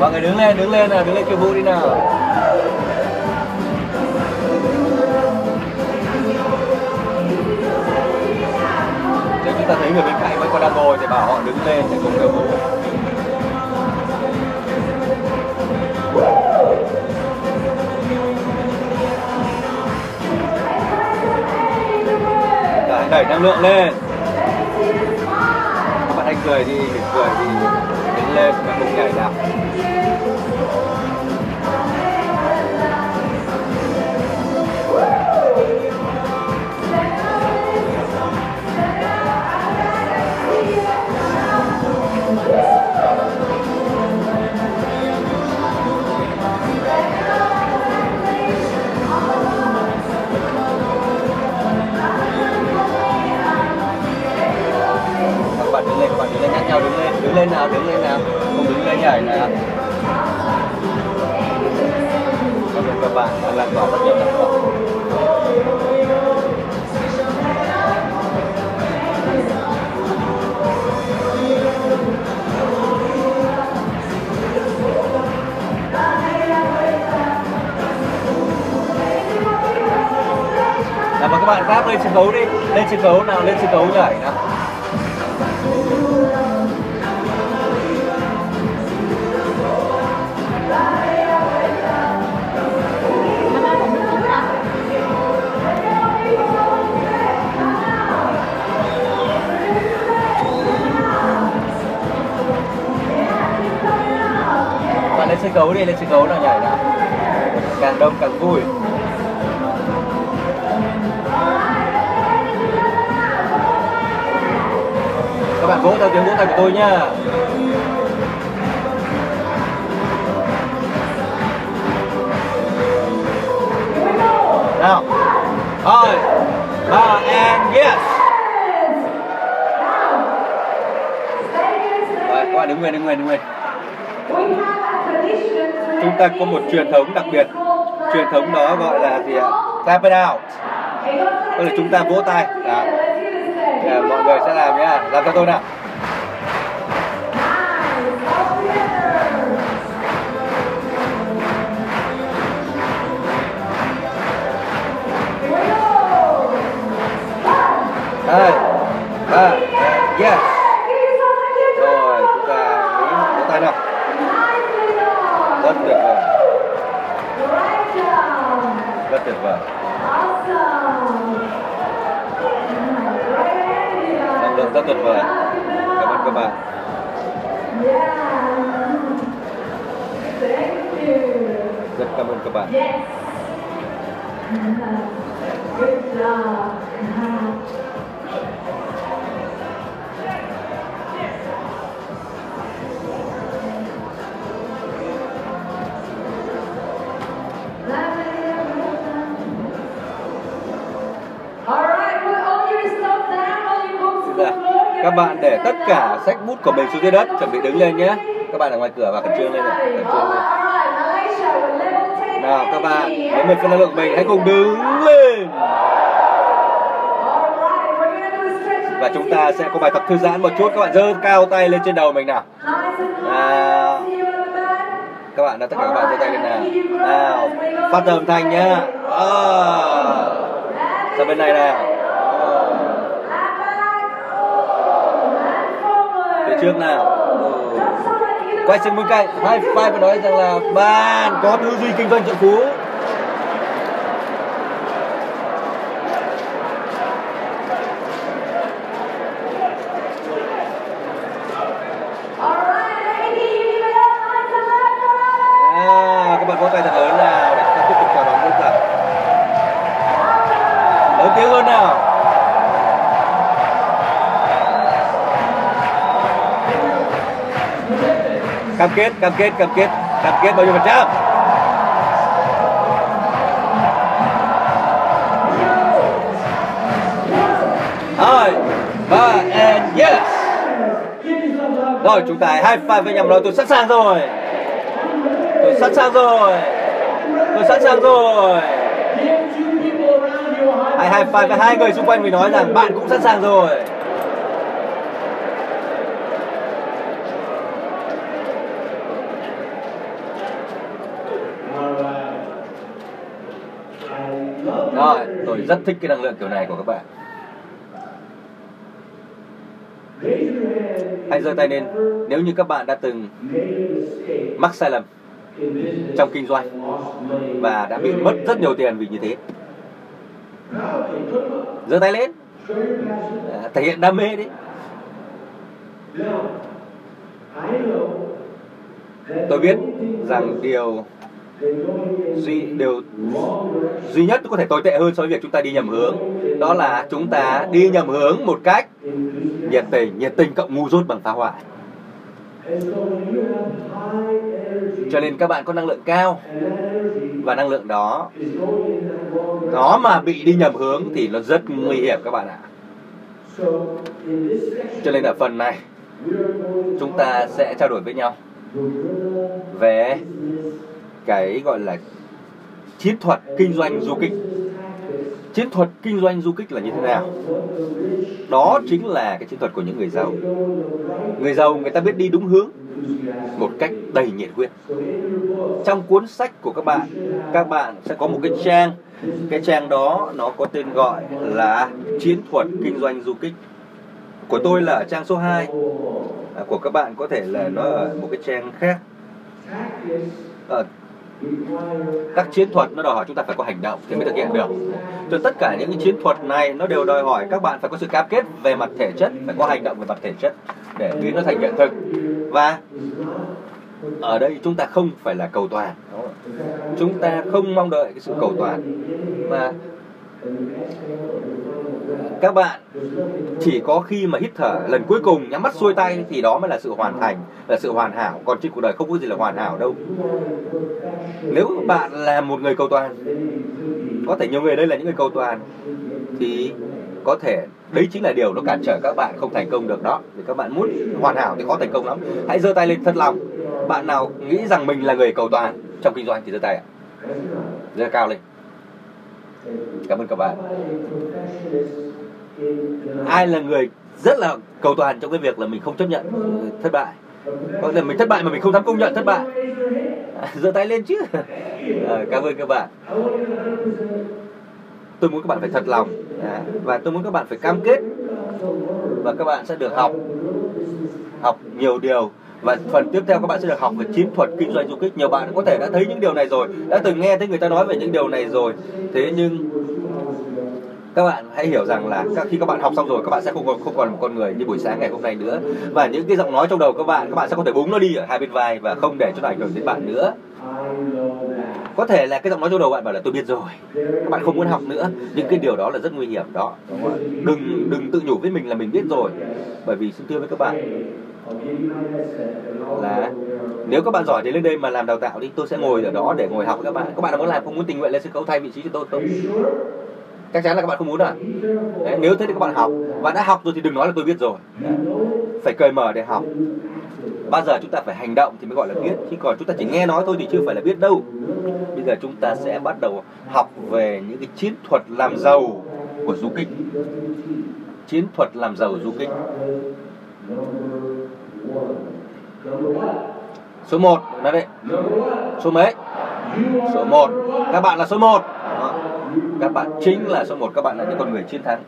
Mọi người đứng lên đứng lên nào, đứng lên kiểu vũ đi nào. Thấy người bên cạnh vẫn còn đang ngồi thì bảo họ đứng lên để cùng nhau vũ Đấy, đẩy năng lượng lên. Các bạn anh cười đi đừng cười đi đứng lên và cùng nhảy nào nào đứng lên đứng lên nào, đứng lên nào. Không đứng lên nhảy nào cảm ơn các bạn đã lan tỏa rất nhiều sản phẩm nào mời các bạn khác lên sân khấu đi, lên sân khấu nào, lên sân khấu nhảy nào. Gấu sân khấu đi, lên sân khấu nào nhảy nào. Càng đông càng vui. Các bạn vỗ theo tiếng vỗ tay của tôi nhá. Nào. Rồi ba and yes. Rồi các bạn đứng nguyên đứng nguyên đứng nguyên chúng ta có một truyền thống đặc biệt. Truyền thống đó gọi là gì ạ? Clap it out. Tức là chúng ta vỗ tay. À. À, mọi người sẽ làm nhá làm cho tôi nào. Đây. Rất tuyệt vời năng lượng rất tuyệt vời cảm ơn các bạn rất cảm ơn các bạn Dạ. Để tất cả sách bút của mình xuống dưới đất, chuẩn bị đứng lên nhé. Các bạn ở ngoài cửa và khẩn trương lên này, khẩn trương lên. Nào, các bạn nếu mình phân năng lượng mình, hãy cùng đứng lên. Và chúng ta sẽ có bài tập thư giãn một chút. Các bạn giơ cao tay lên trên đầu mình nào. Nào. Các bạn là tất cả các bạn giơ tay lên nào. Nào, phát âm thanh nhá. À. sang bên này nào. Phía trước nào ừ. quay sang bên cạnh, hai five và nói rằng là bạn có tư duy kinh doanh triệu phú cam kết cam kết cam kết cam kết bao nhiêu phần trăm? Hai ba, and yes. Rồi, chúng ta hai five với nhau rồi tôi sẵn sàng rồi. Tôi sẵn sàng rồi. Tôi sẵn sàng rồi. Hãy hai five với hai người xung quanh mình nói rằng bạn cũng sẵn sàng rồi Rồi, tôi rất thích cái năng lượng kiểu này của các bạn. Hãy giơ tay lên nếu như các bạn đã từng mắc sai lầm trong kinh doanh và đã bị mất rất nhiều tiền vì như thế. Giơ tay lên. À, thể hiện đam mê đi. Tôi biết rằng điều duy điều duy nhất có thể tồi tệ hơn so với việc chúng ta đi nhầm hướng, đó là chúng ta đi nhầm hướng một cách nhiệt tình nhiệt tình cộng ngu dốt bằng phá hoại. Cho nên các bạn có năng lượng cao, và năng lượng đó, nó mà bị đi nhầm hướng thì nó rất nguy hiểm các bạn ạ. Cho nên ở phần này, chúng ta sẽ trao đổi với nhau về cái gọi là chiến thuật kinh doanh du kích. Chiến thuật kinh doanh du kích là như thế nào? Đó chính là cái chiến thuật của những người giàu. Người giàu người ta biết đi đúng hướng một cách đầy nhiệt huyết. Trong cuốn sách của các bạn các bạn sẽ có một cái trang. Cái trang đó nó có tên gọi là chiến thuật kinh doanh du kích. Của tôi là ở trang số 2 à, của các bạn có thể là nó ở một cái trang khác. À, các chiến thuật nó đòi hỏi chúng ta phải có hành động thì mới thực hiện được. Cho tất cả những cái chiến thuật này, nó đều đòi hỏi các bạn phải có sự cam kết về mặt thể chất, phải có hành động về mặt thể chất để biến nó thành hiện thực. Và ở đây chúng ta không phải là cầu toàn. Chúng ta không mong đợi cái sự cầu toàn. Mà các bạn, chỉ có khi mà hít thở lần cuối cùng nhắm mắt xuôi tay thì đó mới là sự hoàn thành, là sự hoàn hảo. Còn trên cuộc đời không có gì là hoàn hảo đâu. Nếu bạn là một người cầu toàn, có thể nhiều người đây là những người cầu toàn, thì có thể đấy chính là điều nó cản trở các bạn không thành công được đó. Thì các bạn muốn hoàn hảo thì khó thành công lắm. Hãy giơ tay lên thật lòng. Bạn nào nghĩ rằng mình là người cầu toàn trong kinh doanh thì giơ tay ạ. Giơ cao lên cảm ơn các bạn. Ai là người rất là cầu toàn trong cái việc là mình không chấp nhận thất bại? Có là mình thất bại mà mình không dám công nhận thất bại. Giơ tay lên chứ. À, cảm ơn các bạn. Tôi muốn các bạn phải thật lòng. À, và tôi muốn các bạn phải cam kết. Và các bạn sẽ được học. Học nhiều điều và phần tiếp theo các bạn sẽ được học về chiến thuật kinh doanh du kích. Nhiều bạn có thể đã thấy những điều này rồi, đã từng nghe thấy người ta nói về những điều này rồi. Thế nhưng các bạn hãy hiểu rằng là khi các bạn học xong rồi, các bạn sẽ không còn không còn một con người như buổi sáng ngày hôm nay nữa. Và những cái giọng nói trong đầu các bạn các bạn sẽ có thể búng nó đi ở hai bên vai và không để cho nó ảnh hưởng đến bạn nữa. Có thể là cái giọng nói trong đầu bạn bảo là, tôi biết rồi, các bạn không muốn học nữa. Nhưng cái điều đó là rất nguy hiểm đó. Đừng đừng tự nhủ với mình là mình biết rồi. Bởi vì xin thưa với các bạn là nếu các bạn giỏi thì lên đây mà làm đào tạo đi tôi sẽ ngồi ở đó để ngồi học các bạn. Các bạn muốn làm không muốn tình nguyện lên sân khấu thay vị trí cho tôi không chắc chắn là các bạn không muốn à? Đấy, nếu thế thì các bạn học. Và đã học rồi thì đừng nói là tôi biết rồi. Đấy. phải cởi mở để học. Bao giờ chúng ta phải hành động thì mới gọi là biết. Chứ còn chúng ta chỉ nghe nói thôi thì chưa phải là biết đâu. Bây giờ chúng ta sẽ bắt đầu học về những cái chiến thuật làm giàu của du kích. Chiến thuật làm giàu du kích số 1 là đấy. Số mấy? Số 1 các bạn là số 1 các bạn chính là số 1 các bạn là những con người chiến thắng.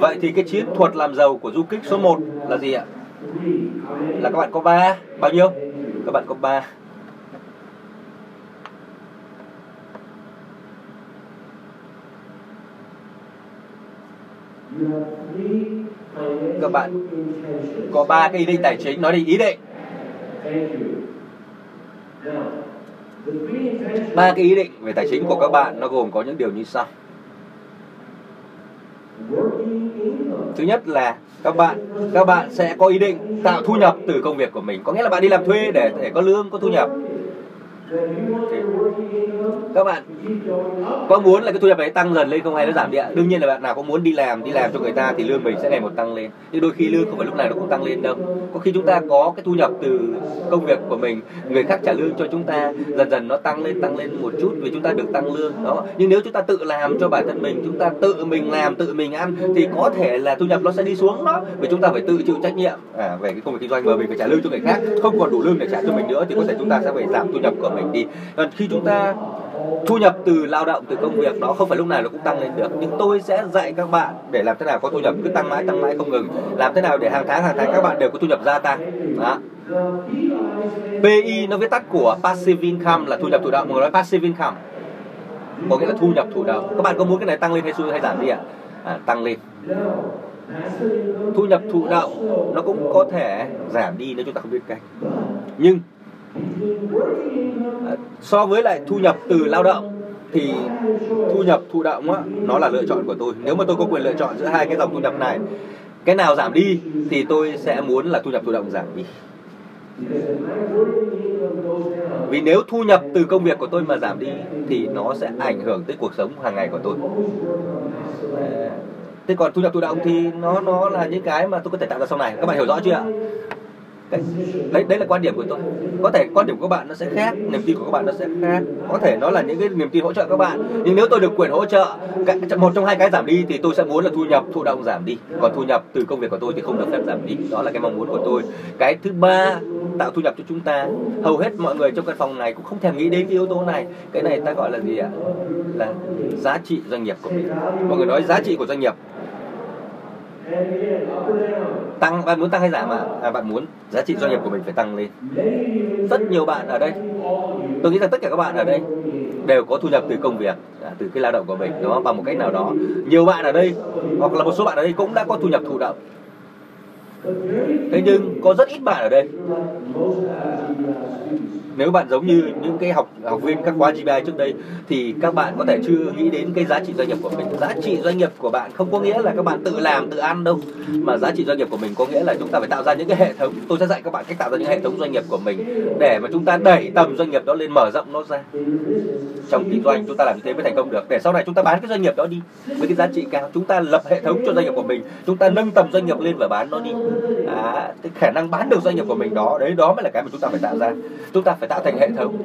Vậy thì cái chiến thuật làm giàu của du kích số 1 là gì ạ? Là các bạn có 3 bao nhiêu? Các bạn có 3 You have three các bạn có ba cái ý định tài chính, nói đi, ý định. Ba cái ý định về tài chính của các bạn, nó gồm có những điều như sau. Thứ nhất là các bạn các bạn sẽ có ý định tạo thu nhập từ công việc của mình. Có nghĩa là bạn đi làm thuê để để có lương, có thu nhập các bạn có muốn là cái thu nhập đấy tăng dần lên không hay nó giảm đi ạ? Đương nhiên là bạn nào có muốn đi làm đi làm cho người ta thì lương mình sẽ ngày một tăng lên. Nhưng đôi khi lương không phải lúc nào nó cũng tăng lên đâu. Có khi chúng ta có cái thu nhập từ công việc của mình người khác trả lương cho chúng ta dần dần nó tăng lên tăng lên một chút vì chúng ta được tăng lương đó. Nhưng nếu chúng ta tự làm cho bản thân mình chúng ta tự mình làm tự mình ăn thì có thể là thu nhập nó sẽ đi xuống đó. Vì chúng ta phải tự chịu trách nhiệm à, về cái công việc kinh doanh mà mình phải trả lương cho người khác. Không còn đủ lương để trả cho mình nữa thì có thể chúng ta sẽ phải giảm thu nhập của mình đi. Còn khi chúng ta thu nhập từ lao động từ công việc đó không phải lúc nào nó cũng tăng lên được. Nhưng tôi sẽ dạy các bạn để làm thế nào có thu nhập cứ tăng mãi tăng mãi không ngừng. Làm thế nào để hàng tháng hàng tháng các bạn đều có thu nhập gia tăng. Đó. PI nó viết tắt của passive income là thu nhập thụ động. Mọi người nói passive income có nghĩa là thu nhập thụ động. Các bạn có muốn cái này tăng lên hay xuống hay giảm đi ạ? À? à, tăng lên. Thu nhập thụ động nó cũng có thể giảm đi nếu chúng ta không biết cách. Nhưng so với lại thu nhập từ lao động thì thu nhập thụ động á, nó là lựa chọn của tôi. Nếu mà tôi có quyền lựa chọn giữa hai cái dòng thu nhập này, cái nào giảm đi thì tôi sẽ muốn là thu nhập thụ động giảm đi. Vì nếu thu nhập từ công việc của tôi mà giảm đi thì nó sẽ ảnh hưởng tới cuộc sống hàng ngày của tôi. Thế còn thu nhập thụ động thì nó nó là những cái mà tôi có thể tạo ra sau này. Các bạn hiểu rõ chưa ạ? Đấy, đấy đấy là quan điểm của tôi. Có thể quan điểm của các bạn nó sẽ khác niềm tin của các bạn nó sẽ khác. Có thể nó là những cái niềm tin hỗ trợ các bạn. Nhưng nếu tôi được quyền hỗ trợ một trong hai cái giảm đi thì tôi sẽ muốn là thu nhập thụ động giảm đi. Còn thu nhập từ công việc của tôi thì không được phép giảm đi. Đó là cái mong muốn của tôi. Cái thứ ba tạo thu nhập cho chúng ta. Hầu hết mọi người trong căn phòng này cũng không thèm nghĩ đến cái yếu tố này. Cái này ta gọi là gì ạ? Là giá trị doanh nghiệp của mình. Mọi người nói giá trị của doanh nghiệp tăng bạn muốn tăng hay giảm ạ? À? bạn muốn. Giá trị doanh nghiệp của mình phải tăng lên. Rất nhiều bạn ở đây. Tôi nghĩ rằng tất cả các bạn ở đây đều có thu nhập từ công việc à, từ cái lao động của mình đó bằng một cách nào đó. Nhiều bạn ở đây hoặc là một số bạn ở đây cũng đã có thu nhập thụ động. Thế nhưng có rất ít bạn ở đây nếu bạn giống như những cái học học viên các khóa GPI trước đây thì các bạn có thể chưa nghĩ đến cái giá trị doanh nghiệp của mình. Giá trị doanh nghiệp của bạn không có nghĩa là các bạn tự làm tự ăn đâu mà giá trị doanh nghiệp của mình có nghĩa là chúng ta phải tạo ra những cái hệ thống. Tôi sẽ dạy các bạn cách tạo ra những hệ thống doanh nghiệp của mình để mà chúng ta đẩy tầm doanh nghiệp đó lên mở rộng nó ra. Trong kinh doanh chúng ta làm như thế mới thành công được. Để sau này chúng ta bán cái doanh nghiệp đó đi với cái giá trị cao chúng ta lập hệ thống cho doanh nghiệp của mình chúng ta nâng tầm doanh nghiệp lên và bán nó đi. À, cái khả năng bán được doanh nghiệp của mình đó đấy đó mới là cái mà chúng ta phải tạo ra. Chúng ta phải tạo thành hệ thống.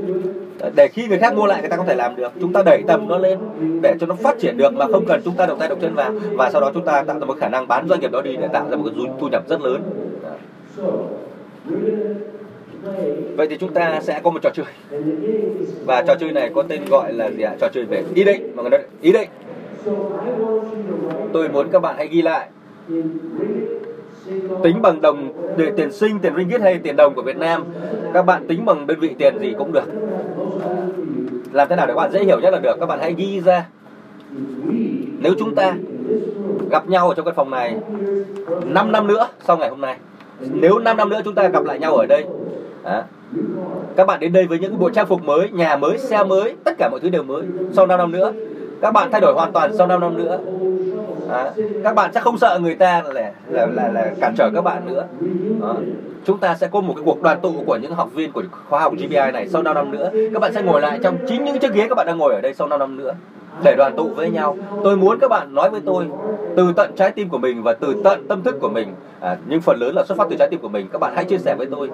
Để khi người khác mua lại, người ta có thể làm được. Chúng ta đẩy tầm nó lên để cho nó phát triển được mà không cần chúng ta động tay động chân vào. Và sau đó chúng ta tạo ra một khả năng bán doanh nghiệp đó đi để tạo ra một cái thu nhập rất lớn. Vậy thì chúng ta sẽ có một trò chơi. Và trò chơi này có tên gọi là gì ạ? Trò chơi về ý định, Mọi người nói ý định. Tôi muốn các bạn hãy ghi lại tính bằng đồng để tiền sinh tiền ringgit hay tiền đồng của Việt Nam các bạn tính bằng đơn vị tiền gì cũng được. Làm thế nào để các bạn dễ hiểu nhất là được? Các bạn hãy ghi ra. Nếu chúng ta gặp nhau ở trong căn phòng này 5 năm nữa sau ngày hôm nay nếu 5 năm nữa chúng ta gặp lại nhau ở đây à, các bạn đến đây với những bộ trang phục mới nhà mới xe mới tất cả mọi thứ đều mới sau 5 năm nữa các bạn thay đổi hoàn toàn sau 5 năm nữa à, các bạn sẽ không sợ người ta là là là, là cản trở các bạn nữa. À, chúng ta sẽ có một cái cuộc đoàn tụ của những học viên của khóa học GBI này sau 5 năm nữa. Các bạn sẽ ngồi lại trong chính những chiếc ghế các bạn đang ngồi ở đây sau 5 năm nữa để đoàn tụ với nhau tôi muốn các bạn nói với tôi từ tận trái tim của mình và từ tận tâm thức của mình. À, nhưng phần lớn là xuất phát từ trái tim của mình. Các bạn hãy chia sẻ với tôi.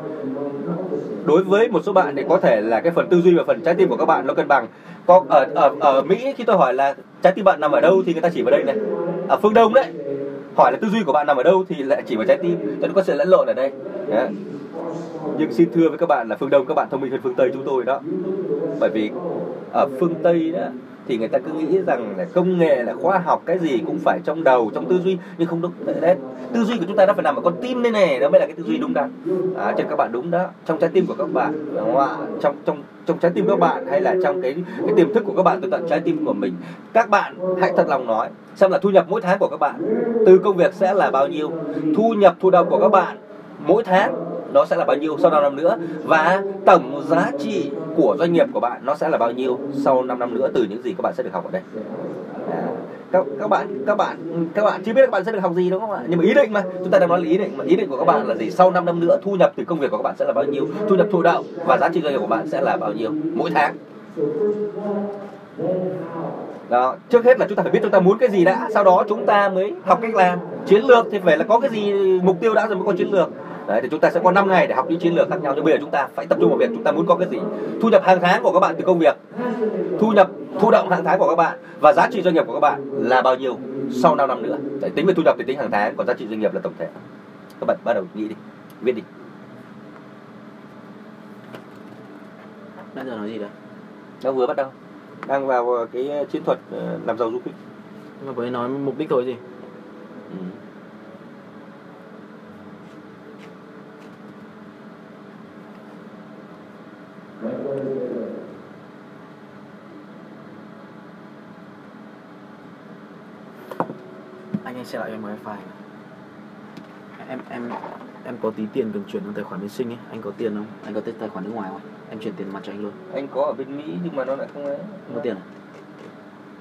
Đối với một số bạn thì có thể là cái phần tư duy và phần trái tim của các bạn nó cân bằng. Có ở ở ở Mỹ khi tôi hỏi là trái tim bạn nằm ở đâu thì người ta chỉ vào đây này. Ở phương đông đấy. Hỏi là tư duy của bạn nằm ở đâu thì lại chỉ vào trái tim. Cho nên có sự lẫn lộn ở đây. Yeah nhưng xin thưa với các bạn là phương đông các bạn thông minh hơn phương tây chúng tôi đó. Bởi vì ở phương tây đó thì người ta cứ nghĩ rằng là công nghệ là khoa học cái gì cũng phải trong đầu trong tư duy. Nhưng không đúng đấy tư duy của chúng ta nó phải nằm ở con tim đây này đó mới là cái tư duy đúng đắn à, trên các bạn đúng đó. Trong trái tim của các bạn đúng không ạ? Trong trong trong trái tim các bạn hay là trong cái cái tiềm thức của các bạn từ tận trái tim của mình. Các bạn hãy thật lòng nói xem là thu nhập mỗi tháng của các bạn từ công việc sẽ là bao nhiêu. Thu nhập thụ động của các bạn mỗi tháng nó sẽ là bao nhiêu sau 5 năm nữa? Và tổng giá trị của doanh nghiệp của bạn nó sẽ là bao nhiêu sau 5 năm nữa? Từ những gì các bạn sẽ được học ở đây. À, các các bạn các bạn các bạn chưa biết các bạn sẽ được học gì đúng không ạ? Nhưng mà ý định mà chúng ta đang nói là ý định mà. Ý định của các bạn là gì? Sau 5 năm nữa thu nhập từ công việc của các bạn sẽ là bao nhiêu? Thu nhập thụ động và giá trị doanh nghiệp của bạn sẽ là bao nhiêu mỗi tháng? Đó trước hết là chúng ta phải biết chúng ta muốn cái gì đã. Sau đó chúng ta mới học cách làm. Chiến lược thì phải là có cái gì mục tiêu đã rồi mới có chiến lược. Đấy, thì chúng ta sẽ có 5 ngày để học những chiến lược khác nhau. Nhưng bây giờ chúng ta phải tập trung vào việc chúng ta muốn có cái gì? Thu nhập hàng tháng của các bạn từ công việc thu nhập thụ động hàng tháng của các bạn và giá trị doanh nghiệp của các bạn là bao nhiêu sau 5 năm nữa? Đấy, tính về thu nhập thì tính hàng tháng còn giá trị doanh nghiệp là tổng thể. Các bạn bắt đầu nghĩ đi viết đi. Nãy giờ nói gì đấy? đang vừa bắt đầu. Đang vào cái chiến thuật ờ, làm giàu du kích. Mà với nói mục đích thôi gì? ừ. Anh anh share lại em wifi. Em em em có tí tiền cần chuyển sang tài khoản bên sinh ấy, anh có tiền không? Anh có tài khoản nước ngoài không? Em chuyển tiền mặt cho anh luôn. anh có ở bên mỹ nhưng mà nó lại không ấy Không có tiền à?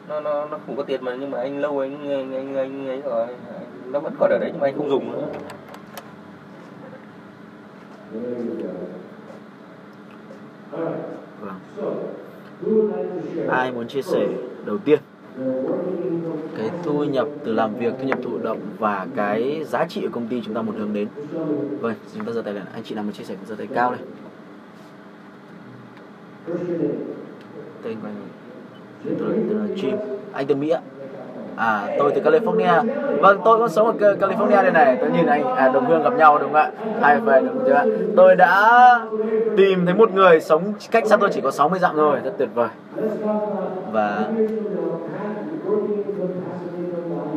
nó nó nó không có tiền mà nhưng mà anh lâu anh anh anh, anh ấy rồi nó vẫn còn ở đấy nhưng mà anh không dùng nữa Vâng. Ai muốn chia sẻ đầu tiên cái thu nhập từ làm việc, thu nhập thụ động và cái giá trị của công ty chúng ta muốn hướng đến. Vâng, chúng ta giơ tay lên. Anh chị nào muốn chia sẻ cũng giơ tay cao này. Tên của anh tên là, tôi là Jim. Anh từ Mỹ ạ. À, tôi từ California. Vâng, tôi cũng sống ở California đây này. Tôi nhìn anh à, đồng hương gặp nhau đúng không ạ? Hai về đúng chưa ạ? Tôi đã tìm thấy một người sống cách xa tôi chỉ có 60 dặm thôi, rất tuyệt vời. Và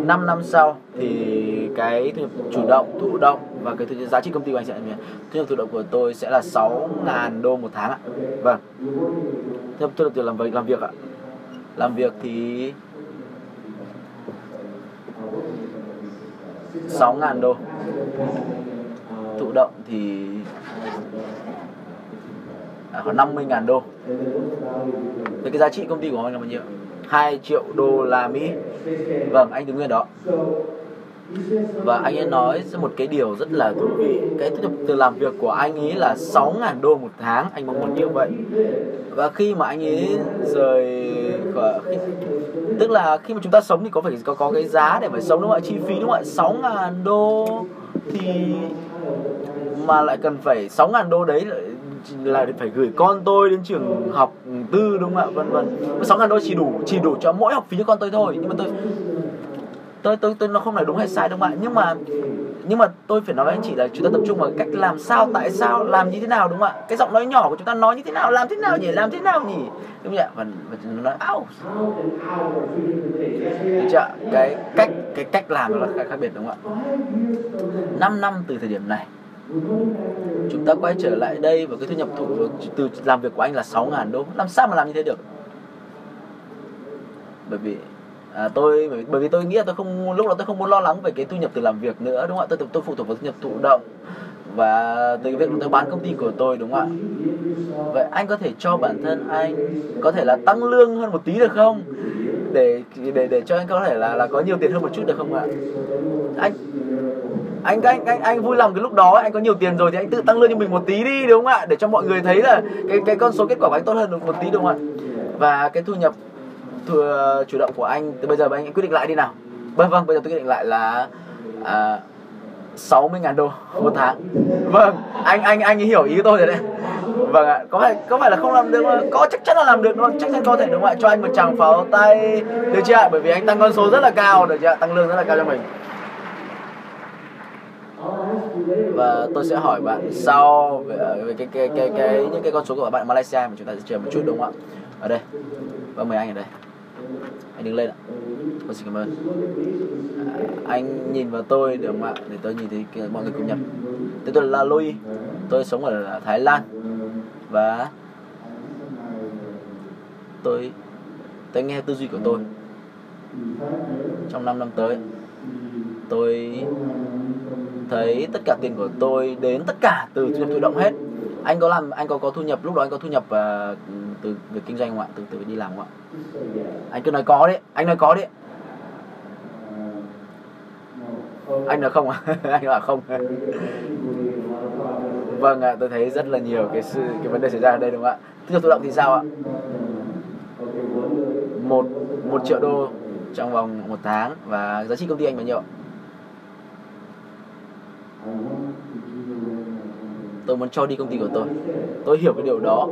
5 năm sau thì cái thu nhập chủ động, thụ động và cái thu nhập giá trị công ty của anh sẽ là gì? Thu nhập thụ động của tôi sẽ là 6.000 đô một tháng ạ. Vâng. Thu nhập thụ động từ làm việc làm việc ạ. Làm việc thì 6.000 đô. Thụ động thì à, khoảng 50.000 đô. Thế cái giá trị công ty của anh là bao nhiêu? 2 triệu đô la Mỹ. Vâng, anh đứng nguyên đó và anh ấy nói một cái điều rất là thú vị. Cái thu nhập từ làm việc của anh ấy là 6.000 đô một tháng. Anh mong muốn như vậy. Và khi mà anh ấy rời khỏi tức là khi mà chúng ta sống thì có phải có có cái giá để phải sống, đúng không ạ? Chi phí, đúng không ạ? 6.000 đô thì mà lại cần phải 6.000 đô đấy lại là phải gửi con tôi đến trường học tư, đúng không ạ? Vân vân. Sáu ngàn đô chỉ đủ chỉ đủ cho mỗi học phí cho con tôi thôi. Nhưng mà tôi tôi tôi tôi nó không phải đúng hay sai đâu bạn. Nhưng mà nhưng mà tôi phải nói với anh chị là chúng ta tập trung vào cách làm sao tại sao làm như thế nào đúng không ạ? Cái giọng nói nhỏ của chúng ta nói như thế nào làm thế nào nhỉ? Làm thế nào nhỉ? Đúng không ạ và, và nó nói ao chưa cái cách cái cách làm là khác, khác biệt đúng không ạ? 5 năm từ thời điểm này chúng ta quay trở lại đây và cái thu nhập thụ từ làm việc của anh là 6.000 đô. Làm sao mà làm như thế được? Bởi vì à, tôi bởi, bởi vì tôi nghĩ là tôi không lúc đó tôi không muốn lo lắng về cái thu nhập từ làm việc nữa đúng không ạ? Tôi tôi phụ thuộc vào thu nhập thụ động và từ cái việc tôi bán công ty của tôi đúng không ạ? Vậy anh có thể cho bản thân anh có thể là tăng lương hơn một tí được không? Để để để cho anh có thể là là có nhiều tiền hơn một chút được không ạ? Anh anh anh anh anh vui lòng cái lúc đó anh có nhiều tiền rồi thì anh tự tăng lương cho mình một tí đi đúng không ạ? Để cho mọi người thấy là cái cái con số kết quả của anh tốt hơn một tí đúng không ạ? Và cái thu nhập thừa ờ, chủ động của anh. Từ bây giờ anh quyết định lại đi nào. Vâng vâng bây giờ tôi quyết định lại là ờ, à, 60 ngàn đô một tháng. Vâng anh anh anh hiểu ý tôi rồi đấy. Vâng ạ có phải có phải là không làm được mà có chắc chắn là làm được đúng không? Chắc chắn có thể đúng không ạ? Cho anh một tràng pháo tay được chưa ạ? Bởi vì anh tăng con số rất là cao được chưa ạ? Tăng lương rất là cao cho mình. Và tôi sẽ hỏi bạn sau về, ờ, về cái, cái, cái, cái, những cái con số của bạn Malaysia mà chúng ta sẽ chờ một chút đúng không ạ? Ở đây. Và mời anh ở đây anh đứng lên ạ. Tôi xin cảm ơn. À, anh nhìn vào tôi được không ạ? Để tôi nhìn thấy mọi người cùng nhập. Tên tôi là Lui. Tôi sống ở Thái Lan. Và tôi tôi nghe tư duy của tôi. Trong 5 năm tới tôi thấy tất cả tiền của tôi đến tất cả từ thu nhập thụ động hết anh có làm anh có có thu nhập lúc đó anh có thu nhập uh, từ việc kinh doanh không ạ? Từ từ đi làm không ạ? Anh cứ nói có đấy anh nói có đấy anh nói không à anh nói không. Vâng ạ tôi thấy rất là nhiều cái sự cái vấn đề xảy ra ở đây đúng không ạ? Thu nhập tự động thì sao ạ? Một một triệu đô trong vòng một tháng và giá trị công ty anh bao nhiêu ạ? Tôi muốn cho đi công ty của tôi. Tôi hiểu cái điều đó.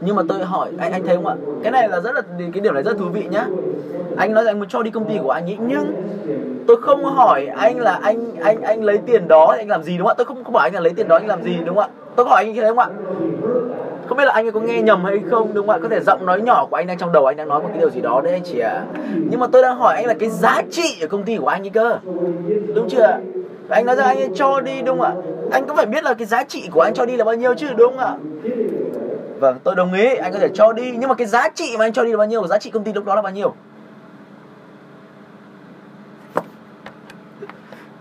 Nhưng mà tôi hỏi, anh anh thấy không ạ? Cái này là rất là, cái điểm này rất thú vị nhá. Anh nói rằng anh muốn cho đi công ty của anh ấy nhưng tôi không hỏi anh là anh anh anh lấy tiền đó, anh làm gì đúng không ạ? Tôi không không bảo anh là lấy tiền đó, anh làm gì đúng không ạ? Tôi hỏi anh như thế không ạ? Không biết là anh ấy có nghe nhầm hay không đúng không ạ? Có thể giọng nói nhỏ của anh đang trong đầu anh đang nói một cái điều gì đó đấy anh chị ạ. À. nhưng mà tôi đang hỏi anh là cái giá trị ở công ty của anh ấy cơ. Đúng chưa anh nói rằng anh ấy cho đi đúng không ạ? Anh cũng phải biết là cái giá trị của anh cho đi là bao nhiêu chứ đúng không ạ? Vâng tôi đồng ý anh có thể cho đi. Nhưng mà cái giá trị mà anh cho đi là bao nhiêu? Giá trị công ty lúc đó là bao nhiêu?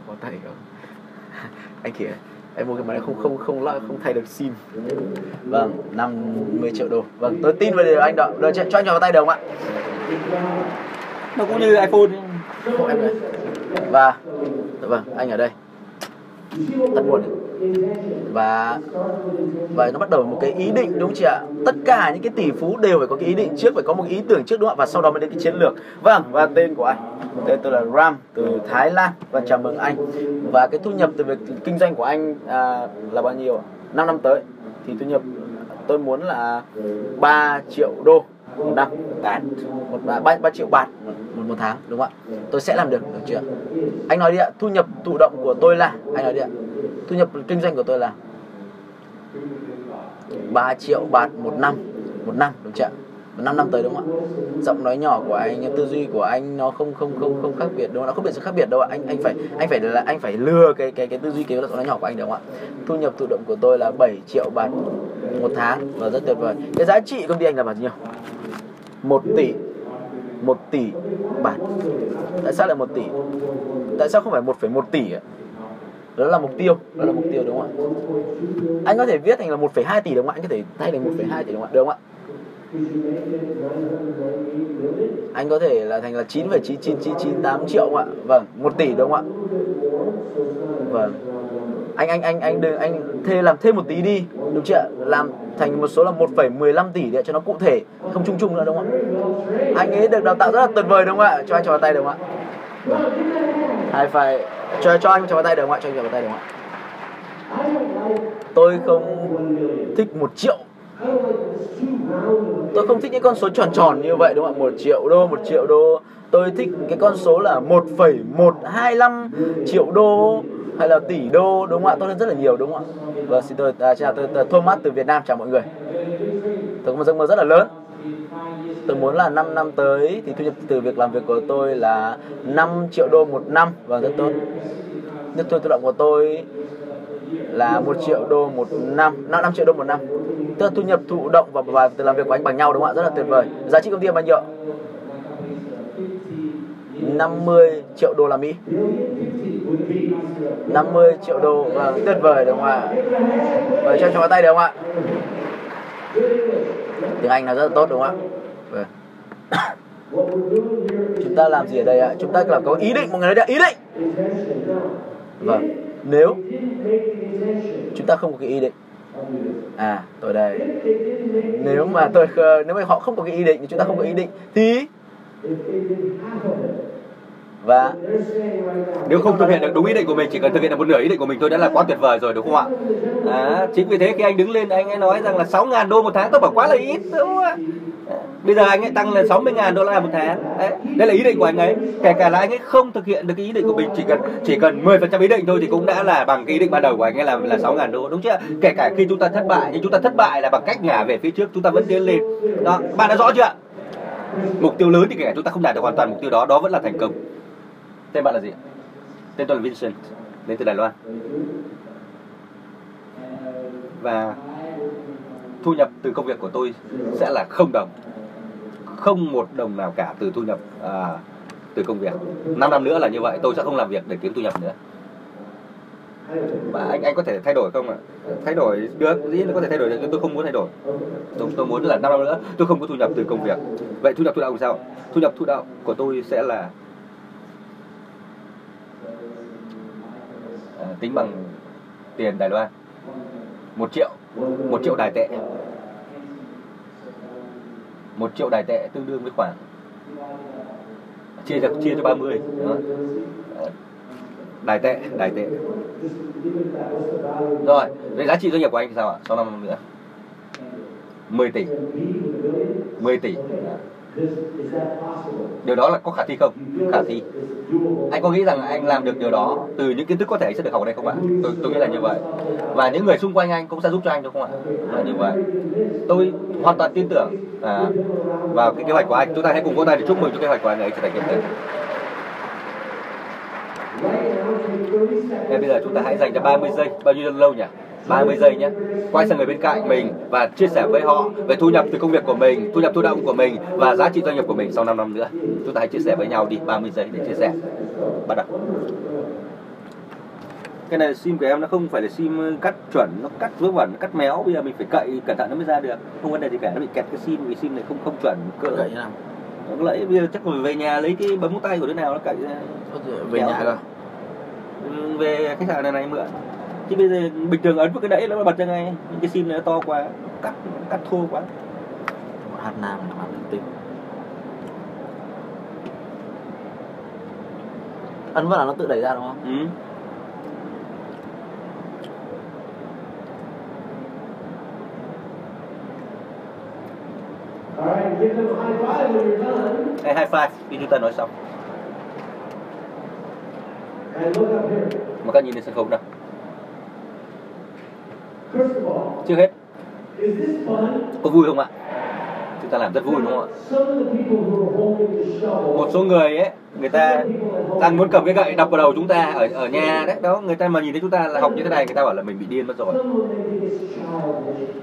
Có tay không? Anh kìa em mua cái máy không không không không, không thay được sim. Vâng 50 triệu đô. Vâng tôi tin vào điều anh đó. Được cho, cho anh vào tay được không ạ? Nó cũng như iphone. Em và vâng anh ở đây. Tắt buồn và và nó bắt đầu một cái ý định đúng không chị ạ? Tất cả những cái tỷ phú đều phải có cái ý định trước phải có một ý tưởng trước đúng không ạ? Và sau đó mới đến cái chiến lược. Vâng và tên của anh tên tôi là Ram từ Thái Lan. Và chào mừng anh. Và cái thu nhập từ việc kinh doanh của anh à, là bao nhiêu 5 năm tới. Thì thu nhập tôi muốn là 3 triệu đô một năm bạt một ba, ba triệu bạt một, một, một tháng đúng không ạ? Tôi sẽ làm được được chưa? Anh nói đi ạ thu nhập thụ động của tôi là anh nói đi ạ thu nhập kinh doanh của tôi là 3 triệu bạt một năm một năm đúng chưa một năm năm tới đúng không ạ? Giọng nói nhỏ của anh tư duy của anh nó không không không không khác biệt đâu nó không biệt sự khác biệt đâu ạ. Anh anh phải anh phải là anh phải lừa cái cái cái tư duy cái giọng nói nhỏ của anh đúng không ạ? Thu nhập thụ động của tôi là 7 triệu bạt một tháng và rất tuyệt vời. Cái giá trị công ty anh là bao nhiêu? 1 tỷ. 1 tỷ bạt. Tại sao lại 1 tỷ? Tại sao không phải 1,1 tỷ ạ? Đó là mục tiêu. Đó là mục tiêu đúng không ạ? Anh có thể viết thành là 1,2 tỷ đúng không ạ? Anh có thể thay thành 1,2 tỷ đúng không ạ? Được không ạ? Anh có thể là thành là 9,99998 triệu không ạ? Vâng 1 tỷ đúng không ạ? Vâng anh anh anh anh đừng anh thê làm thêm một tí đi đúng chưa làm thành một số là 1,15 tỷ để cho nó cụ thể không chung chung nữa đúng không ạ? Anh ấy được đào tạo rất là tuyệt vời đúng không ạ? Cho anh cho vào tay đúng không ạ? Vâng. Hai phải cho cho anh cho vào tay được không ạ? Cho anh cho vào tay được không ạ? Tôi không thích một triệu. Tôi không thích những con số tròn tròn như vậy đúng không ạ? Một triệu đô một triệu đô. Tôi thích cái con số là 1,125 triệu đô hay là tỷ đô đúng không ạ? Tốt hơn rất là nhiều đúng không ạ? Vâng xin tôi à, chào tôi, tôi Thomas từ Việt Nam chào mọi người. Tôi có một giấc mơ rất là lớn. Tôi muốn là 5 năm tới thì thu nhập từ việc làm việc của tôi là 5 triệu đô một năm. Và rất tốt. Nhất thu tự động của tôi là một triệu đô một năm 5, 5 triệu đô một năm. Tức là thu nhập thụ động và, và từ làm việc của anh bằng nhau đúng không ạ? Rất là tuyệt vời. Giá trị công ty là bao nhiêu 50 triệu đô la Mỹ. 50 triệu đô và tuyệt vời đúng không ạ? Và cho cho tay được không ạ? Tiếng Anh là rất là tốt đúng không ạ? Vâng. Chúng ta làm gì ở đây ạ? Chúng ta làm có ý định mọi người nói ý định. Vâng nếu chúng ta không có cái ý định. À tôi đây. Nếu mà tôi nếu mà họ không có cái ý định, thì chúng ta không có ý định, thì và nếu không thực hiện được đúng ý định của mình chỉ cần thực hiện được một nửa ý định của mình thôi đã là quá tuyệt vời rồi đúng không ạ? À, chính vì thế khi anh đứng lên anh ấy nói rằng là 6 ngàn đô một tháng tôi bảo quá là ít đúng không ạ? Bây giờ anh ấy tăng lên 60 ngàn đô la một tháng. Đấy, đây là ý định của anh ấy. Kể cả là anh ấy không thực hiện được cái ý định của mình chỉ cần chỉ cần 10 phần trăm ý định thôi thì cũng đã là bằng cái ý định ban đầu của anh ấy là là 6 ngàn đô đúng chưa? Kể cả khi chúng ta thất bại nhưng chúng ta thất bại là bằng cách ngả về phía trước chúng ta vẫn tiến lên. Đó bạn đã rõ chưa mục tiêu lớn thì kể cả chúng ta không đạt được hoàn toàn mục tiêu đó đó vẫn là thành công. Tên bạn là gì tên tôi là Vincent đến từ Đài Loan. Và thu nhập từ công việc của tôi sẽ là không đồng. Không một đồng nào cả từ thu nhập à, từ công việc. 5 năm nữa là như vậy tôi sẽ không làm việc để kiếm thu nhập nữa và anh anh có thể thay đổi không ạ? Thay đổi được dĩ là có thể thay đổi được nhưng tôi không muốn thay đổi. Tôi, tôi muốn là năm năm nữa tôi không có thu nhập từ công việc. Vậy thu nhập thụ động sao? Thu nhập thụ động của tôi sẽ là à, tính bằng tiền Đài Loan. Một triệu một triệu đài tệ. Một triệu đài tệ tương đương với khoảng chia cho chia cho 30 đó đài tệ đài tệ. Rồi về giá trị doanh nghiệp của anh thì sao ạ sau năm nữa? 10 tỷ. 10 tỷ. Điều đó là có khả thi không? Khả thi. Anh có nghĩ rằng anh làm được điều đó từ những kiến thức có thể anh sẽ được học ở đây không ạ? Tôi, tôi nghĩ là như vậy. Và những người xung quanh anh cũng sẽ giúp cho anh đúng không ạ? Là như vậy. Tôi hoàn toàn tin tưởng à, vào cái kế hoạch của anh. Chúng ta hãy cùng vỗ tay để chúc mừng cho kế hoạch của anh ấy trở thành hiện thực ngay bây giờ chúng ta hãy dành cho 30 giây. Bao nhiêu lâu nhỉ? 30 giây nhé. Quay sang người bên cạnh mình và chia sẻ với họ về thu nhập từ công việc của mình thu nhập thụ động của mình và giá trị doanh nghiệp của mình sau 5 năm nữa. Chúng ta hãy chia sẻ với nhau đi. 30 giây để chia sẻ. Bắt đầu. Cái này sim của em nó không phải là sim cắt chuẩn nó cắt vớ vẩn cắt méo. Bây giờ mình phải cậy cẩn thận nó mới ra được. Không vấn đề gì cả nó bị kẹt cái sim vì sim này không không chuẩn cỡ cậy như nào? Nó lấy bây giờ chắc phải về nhà lấy cái bấm tay của đứa nào nó cậy ra. Về nhà cơ. Ừ, về khách sạn này này mượn chứ bây giờ bình thường ấn vào cái đẫy nó bật ra ngay những cái sim này nó to quá cắt cắt thô quá hát nam là hát linh tinh ấn vào là nó tự đẩy ra đúng không ừ. Hey, high five khi chúng ta nói xong mà các nhìn lên sân khấu nào? Trước hết. có vui không ạ? Chúng ta làm rất vui đúng không ạ? Một số người ấy người ta đang muốn cầm cái gậy đập vào đầu chúng ta ở ở nhà đấy. Đó người ta mà nhìn thấy chúng ta là học như thế này người ta bảo là mình bị điên mất rồi.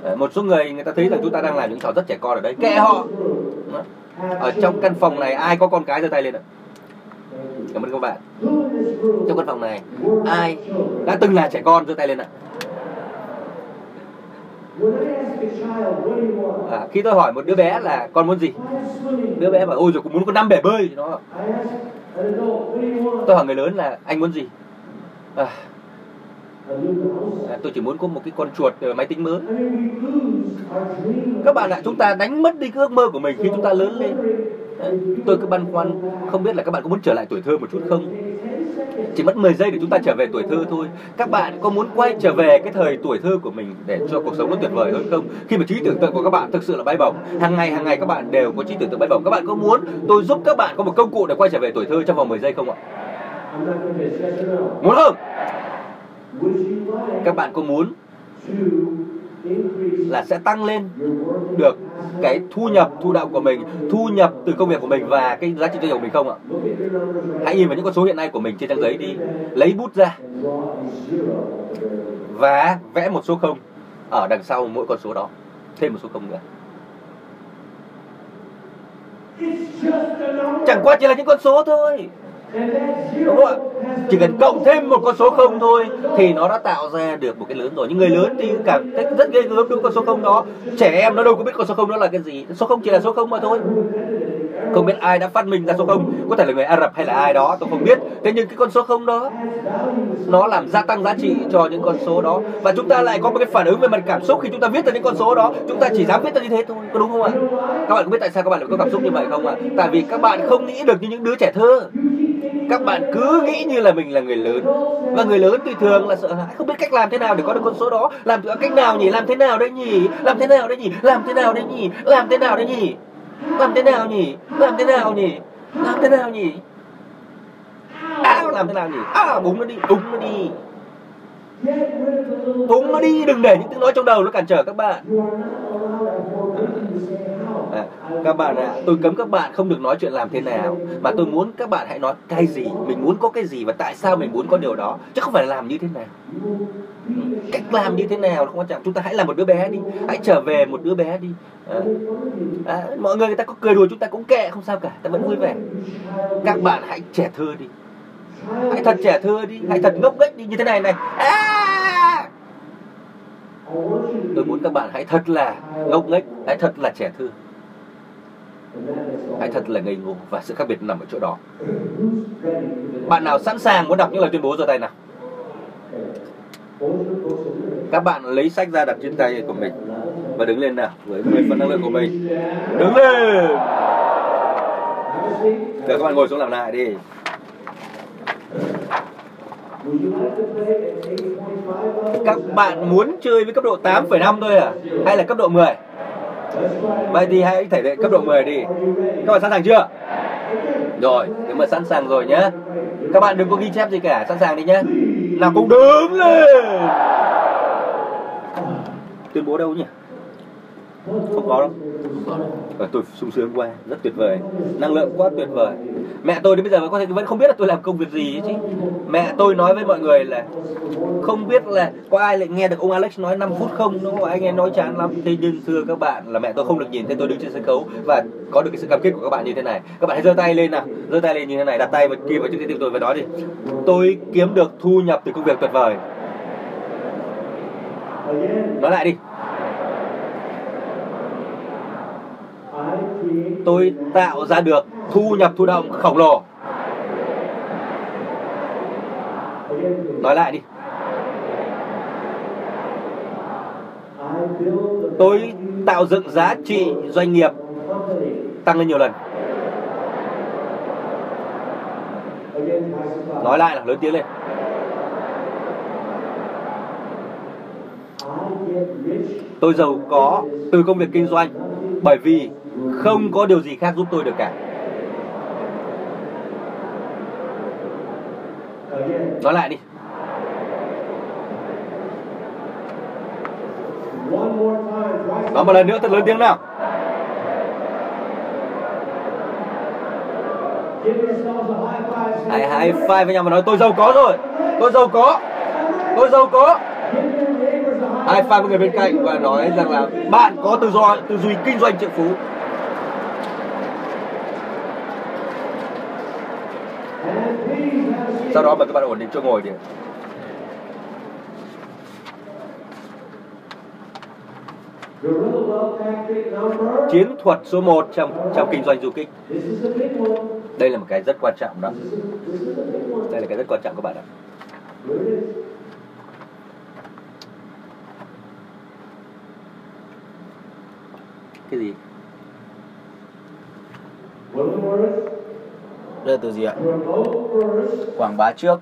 Đấy, một số người người ta thấy rằng chúng ta đang làm những trò rất trẻ con ở đây. Kệ họ. Đó. ở trong căn phòng này ai có con cái giơ tay lên ạ? Cảm ơn các bạn trong căn phòng này ai đã từng là trẻ con giơ tay lên ạ? À, khi tôi hỏi một đứa bé là con muốn gì? Đứa bé bảo ôi rồi cũng muốn có năm bể bơi. Nó tôi hỏi người lớn là anh muốn gì? À, à, tôi chỉ muốn có một cái con chuột ờ, máy tính mới. Các bạn ạ chúng ta đánh mất đi cái ước mơ của mình khi chúng ta lớn lên. Ờ, tôi cứ băn khoăn không biết là các bạn có muốn trở lại tuổi thơ một chút không? Chỉ mất 10 giây để chúng ta trở về tuổi thơ thôi. Các bạn có muốn quay trở về cái thời tuổi thơ của mình để cho cuộc sống nó tuyệt vời hơn không? Khi mà trí tưởng tượng của các bạn thực sự là bay bổng, hàng ngày hàng ngày các bạn đều có trí tưởng tượng bay bổng. Các bạn có muốn tôi giúp các bạn có một công cụ để quay trở về tuổi thơ trong vòng 10 giây không ạ? Muốn không? Các bạn có muốn là sẽ tăng lên được cái thu nhập, thu đạo của mình, thu nhập từ công việc của mình và cái giá trị doanh nghiệp của mình không ạ? Hãy nhìn vào những con số hiện nay của mình trên trang giấy đi. Lấy bút ra. Và vẽ một số không ở đằng sau mỗi con số đó. Thêm một số không nữa. Chẳng qua chỉ là những con số thôi đúng không ạ? Chỉ cần cộng thêm một con số không thôi thì nó đã tạo ra được một cái lớn rồi. Những người lớn thì cảm thấy rất ghê gớm đúng con số không đó. Trẻ em nó đâu có biết con số không đó là cái gì. Số không chỉ là số không mà thôi không biết ai đã phát minh ra số không? Có thể là người Ả Rập hay là ai đó, tôi không biết. Thế nhưng cái con số không đó, nó làm gia tăng giá trị cho những con số đó. Và chúng ta lại có một cái phản ứng về mặt cảm xúc khi chúng ta viết ra những con số đó. Chúng ta chỉ dám viết ra như thế thôi, có đúng không ạ? Các bạn có biết tại sao các bạn lại có cảm xúc như vậy không ạ? Tại vì các bạn không nghĩ được như những đứa trẻ thơ. Các bạn cứ nghĩ như là mình là người lớn. Và người lớn thì thường là sợ hãi, không biết cách làm thế nào để có được con số đó. Làm cách nào nhỉ? Làm thế nào đấy nhỉ? Làm thế nào đấy nhỉ? Làm thế nào đấy nhỉ? Làm thế nào đấy nhỉ làm thế nào nhỉ? Làm thế nào nhỉ? Làm thế nào nhỉ? Làm thế nào à làm thế nào nhỉ? À búng nó đi, búng nó đi. Búng nó đi, đừng để những tiếng nói trong đầu nó cản trở các bạn à, các bạn ạ à, tôi cấm các bạn không được nói chuyện làm thế nào. Mà tôi muốn các bạn hãy nói cái gì mình muốn có cái gì và tại sao mình muốn có điều đó chứ không phải làm như thế nào. Cách làm như thế nào không quan trọng. Chúng ta hãy làm một đứa bé đi hãy trở về một đứa bé đi. À, à, mọi người người ta có cười đùa chúng ta cũng kệ không sao cả ta vẫn vui vẻ. Các bạn hãy trẻ thơ đi. Hãy thật trẻ thơ đi hãy thật ngốc nghếch đi như thế này này. À! tôi muốn các bạn hãy thật là ngốc nghếch hãy thật là trẻ thơ hãy thật là ngây ngô và sự khác biệt nằm ở chỗ đó. Bạn nào sẵn sàng muốn đọc những lời tuyên bố giơ tay nào? Các bạn lấy sách ra đặt trên tay của mình và đứng lên nào với 10 phần năng lượng của mình. Đứng lên! Giờ các bạn ngồi xuống làm lại đi. Các bạn muốn chơi với cấp độ 8,5 thôi à? Hay là cấp độ 10 Vậy thì hãy thể hiện cấp độ 10 đi. Các bạn sẵn sàng chưa? Rồi, nếu mà sẵn sàng rồi nhé Các bạn đừng có ghi chép gì cả, Sẵn sàng đi nhé Nào cũng đứng lên. Tuyên bố đâu nhỉ? Không có đâu. Và tôi sung sướng quá, rất tuyệt vời. Năng lượng quá tuyệt vời. Mẹ tôi đến bây giờ vẫn có thể vẫn không biết là tôi làm công việc gì chứ. Mẹ tôi nói với mọi người là không biết là có ai lại nghe được ông Alex nói 5 phút không? Nó anh em nói chán lắm. Thế nhưng thưa các bạn là mẹ tôi không được nhìn thấy tôi đứng trên sân khấu và có được cái sự cam kết của các bạn như thế này. Các bạn hãy giơ tay lên nào. Giơ tay lên như thế này, đặt tay vào kia vào trước tim tôi và nói đi. Tôi kiếm được thu nhập từ công việc tuyệt vời. Nói lại đi. Tôi tạo ra được thu nhập thụ động khổng lồ. Nói lại đi. Tôi tạo dựng giá trị doanh nghiệp tăng lên nhiều lần. Nói lại là lớn tiếng lên. Tôi giàu có từ công việc kinh doanh bởi vì không có điều gì khác giúp tôi được cả. Nói lại đi. Nói một lần nữa thật lớn tiếng nào. Hãy high five với nhau và nói, tôi giàu có rồi. Tôi giàu có. Tôi giàu có. High five với người bên cạnh và nói rằng là, bạn có tự do tư duy kinh doanh triệu phú. Sau đó mời các bạn ổn định chỗ ngồi đi. Chiến thuật số 1 trong trong kinh doanh du kích. Đây là một cái rất quan trọng đó. Đây là cái rất quan trọng các bạn ạ. Cái gì? Đây là từ gì ạ? Quảng bá trước.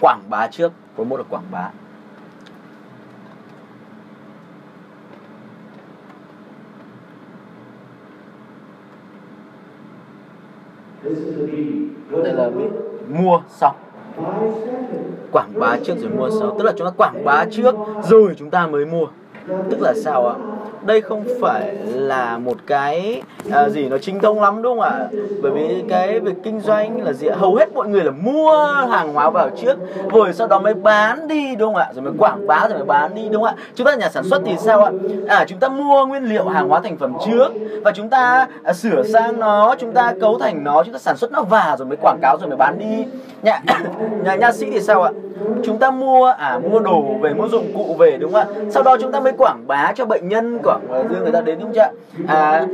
Quảng bá trước. Promote là quảng bá. Đây là mua xong. Quảng bá trước rồi mua sau. Tức là chúng ta quảng bá trước rồi chúng ta mới mua. Tức là sao ạ? Đây không phải là một cái à, gì nó chính thống lắm đúng không ạ? Bởi vì cái việc kinh doanh là gì hầu hết mọi người là mua hàng hóa vào trước rồi sau đó mới bán đi đúng không ạ? Rồi mới quảng bá rồi mới bán đi đúng không ạ? Chúng ta là nhà sản xuất thì sao ạ? À chúng ta mua nguyên liệu hàng hóa thành phẩm trước và chúng ta à, sửa sang nó chúng ta cấu thành nó chúng ta sản xuất nó và rồi mới quảng cáo rồi mới bán đi. Nhà nhà nha sĩ thì sao ạ? Chúng ta mua à mua đồ về mua dụng cụ về đúng không ạ? Sau đó chúng ta mới quảng bá cho bệnh nhân của Ờ, quảng đưa người ta đến đúng không ạ? À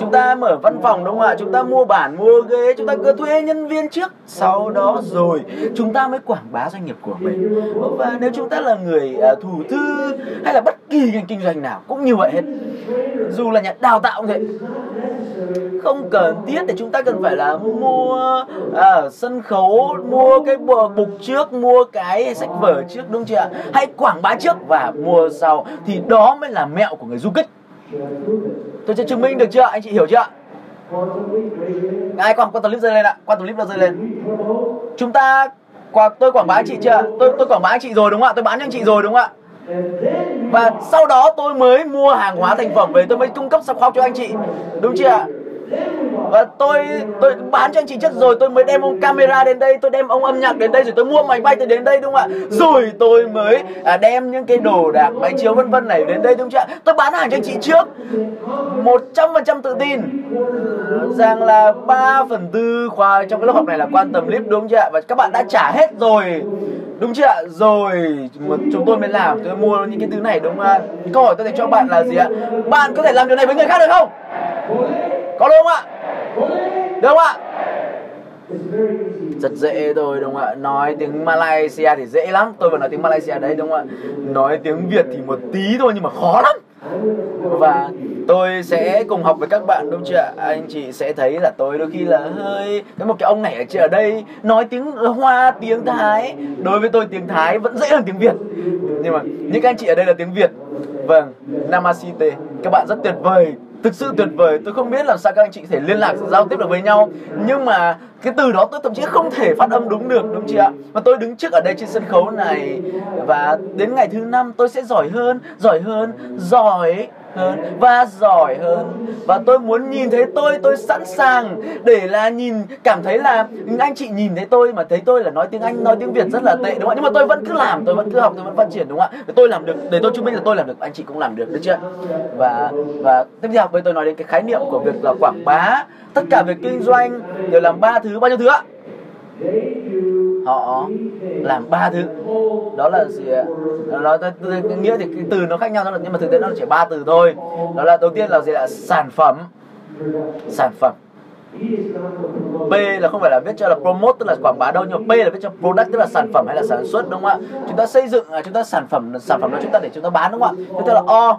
chúng ta mở văn phòng đúng không ạ? Chúng ta mua bản mua ghế chúng ta cứ thuê nhân viên trước sau đó rồi chúng ta mới quảng bá doanh nghiệp của mình. Và nếu chúng ta là người à, thủ thư hay là bất kỳ ngành kinh doanh nào cũng như vậy hết. Dù là nhà đào tạo cũng thế. Không cần thiết để chúng ta cần phải là mua à, sân khấu mua cái bờ bục trước mua cái sách vở trước đúng chưa ạ? Hãy quảng bá trước và mua sau thì đó mới là mẹo của người du kích. Tôi sẽ chứng minh được chưa anh chị hiểu chưa ai quan quan clip rơi lên ạ. Quan clip rơi lên. Chúng ta qua, tôi quảng bá anh chị chưa tôi tôi quảng bá anh chị rồi đúng không ạ? Tôi bán cho anh chị rồi đúng không ạ? Và sau đó tôi mới mua hàng hóa thành phẩm về. Tôi mới cung cấp khoa cho anh chị. Đúng chưa ạ? Và tôi tôi bán cho anh chị trước rồi tôi mới đem ông camera đến đây tôi đem ông âm nhạc đến đây rồi tôi mua máy bay tôi đến đây đúng không ạ? Rồi tôi mới à, đem những cái đồ đạc máy chiếu vân vân này đến đây đúng chưa ạ? Tôi bán hàng cho anh chị trước. Một trăm phần trăm tự tin. Rằng là 3 phần tư khoa trong cái lớp học này là quan tâm clip đúng chưa ạ? Và các bạn đã trả hết rồi đúng chưa ạ? Rồi chúng tôi mới làm tôi mua những cái thứ này đúng không ạ? Câu hỏi tôi dành cho bạn là gì ạ? Bạn có thể làm điều này với người khác được không? Có đúng không ạ? Đúng không ạ? Rất dễ thôi, đúng không ạ? Nói tiếng Malaysia thì dễ lắm. Tôi vẫn nói tiếng Malaysia đấy, đúng không ạ? Nói tiếng Việt thì một tí thôi nhưng mà khó lắm. Và tôi sẽ cùng học với các bạn, đúng chưa ạ? Anh chị sẽ thấy là tôi đôi khi là hơi cái một cái ông này ở chị ở đây nói tiếng hoa, tiếng thái. Đối với tôi, tiếng thái vẫn dễ hơn tiếng việt. Nhưng mà những anh chị ở đây là tiếng việt. Vâng namasite. Các bạn rất tuyệt vời thực sự tuyệt vời. Tôi không biết làm sao các anh chị có thể liên lạc, giao tiếp được với nhau. Nhưng mà cái từ đó tôi thậm chí không thể phát âm đúng được, đúng chưa ạ? Mà tôi đứng trước ở đây trên sân khấu này và đến ngày thứ năm tôi sẽ giỏi hơn giỏi hơn, giỏi hơn và giỏi hơn. Và tôi muốn nhìn thấy tôi tôi sẵn sàng để là nhìn, cảm thấy là anh chị nhìn thấy tôi mà thấy tôi là nói tiếng anh, nói tiếng việt rất là tệ, đúng không nhưng mà tôi vẫn cứ làm, tôi vẫn cứ học, tôi vẫn phát triển, đúng không ạ? Tôi làm được, để tôi chứng minh là tôi làm được, anh chị cũng làm được được chưa? Và và tiếp theo với tôi nói đến cái khái niệm của việc là quảng bá tất cả về kinh doanh đều làm ba thứ, bao nhiêu thứ ạ? Họ làm ba thứ. Đó là gì ạ? Tôi nghĩa thì cái từ nó khác nhau nhưng mà thực tế nó chỉ ba từ thôi. Đó là, đầu tiên là gì là sản phẩm. Sản phẩm. P là không phải là viết cho là promote tức là quảng bá đâu nhưng mà P là viết cho product tức là sản phẩm hay là sản xuất đúng không ạ? Chúng ta xây dựng à, chúng ta sản phẩm sản phẩm đó chúng ta để chúng ta bán đúng không ạ? Tiếp theo là O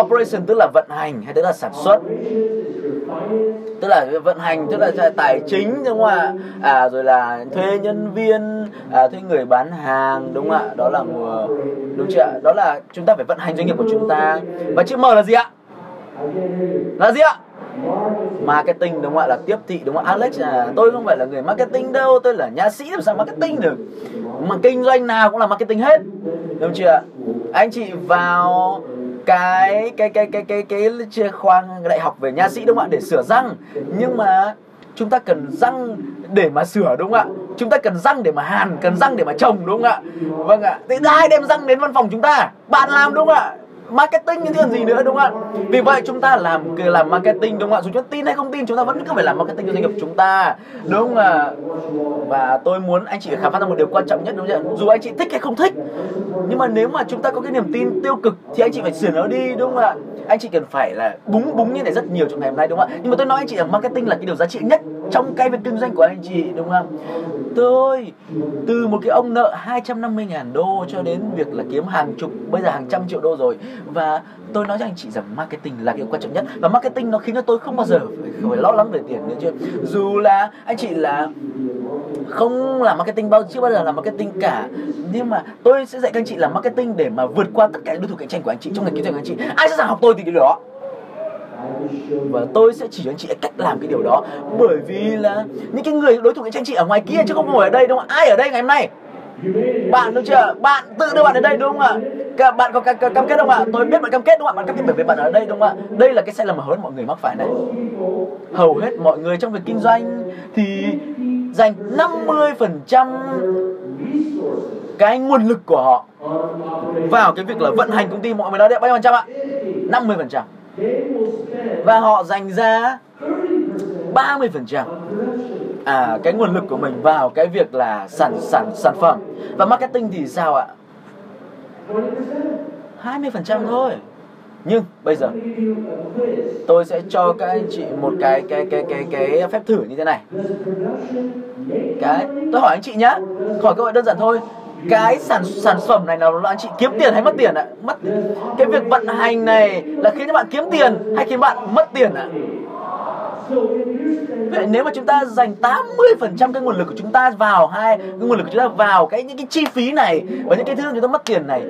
operation tức là vận hành hay tức là sản xuất. Tức là vận hành tức là tài chính đúng không ạ? À rồi là thuê nhân viên à, thuê người bán hàng đúng không ạ? Đó là mùa đúng chưa ạ? Đó là chúng ta phải vận hành doanh nghiệp của chúng ta. Và chữ M là gì ạ? Là gì ạ? Marketing đúng không ạ? Là tiếp thị đúng không ạ? Alex à tôi không phải là người marketing đâu tôi là nha sĩ làm sao marketing được? Mà kinh doanh nào cũng là marketing hết đúng chưa ạ? Anh chị vào cái cái cái cái cái cái, cái khoa đại học về nha sĩ đúng không ạ? Để sửa răng. Nhưng mà chúng ta cần răng để mà sửa đúng không ạ? Chúng ta cần răng để mà hàn cần răng để mà trồng đúng không ạ? Vâng ạ. Thế ai đem răng đến văn phòng chúng ta? Bạn làm đúng không ạ? Marketing như còn gì nữa, đúng không ạ? Vì vậy chúng ta làm làm marketing, đúng không ạ? Dù chúng ta tin hay không tin, chúng ta vẫn cứ phải làm marketing cho doanh nghiệp chúng ta, đúng không ạ? Và tôi muốn anh chị khám phá ra một điều quan trọng nhất, đúng không ạ? Dù anh chị thích hay không thích, nhưng mà nếu mà chúng ta có cái niềm tin tiêu cực thì anh chị phải sửa nó đi, đúng không ạ? Anh chị cần phải là búng búng như này rất nhiều trong ngày hôm nay, đúng không ạ? Nhưng mà tôi nói anh chị là marketing là cái điều giá trị nhất trong cái việc kinh doanh của anh chị, đúng không tôi, từ một cái ông nợ 250 ngàn đô cho đến việc là kiếm hàng chục, bây giờ hàng trăm triệu đô rồi và tôi nói cho anh chị rằng marketing là cái quan trọng nhất. Và marketing nó khiến cho tôi không bao giờ phải, phải lo lắng về tiền nữa chứ. Dù là anh chị là không làm marketing bao chưa bao giờ làm marketing cả. Nhưng mà tôi sẽ dạy các anh chị làm marketing để mà vượt qua tất cả đối thủ cạnh tranh của anh chị trong ngành kinh doanh của anh chị. Ai sẽ học tôi thì cái điều đó? Và tôi sẽ chỉ cho anh chị cách làm cái điều đó. Bởi vì là những cái người đối thủ cạnh tranh chị ở ngoài kia chứ không ngồi ở đây đâu ai ở đây ngày hôm nay? Bạn đúng chưa? Bạn tự đưa bạn đến đây, đúng không ạ? Bạn có cam kết không ạ? Tôi biết bạn cam kết đúng không ạ? Bạn cam kết bởi vì bạn ở đây, đúng không ạ? Đây là cái sai lầm mà hầu hết mọi người mắc phải này. Hầu hết mọi người trong việc kinh doanh thì dành 50% cái nguồn lực của họ vào cái việc là vận hành công ty mọi người nói đấy, bao nhiêu phần trăm ạ? 50 phần trăm. Và họ dành ra 30 phần trăm à cái nguồn lực của mình vào cái việc là sản sản sản phẩm. Và marketing thì sao ạ? 20 phần trăm thôi. Nhưng bây giờ, tôi sẽ cho các anh chị một cái cái cái cái cái phép thử như thế này. Cái, tôi hỏi anh chị nhá. Hỏi câu hỏi đơn giản thôi. Cái sản sản phẩm này là anh chị kiếm tiền hay mất tiền ạ? Mất, cái việc vận hành này là khiến cho bạn kiếm tiền hay khiến bạn mất tiền ạ? Vậy nếu mà chúng ta dành 80% cái nguồn lực của chúng ta vào hai cái nguồn lực của chúng ta vào cái những cái chi phí này và những cái thứ chúng ta mất tiền này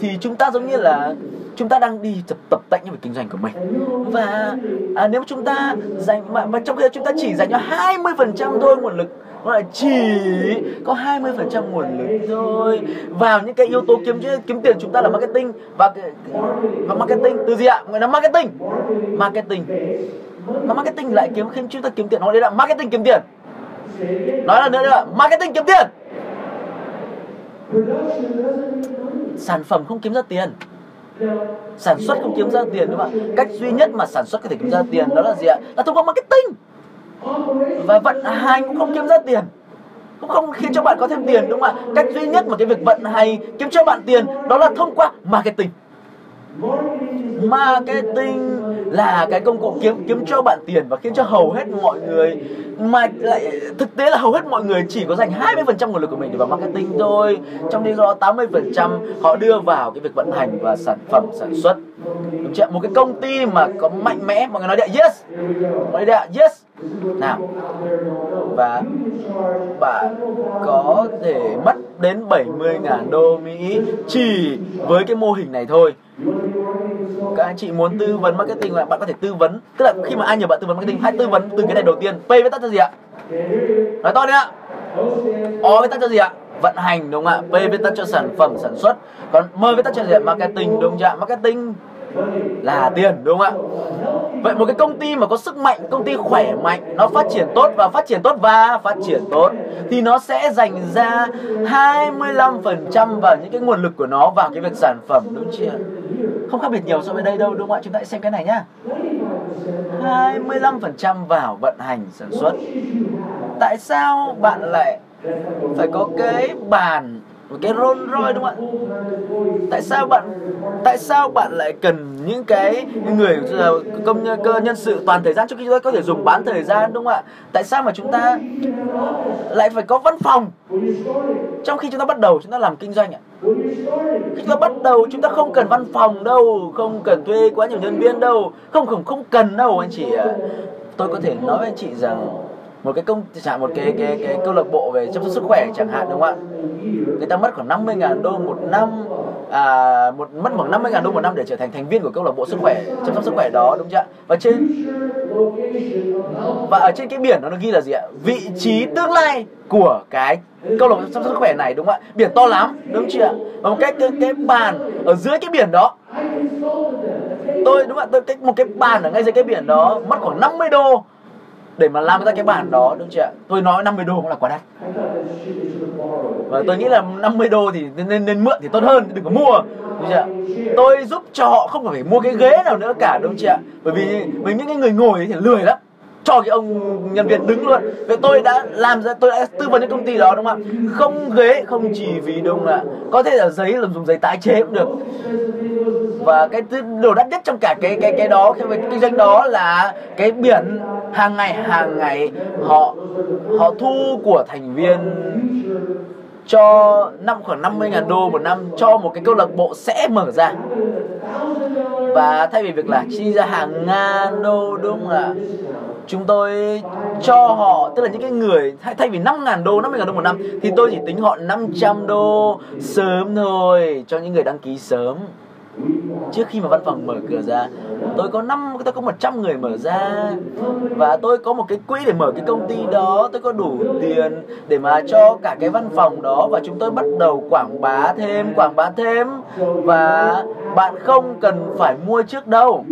thì chúng ta giống như là chúng ta đang đi tập tập tạnh những việc kinh doanh của mình. Và à, nếu chúng ta dành mà, mà trong khi chúng ta chỉ dành cho 20% thôi nguồn lực nó lại chỉ có 20% nguồn lực thôi. Vào những cái yếu tố kiếm kiếm tiền chúng ta là marketing và và marketing. Từ gì ạ? Người nói marketing. Marketing mà marketing lại kiếm khiến chúng ta kiếm tiền, nói đấy là marketing kiếm tiền. Nói là nữa là marketing kiếm tiền. Sản phẩm không kiếm ra tiền. Sản xuất không kiếm ra tiền, đúng không ạ? Cách duy nhất mà sản xuất có thể kiếm ra tiền đó là gì ạ? Là thông qua marketing. Và vận hành cũng không kiếm ra tiền. Cũng không khiến cho bạn có thêm tiền, đúng không ạ? Cách duy nhất mà cái việc vận hành kiếm cho bạn tiền đó là thông qua marketing. Marketing là cái công cụ kiếm kiếm cho bạn tiền và khiến cho hầu hết mọi người, mà lại thực tế là hầu hết mọi người chỉ có dành 20% nguồn lực của mình để vào marketing thôi. Trong khi đó 80% họ đưa vào cái việc vận hành và sản phẩm, sản xuất. Đúng chưa? Một cái công ty mà có mạnh mẽ, mọi người nói đại yes. Nói đại yes. Nào. Và bạn có thể mất đến 70.000 đô Mỹ chỉ với cái mô hình này thôi các anh chị muốn tư vấn marketing là bạn có thể tư vấn. Tức là khi mà ai nhờ bạn tư vấn marketing, hãy tư vấn từ cái này đầu tiên. P với tắt cho gì ạ? Nói to đi ạ. O với tắt cho gì ạ? Vận hành, đúng không ạ? P với tắt cho sản phẩm, sản xuất. Còn M với tắt cho gì ạ? Marketing, đúng không ạ? Marketing là tiền, đúng không ạ? Vậy một cái công ty mà có sức mạnh, công ty khỏe mạnh, nó phát triển tốt và phát triển tốt và phát triển tốt, thì nó sẽ dành ra 25% vào những cái nguồn lực của nó vào cái việc sản phẩm, đúng chưa không khác biệt nhiều so với đây đâu, đúng không ạ? Chúng ta hãy xem cái này nhá. 25% vào vận hành sản xuất. Tại sao bạn lại phải có cái bàn một cái Rolls Royce đúng không ạ? Tại sao bạn tại sao bạn lại cần những cái người ờ, công nhân, cơ nhân sự toàn thời gian cho khi chúng ta có thể dùng bán thời gian đúng không ạ? Tại sao mà chúng ta lại phải có văn phòng trong khi chúng ta bắt đầu chúng ta làm kinh doanh ạ? Khi chúng ta bắt đầu chúng ta không cần văn phòng đâu, không cần thuê quá nhiều nhân viên đâu, không không không cần đâu anh chị ạ. Tôi có thể nói với anh chị rằng một cái công chẳng một cái cái cái câu lạc bộ về chăm sóc sức khỏe chẳng hạn đúng không ạ? Người ta mất khoảng 50 ngàn đô một năm à, một mất khoảng 50 ngàn đô một năm để trở thành thành viên của câu lạc bộ sức khỏe chăm sóc sức khỏe đó đúng chưa và trên và ở trên cái biển nó ghi là gì ạ? Vị trí tương lai của cái câu lạc bộ chăm sóc sức khỏe này đúng không ạ? Biển to lắm đúng chưa và một cái cái, cái bàn ở dưới cái biển đó tôi đúng không ạ? Tôi cái một cái bàn ở ngay dưới cái biển đó mất khoảng 50 đô để mà làm ra cái bản đó đúng chưa ạ? Tôi nói 50 đô cũng là quá đắt. Và tôi nghĩ là 50 đô thì nên nên mượn thì tốt hơn, đừng có mua đúng chưa tôi giúp cho họ không phải mua cái ghế nào nữa cả, đúng chưa ạ? Bởi vì với những cái người ngồi thì lười lắm cho cái ông nhân viên đứng luôn. Vậy tôi đã làm ra, tôi đã tư vấn cho công ty đó, đúng không ạ? Không ghế, không chỉ vì đúng là có thể là giấy là dùng giấy tái chế cũng được. Và cái đồ đắt nhất trong cả cái cái cái đó, cái kinh doanh đó là cái biển. Hàng ngày hàng ngày họ họ thu của thành viên cho năm, khoảng 50 ngàn đô một năm cho một cái câu lạc bộ sẽ mở ra. Và thay vì việc là chi ra hàng ngàn đô, đúng không ạ? Chúng tôi cho họ tức là những cái người thay, thay vì 5.000 đô 50.000 đô một năm thì tôi chỉ tính họ 500 đô sớm thôi cho những người đăng ký sớm trước khi mà văn phòng mở cửa ra, tôi có năm, tôi có 100 người mở ra. Và tôi có một cái quỹ để mở cái công ty đó. Tôi có đủ tiền để mà cho cả cái văn phòng đó và chúng tôi bắt đầu quảng bá thêm, quảng bá thêm. Và bạn không cần phải mua trước đâu.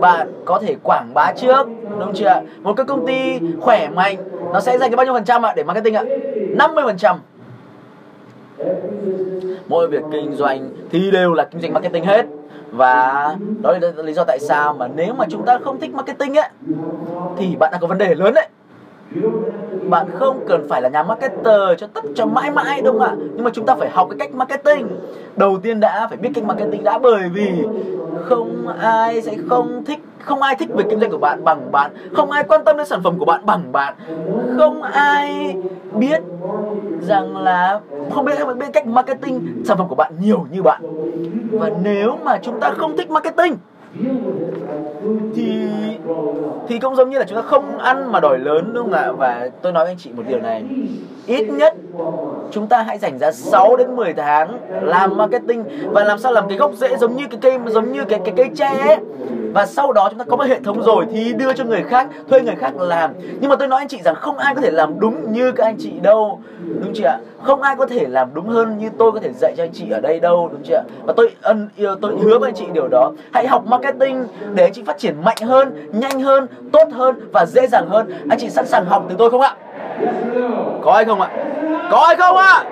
Bạn có thể quảng bá trước, đúng chưa ạ? Một cái công ty khỏe mạnh, nó sẽ dành cái bao nhiêu phần trăm ạ? Để marketing ạ. 50 phần trăm mỗi việc kinh doanh thì đều là kinh doanh marketing hết. Và đó là lý do tại sao mà nếu mà chúng ta không thích marketing ấy, thì bạn đang có vấn đề lớn đấy bạn không cần phải là nhà marketer cho tất, cho mãi mãi đâu ạ? Nhưng mà chúng ta phải học cái cách marketing. Đầu tiên đã phải biết cách marketing đã, bởi vì không ai sẽ không thích, không ai thích về kinh doanh của bạn bằng bạn. Không ai quan tâm đến sản phẩm của bạn bằng bạn. Không ai biết rằng là, không biết không biết cách marketing sản phẩm của bạn nhiều như bạn. Và nếu mà chúng ta không thích marketing thì thì cũng giống như là chúng ta không ăn mà đòi lớn, đúng không ạ? Và tôi nói với anh chị một điều này. Ít nhất chúng ta hãy dành ra 6 đến 10 tháng làm marketing và làm sao làm cái gốc rễ giống như cái cây giống như cái cái cây tre ấy. Và sau đó chúng ta có một hệ thống rồi thì đưa cho người khác, thuê người khác làm. Nhưng mà tôi nói anh chị rằng không ai có thể làm đúng như các anh chị đâu, đúng chưa ạ? Không ai có thể làm đúng hơn như tôi có thể dạy cho anh chị ở đây đâu, đúng chưa ạ? Và tôi ân tôi hứa với anh chị điều đó. Hãy học marketing để anh chị phát triển mạnh hơn, nhanh hơn, tốt hơn và dễ dàng hơn. Anh chị sẵn sàng học từ tôi không ạ? Có hay không ạ? Có hay không ạ?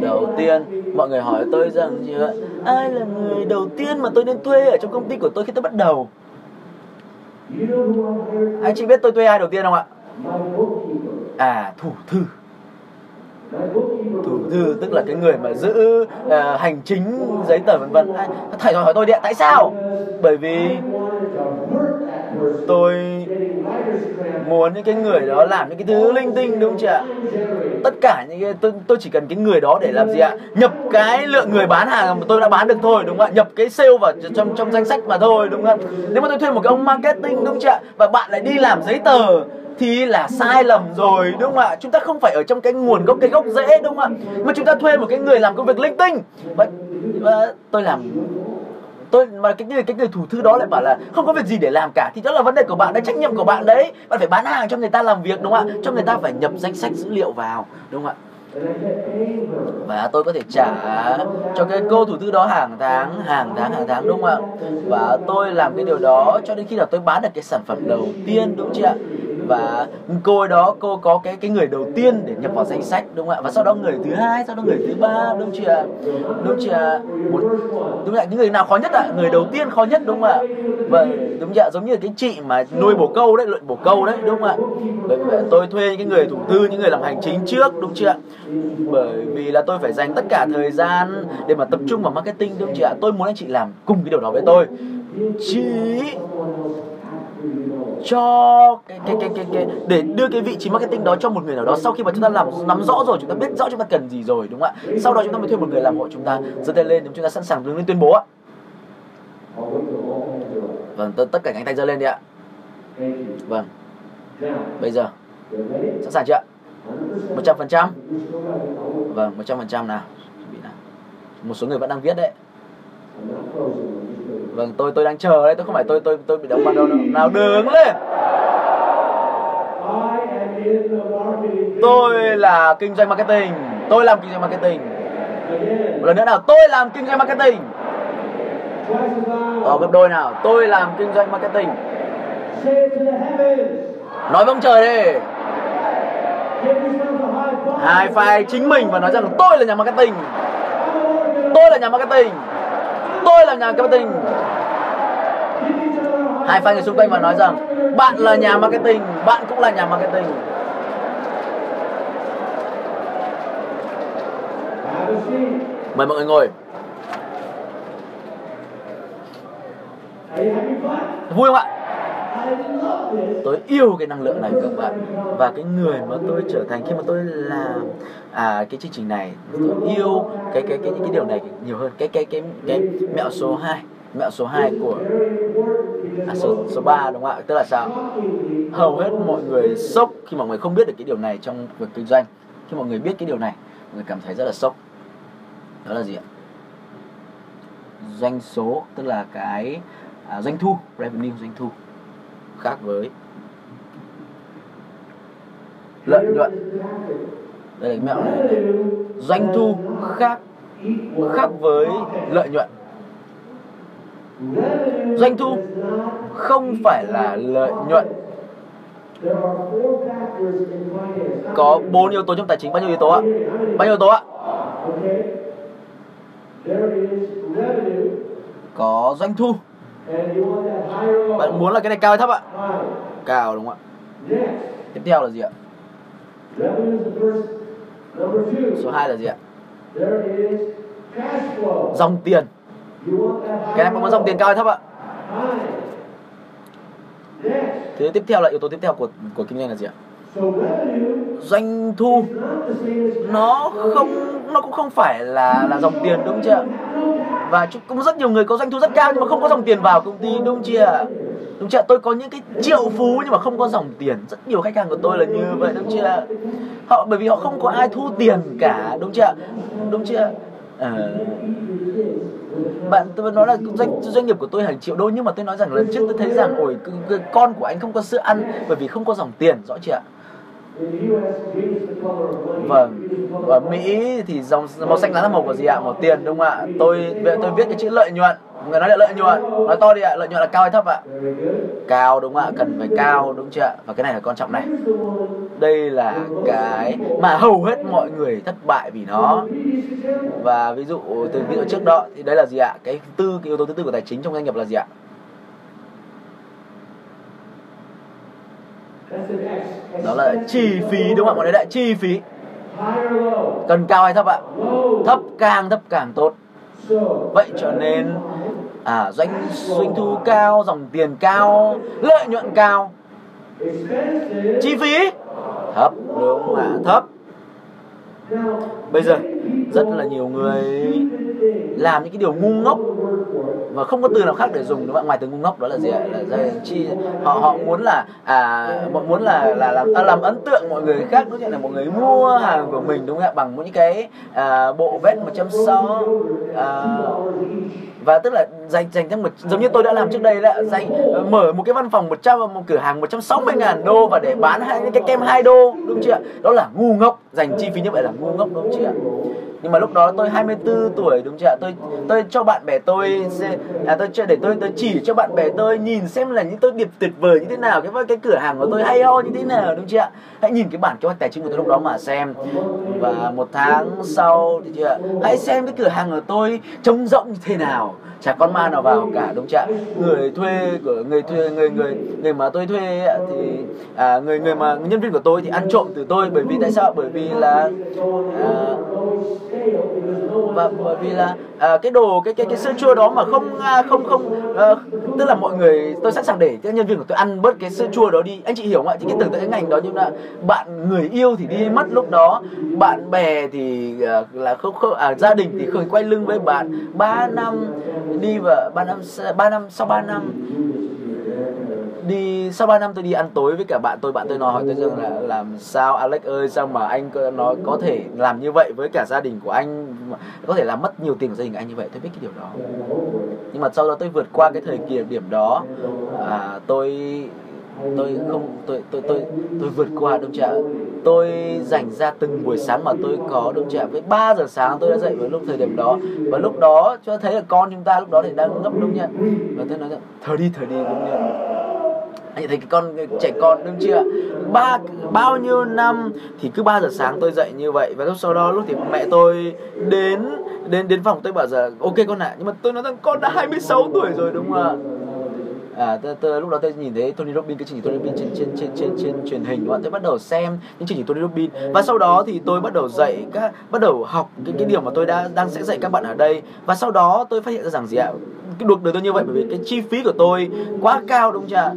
Đầu tiên, mọi người hỏi tôi rằng chị ạ? Ai là người đầu tiên mà tôi nên thuê ở trong công ty của tôi khi tôi bắt đầu? Anh chị biết tôi thuê ai đầu tiên không ạ? À thủ thư thủ thư tức là cái người mà giữ uh, hành chính giấy tờ vân vân. Thầy hỏi tôi điện tại sao? Bởi vì tôi muốn những cái người đó làm những cái thứ linh tinh đúng chưa ạ? Tất cả những cái tôi, tôi chỉ cần cái người đó để làm gì ạ? Nhập cái lượng người bán hàng mà tôi đã bán được thôi đúng không ạ? Nhập cái sale vào trong trong danh sách mà thôi đúng không ạ? Nếu mà tôi thuê một cái ông marketing đúng chưa ạ? Và bạn lại đi làm giấy tờ thì là sai lầm rồi đúng không ạ? Chúng ta không phải ở trong cái nguồn gốc cái gốc rễ đúng không ạ? Mà chúng ta thuê một cái người làm công việc linh tinh. Và, và tôi làm tôi, mà cái người cái người thủ thư đó lại bảo là không có việc gì để làm cả, thì đó là vấn đề của bạn đấy trách nhiệm của bạn đấy. Bạn phải bán hàng cho người ta làm việc, đúng không ạ? Cho người ta phải nhập danh sách dữ liệu vào, đúng không ạ? Và tôi có thể trả cho cái cô thủ tư đó hàng tháng hàng tháng hàng tháng, đúng không ạ? Và tôi làm cái điều đó cho đến khi nào tôi bán được cái sản phẩm đầu tiên, đúng chưa ạ? Và cô ấy đó, cô có cái cái người đầu tiên để nhập vào danh sách, đúng không ạ? Và sau đó người thứ hai, sau đó người thứ ba, đúng chưa đúng chưa một, đúng ạ, những người nào khó nhất ạ? Người đầu tiên khó nhất, đúng không ạ? Và đúng chưa giống như cái chị mà nuôi bồ câu đấy, luyện bồ câu đấy, đúng không ạ? Bởi vì tôi thuê những người thủ tư, những người làm hành chính trước, đúng chưa bởi vì là tôi phải dành tất cả thời gian để mà tập trung vào marketing, đúng chưa tôi muốn anh chị làm cùng cái điều đó với tôi. Chỉ cho cái, cái cái cái cái để đưa cái vị trí marketing đó cho một người nào đó. Sau khi mà chúng ta làm nắm rõ rồi chúng ta biết rõ chúng ta cần gì rồi đúng không ạ? Sau đó chúng ta mới thuê một người làm hộ chúng ta. Giơ tay lên chúng ta sẵn sàng đứng lên tuyên bố ạ. Vâng tất cả cánh tay giơ lên đi ạ. Vâng. Bây giờ. Sẵn sàng chưa ạ? Một trăm phần trăm. Vâng một trăm phần trăm nào. Một số người vẫn đang viết đấy vâng tôi tôi đang chờ đấy, tôi không phải tôi tôi tôi bị đóng ban đâu nào, đứng lên. Tôi là kinh doanh marketing. Tôi làm kinh doanh marketing. Một lần nữa nào, tôi làm kinh doanh marketing. Ở gấp đôi nào, tôi làm kinh doanh marketing. Nói với ông trời đi. Hai file chính mình và nói rằng tôi là nhà marketing. Tôi là nhà marketing tôi là nhà marketing. Hai fan người xung quanh và nói rằng, bạn là nhà marketing, bạn cũng là nhà marketing. Mời mọi người ngồi. Vui không ạ? Tôi yêu cái năng lượng này các bạn. Và cái người mà tôi trở thành khi mà tôi làm à cái chương trình này tôi yêu cái cái cái cái điều này nhiều hơn. Cái cái cái cái, cái mẹo số 2 mẹo số 2 của à, số số 3 đúng không ạ? Tức là sao? Hầu hết mọi người sốc khi mọi người không biết được cái điều này trong việc kinh doanh. Khi mọi người biết cái điều này mọi người cảm thấy rất là sốc. Đó là gì ạ? Doanh số tức là cái à, doanh thu revenue doanh thu khác với lợi nhuận. Đây là cái mẹo này, này. doanh thu khác khác với lợi nhuận. Doanh thu không phải là lợi nhuận. Có bốn yếu tố trong tài chính. Bao nhiêu yếu tố ạ? Bao nhiêu yếu tố ạ? Có doanh thu bạn muốn là cái này cao hay thấp ạ? Cao đúng không ạ? Tiếp theo là gì ạ? Số 2 là gì ạ? Dòng tiền. Cái này bạn muốn dòng tiền cao hay thấp ạ? Thế tiếp theo là yếu tố tiếp theo của của kinh doanh là gì ạ doanh thu nó không nó cũng không phải là là dòng tiền đúng chưa và cũng rất nhiều người có doanh thu rất cao nhưng mà không có dòng tiền vào công ty đúng chưa đúng chưa tôi có những cái triệu phú nhưng mà không có dòng tiền. Rất nhiều khách hàng của tôi là như vậy đúng chưa họ bởi vì họ không có ai thu tiền cả đúng chưa đúng chưa à, bạn tôi nói là doanh doanh nghiệp của tôi hàng triệu đô nhưng mà tôi nói rằng lần trước tôi thấy rằng ổi con của anh không có sữa ăn bởi vì không có dòng tiền rõ chưa ạ? Vâng, ở Mỹ thì dòng màu xanh lá là màu của gì ạ? Màu tiền đúng không ạ? Tôi tôi viết cái chữ lợi nhuận. Người nói là lợi nhuận, nói to đi ạ, lợi nhuận là cao hay thấp ạ? Cao đúng không ạ? Cần phải cao đúng chưa ạ? Và cái này là quan trọng này. Đây là cái mà hầu hết mọi người thất bại vì nó. Và ví dụ từ ví dụ trước đó thì đây là gì ạ? Cái tư cái yếu tố thứ tư của tài chính trong doanh nghiệp là gì ạ? Đó là chi phí đúng không ạ? Mọi người đấy chi phí. Cần cao hay thấp ạ? Thấp càng thấp càng tốt. Vậy cho nên à, doanh doanh thu cao dòng tiền cao lợi nhuận cao. Chi phí? Thấp đúng không ạ? Thấp bây giờ rất là nhiều người làm những cái điều ngu ngốc và không có từ nào khác để dùng đúng không ngoài từ ngu ngốc đó là gì ạ? Là, là chi họ họ muốn là à muốn là là làm à, làm ấn tượng mọi người khác đúng là mọi người mua hàng của mình đúng không ạ? Bằng những cái à, bộ vest 160 à, và tức là dành dành cho một giống như tôi đã làm trước đây là dành ờ, mở một cái văn phòng 100 một cửa hàng 160 ngàn đô và để bán hai cái kem 2 đô đúng chưa đó là ngu ngốc dành chi phí như vậy là ngu ngốc đúng chưa nhưng mà lúc đó tôi 24 tuổi đúng chưa ạ? Tôi tôi cho bạn bè tôi à, tôi cho để tôi tôi chỉ cho bạn bè tôi nhìn xem là những tôi điệp tuyệt vời như thế nào cái cái cửa hàng của tôi hay ho như thế nào đúng chưa ạ? Hãy nhìn cái bản kế hoạch tài chính của tôi lúc đó mà xem. Và một tháng sau thì chưa hãy xem cái cửa hàng của tôi trông rộng như thế nào. all. Chả con ma nào vào cả đúng chưa người thuê của người thuê người người người mà tôi thuê thì à, người người mà nhân viên của tôi thì ăn trộm từ tôi bởi vì tại sao? Bởi vì là à, và bởi vì là à, cái đồ cái cái cái sữa chua đó mà không à, không không à, tức là mọi người tôi sẵn sàng để các nhân viên của tôi ăn bớt cái sữa chua đó đi. Anh chị hiểu không ạ? Thì cái tưởng tượng cái ngành đó nhưng là bạn người yêu thì đi mất lúc đó bạn bè thì à, là không không à, gia đình thì không quay lưng với bạn 3 năm đi và ba năm ba năm sau 3 năm. Đi sau 3 năm tôi đi ăn tối với cả bạn tôi bạn tôi nói hỏi tôi rằng là làm sao Alex ơi sao mà anh nó có thể làm như vậy với cả gia đình của anh? Có thể làm mất nhiều tiền của gia đình anh như vậy tôi biết cái điều đó. Nhưng mà sau đó tôi vượt qua cái thời kỳ điểm đó à, tôi tôi không, tôi tôi tôi tôi vượt qua đông chưa tôi dành ra từng buổi sáng mà tôi có đông chưa với 3 giờ sáng tôi đã dậy vào lúc thời điểm đó. Và lúc đó, cho thấy là con chúng ta lúc đó thì đang ngấp đông nhận và tôi nói rằng, thở đi thở đi đông nhận anh thấy cái con, cái trẻ con đúng chưa? Ba, bao nhiêu năm thì cứ 3 giờ sáng tôi dậy như vậy. Và lúc sau đó, lúc thì mẹ tôi đến đến đến phòng, tôi bảo giờ ok con ạ à. nhưng mà tôi nói rằng con đã 26 tuổi rồi, đúng không ạ? À, tôi, tôi, lúc đó tôi nhìn thấy Tony Robbins cái chương trình Tony Robbins trên trên trên trên trên truyền hình và tôi bắt đầu xem những chương trình Tony Robbins. Và sau đó thì tôi bắt đầu dạy các bắt đầu học cái cái điều mà tôi đã đang sẽ dạy các bạn ở đây. Và sau đó tôi phát hiện ra rằng gì ạ? Cái được đời tôi như vậy bởi vì cái chi phí của tôi quá cao đúng không ạ?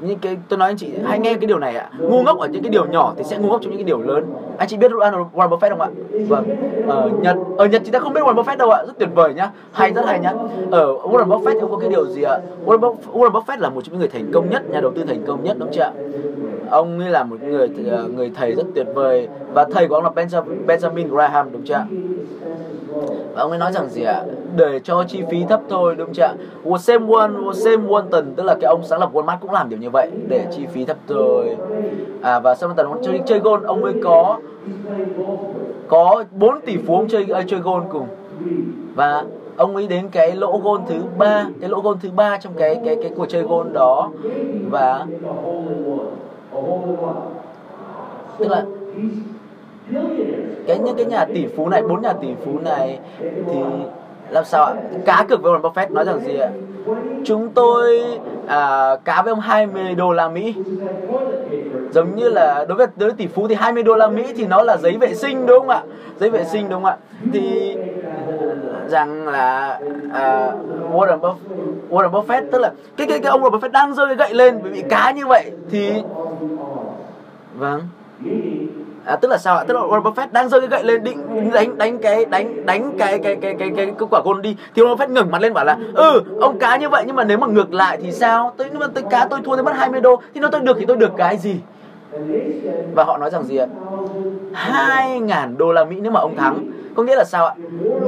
Những cái tôi nói anh chị hãy nghe cái điều này ạ. Ngu ngốc ở những cái điều nhỏ thì sẽ ngu ngốc trong những cái điều lớn. Anh chị biết Warren Buffett không ạ? Vâng. Ở Nhật ở Nhật chúng ta không biết Warren Buffett đâu ạ. Rất tuyệt vời nhá. Hay rất hay nhá. Ở Warren Buffett thì có cái điều gì ạ? Warren Buffett, Warren Buffett là một trong những người thành công nhất nhà đầu tư thành công nhất đúng chưa ạ? Ông ấy là một người người thầy rất tuyệt vời. Và thầy của ông là Benjamin Graham đúng chưa ạ? Và ông ấy nói rằng gì ạ? Để cho chi phí thấp thôi đúng chưa ạ? Sam Won Sam Walton tức là cái ông sáng lập Walmart cũng làm điều như vậy để chi phí thấp rồi. À và Sam Walton chơi chơi gôn, ông ấy có có 4 tỷ phú ông chơi ờ, chơi gôn cùng. Và ông ấy đến cái lỗ gôn thứ ba, cái lỗ gôn thứ ba trong cái cái cái cuộc chơi gôn đó. Và tức là cái những cái nhà tỷ phú này, bốn nhà tỷ phú này thì làm sao ạ? Cá cược với Warren Buffett, nói rằng gì ạ? Chúng tôi à, cá với ông 20 đô la Mỹ. Giống như là đối với đối với tỷ phú thì 20 đô la Mỹ thì nó là giấy vệ sinh đúng không ạ? Giấy vệ sinh đúng không ạ? Thì rằng là à, Warren Buffett Warren Buffett tức là cái cái cái ông Warren Buffett đang rơi cái gậy lên bị cá như vậy thì vâng à, tức là sao ạ? Tức là Warren Buffett đang giơ cái gậy lên định đánh đánh cái đánh đánh cái cái cái cái cái, cái quả gôn đi. Thì Warren Buffett ngẩng mặt lên bảo là ừ ông cá như vậy nhưng mà nếu mà ngược lại thì sao? Tôi nhưng mà tôi cá tôi thua tôi mất 20 đô. Thì nó tôi được thì tôi được cái gì? Và họ nói rằng gì ạ? Hai ngàn đô la Mỹ nếu mà ông thắng có nghĩa là sao ạ?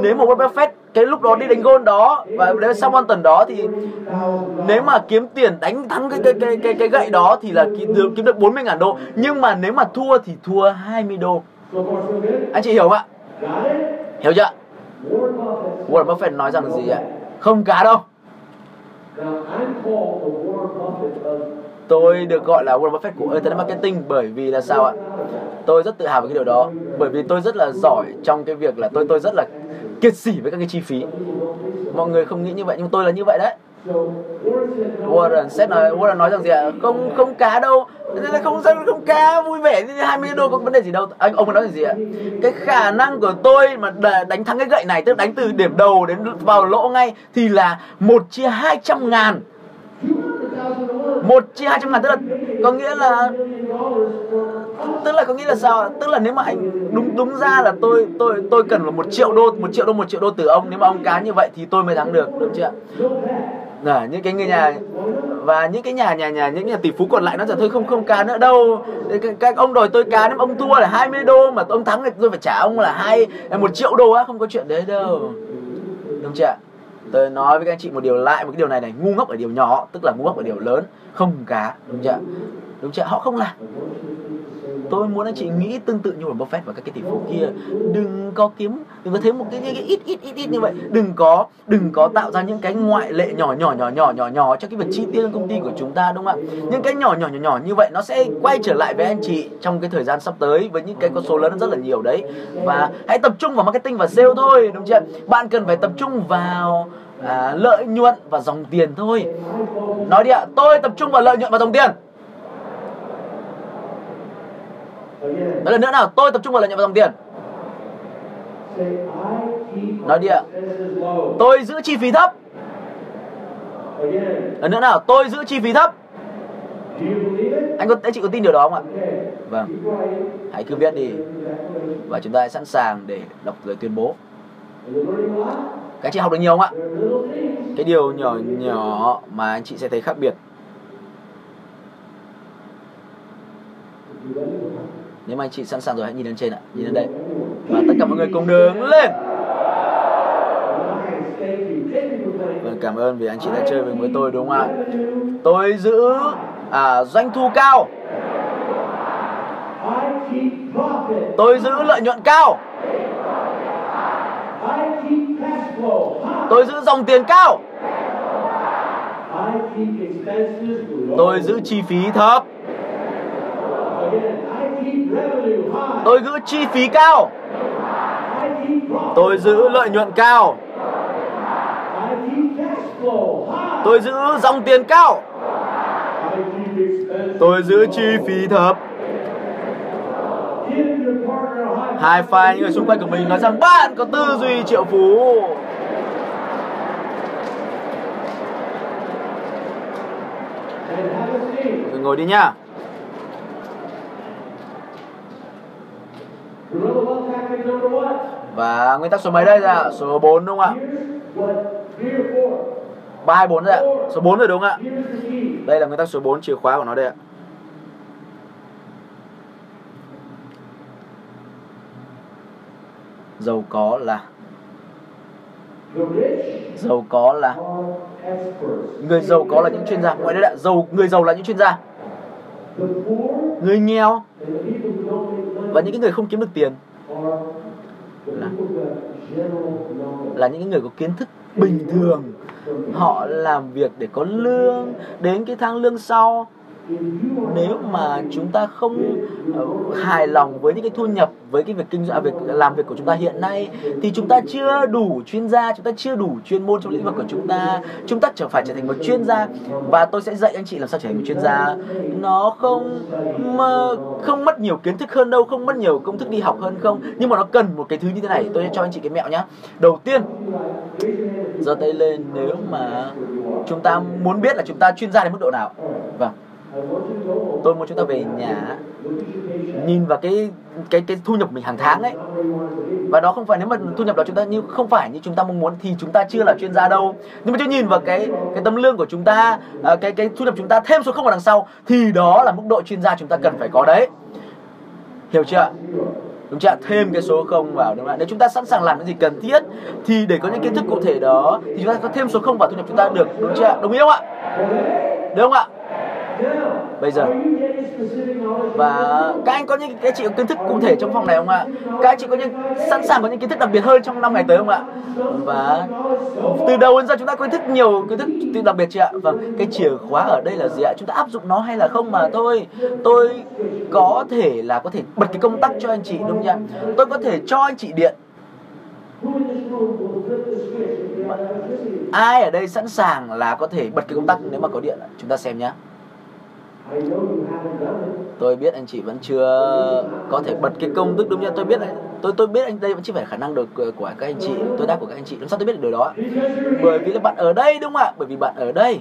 Nếu mà Warren Buffett cái lúc đó đi đánh gôn đó và đến sau một tuần đó thì nếu mà kiếm tiền đánh thắng cái cái cái cái, cái gậy đó thì là kiếm được kiếm được 40 ngàn đô. Nhưng mà nếu mà thua thì thua 20 đô. Anh chị hiểu không ạ? Hiểu chưa Warren Buffett nói rằng gì ạ? Không cá đâu tôi được gọi là Warren Buffett của Internet Marketing bởi vì là sao ạ? Tôi rất tự hào về cái điều đó, bởi vì tôi rất là giỏi trong cái việc là tôi tôi rất là kiệt sỉ với các cái chi phí. Mọi người không nghĩ như vậy, nhưng tôi là như vậy đấy. Warren xét nói, Warren nói rằng gì ạ? Không không cá đâu. Không sao, không cá, vui vẻ. Như 20 đô có vấn đề gì đâu. Anh, ông nói gì ạ? Cái khả năng của tôi mà đánh thắng cái gậy này, tức đánh từ điểm đầu đến vào lỗ ngay thì là một chia 200 ngàn một chia hai trăm ngàn tức là có nghĩa là tức là có nghĩa là sao tức là nếu mà anh đúng đúng ra là tôi tôi tôi cần là một triệu đô một triệu đô một triệu đô từ ông. Nếu mà ông cá như vậy thì tôi mới thắng được đúng chưa là những cái người nhà và những cái nhà nhà nhà những nhà tỷ phú còn lại nó rằng thôi không không cá nữa đâu. Các, các ông đòi tôi cá nếu ông thua là 20 đô mà ông thắng thì tôi phải trả ông là hai một triệu đô á không có chuyện đấy đâu. Đúng chưa tôi nói với các anh chị một điều lại một cái điều này này ngu ngốc ở điều nhỏ tức là ngu ngốc ở điều lớn không cá đúng chưa? Đúng chưa? Họ không làm. Tôi muốn anh chị nghĩ tương tự như là Buffett và các cái tỷ phú kia. Đừng có kiếm đừng có thấy một cái, cái, cái ít ít ít ít như vậy. Đừng có đừng có tạo ra những cái ngoại lệ nhỏ nhỏ nhỏ nhỏ nhỏ nhỏ cho cái việc chi tiêu công ty của chúng ta đúng không ạ? Những cái nhỏ nhỏ nhỏ nhỏ như vậy nó sẽ quay trở lại với anh chị trong cái thời gian sắp tới với những cái con số lớn rất là nhiều đấy. Và hãy tập trung vào marketing và sale thôi đúng chưa? Bạn cần phải tập trung vào à, lợi nhuận và dòng tiền thôi nói đi ạ tôi tập trung vào lợi nhuận và dòng tiền Nói lần nữa nào, tôi tập trung vào lợi nhuận và dòng tiền. Nói đi ạ. Tôi giữ chi phí thấp. Lần nữa nào, tôi giữ chi phí thấp. Anh có anh chị có tin điều đó không ạ? Vâng. Hãy cứ viết đi. Và chúng ta sẵn sàng để đọc lời tuyên bố. Các anh chị học được nhiều không ạ? Cái điều nhỏ nhỏ mà anh chị sẽ thấy khác biệt. Nếu mà anh chị sẵn sàng rồi hãy nhìn lên trên ạ nhìn lên đây. Và tất cả mọi người cùng đứng lên. Vâng cảm ơn vì anh chị đã chơi với tôi đúng không ạ? Tôi giữ à, doanh thu cao. Tôi giữ lợi nhuận cao. Tôi giữ dòng tiền cao. Tôi giữ chi phí thấp. Tôi giữ chi phí cao. Tôi giữ lợi nhuận cao. Tôi giữ dòng tiền cao. Tôi giữ chi phí thấp. Hai file những người xung quanh của mình nói rằng bạn có tư duy triệu phú. Ngồi đi nhá. Và nguyên tắc số mấy đây? Ạ số 4 đúng không ạ? Ba hai bốn ạ? Số 4 rồi đúng không ạ? Đây là nguyên tắc số 4 chìa khóa của nó đây ạ. Giàu có là giàu có là người giàu có là những chuyên gia. Ngoài đây ạ giàu người giàu là những chuyên gia. Người nghèo và những cái người không kiếm được tiền là, là những người có kiến thức bình thường. Họ làm việc để có lương. Đến cái tháng lương sau nếu mà chúng ta không ờ, hài lòng với những cái thu nhập, với cái việc kinh doanh à, việc làm việc của chúng ta hiện nay, thì chúng ta chưa đủ chuyên gia, chúng ta chưa đủ chuyên môn trong lĩnh vực của chúng ta. Chúng ta trở phải trở thành một chuyên gia. Và tôi sẽ dạy anh chị làm sao trở thành một chuyên gia. Nó không mà không mất nhiều kiến thức hơn đâu, không mất nhiều công thức đi học hơn không. Nhưng mà nó cần một cái thứ như thế này. Tôi sẽ cho anh chị cái mẹo nhá. Đầu tiên, giơ tay lên nếu mà chúng ta muốn biết là chúng ta chuyên gia đến mức độ nào tôi muốn chúng ta về nhà, nhìn vào cái cái cái thu nhập mình hàng tháng ấy. Và đó không phải, nếu mà thu nhập đó chúng ta như, không phải như chúng ta mong muốn thì chúng ta chưa là chuyên gia đâu. Nhưng mà chúng nhìn vào cái cái tấm lương của chúng ta à, cái cái thu nhập chúng ta thêm số không vào đằng sau, thì đó là mức độ chuyên gia chúng ta cần phải có đấy. Hiểu chưa đúng chưa thêm cái số không vào, đúng không ạ? Nếu chúng ta sẵn sàng làm những gì cần thiết, thì để có những kiến thức cụ thể đó, thì chúng ta có thêm số không vào thu nhập chúng ta được, đúng chưa đồng ý không ạ? Đúng không ạ? Bây giờ. Và các anh có những cái chị có kiến thức cụ thể trong phòng này không ạ? Các anh chị có những, sẵn sàng có những kiến thức đặc biệt hơn trong năm ngày tới không ạ? Và từ đầu đến giờ chúng ta có kiến thức nhiều kiến thức đặc biệt chị ạ? Và cái chìa khóa ở đây là gì ạ? Chúng ta áp dụng nó hay là không mà thôi. Tôi có thể là có thể bật cái công tắc cho anh chị, đúng không ạ? Tôi có thể cho anh chị điện. Ai ở đây sẵn sàng là có thể bật cái công tắc nếu mà có điện chúng ta xem nhé tôi biết anh chị vẫn chưa có thể bật cái công thức đúng chưa tôi biết tôi tôi biết anh đây vẫn chưa phải khả năng được của các anh chị tôi đáp của các anh chị. Làm sao tôi biết được điều đó? Bởi vì là bạn ở đây đúng không ạ? Bởi vì bạn ở đây.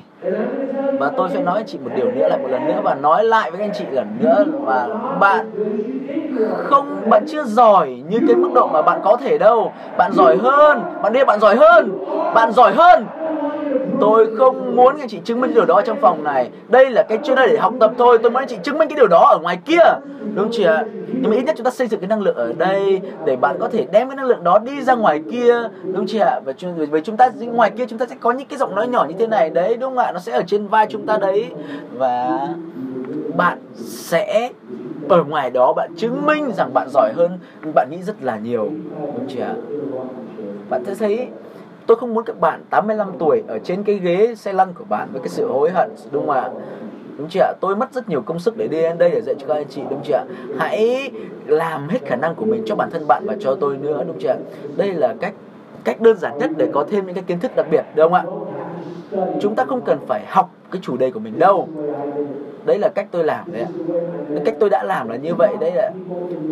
Và tôi sẽ nói anh chị một điều nữa lại một lần nữa và nói lại với các anh chị lần nữa và bạn không bạn chưa giỏi như cái mức độ mà bạn có thể đâu. Bạn giỏi hơn. Bạn đi bạn giỏi hơn. Bạn giỏi hơn tôi không muốn anh chị chứng minh điều đó trong phòng này. Đây là cái chuyên nơi để học tập thôi, tôi muốn anh chị chứng minh cái điều đó ở ngoài kia. Đúng chưa ạ? Nhưng mà ít nhất chúng ta xây dựng cái năng lượng ở đây để bạn có thể đem cái năng lượng đó đi ra ngoài kia. Đúng chưa ạ? Và với chúng ta ngoài kia, chúng ta sẽ có những cái giọng nói nhỏ như thế này. Đấy, đúng không ạ? Nó sẽ ở trên vai chúng ta đấy. Và bạn sẽ ở ngoài đó, bạn chứng minh rằng bạn giỏi hơn. Bạn nghĩ rất là nhiều. Đúng chưa ạ? Bạn sẽ thấy tôi không muốn các bạn 85 tuổi ở trên cái ghế xe lăn của bạn với cái sự hối hận, đúng không ạ? Đúng chưa ạ? Tôi mất rất nhiều công sức để đi đến đây để dạy cho các anh chị, đúng chưa ạ? Hãy làm hết khả năng của mình cho bản thân bạn và cho tôi nữa, đúng chưa ạ? Đây là cách cách đơn giản nhất để có thêm những cái kiến thức đặc biệt, đúng không ạ? Chúng ta không cần phải học cái chủ đề của mình đâu đấy là cách tôi làm đấy ạ. Cách tôi đã làm là như vậy đấy ạ.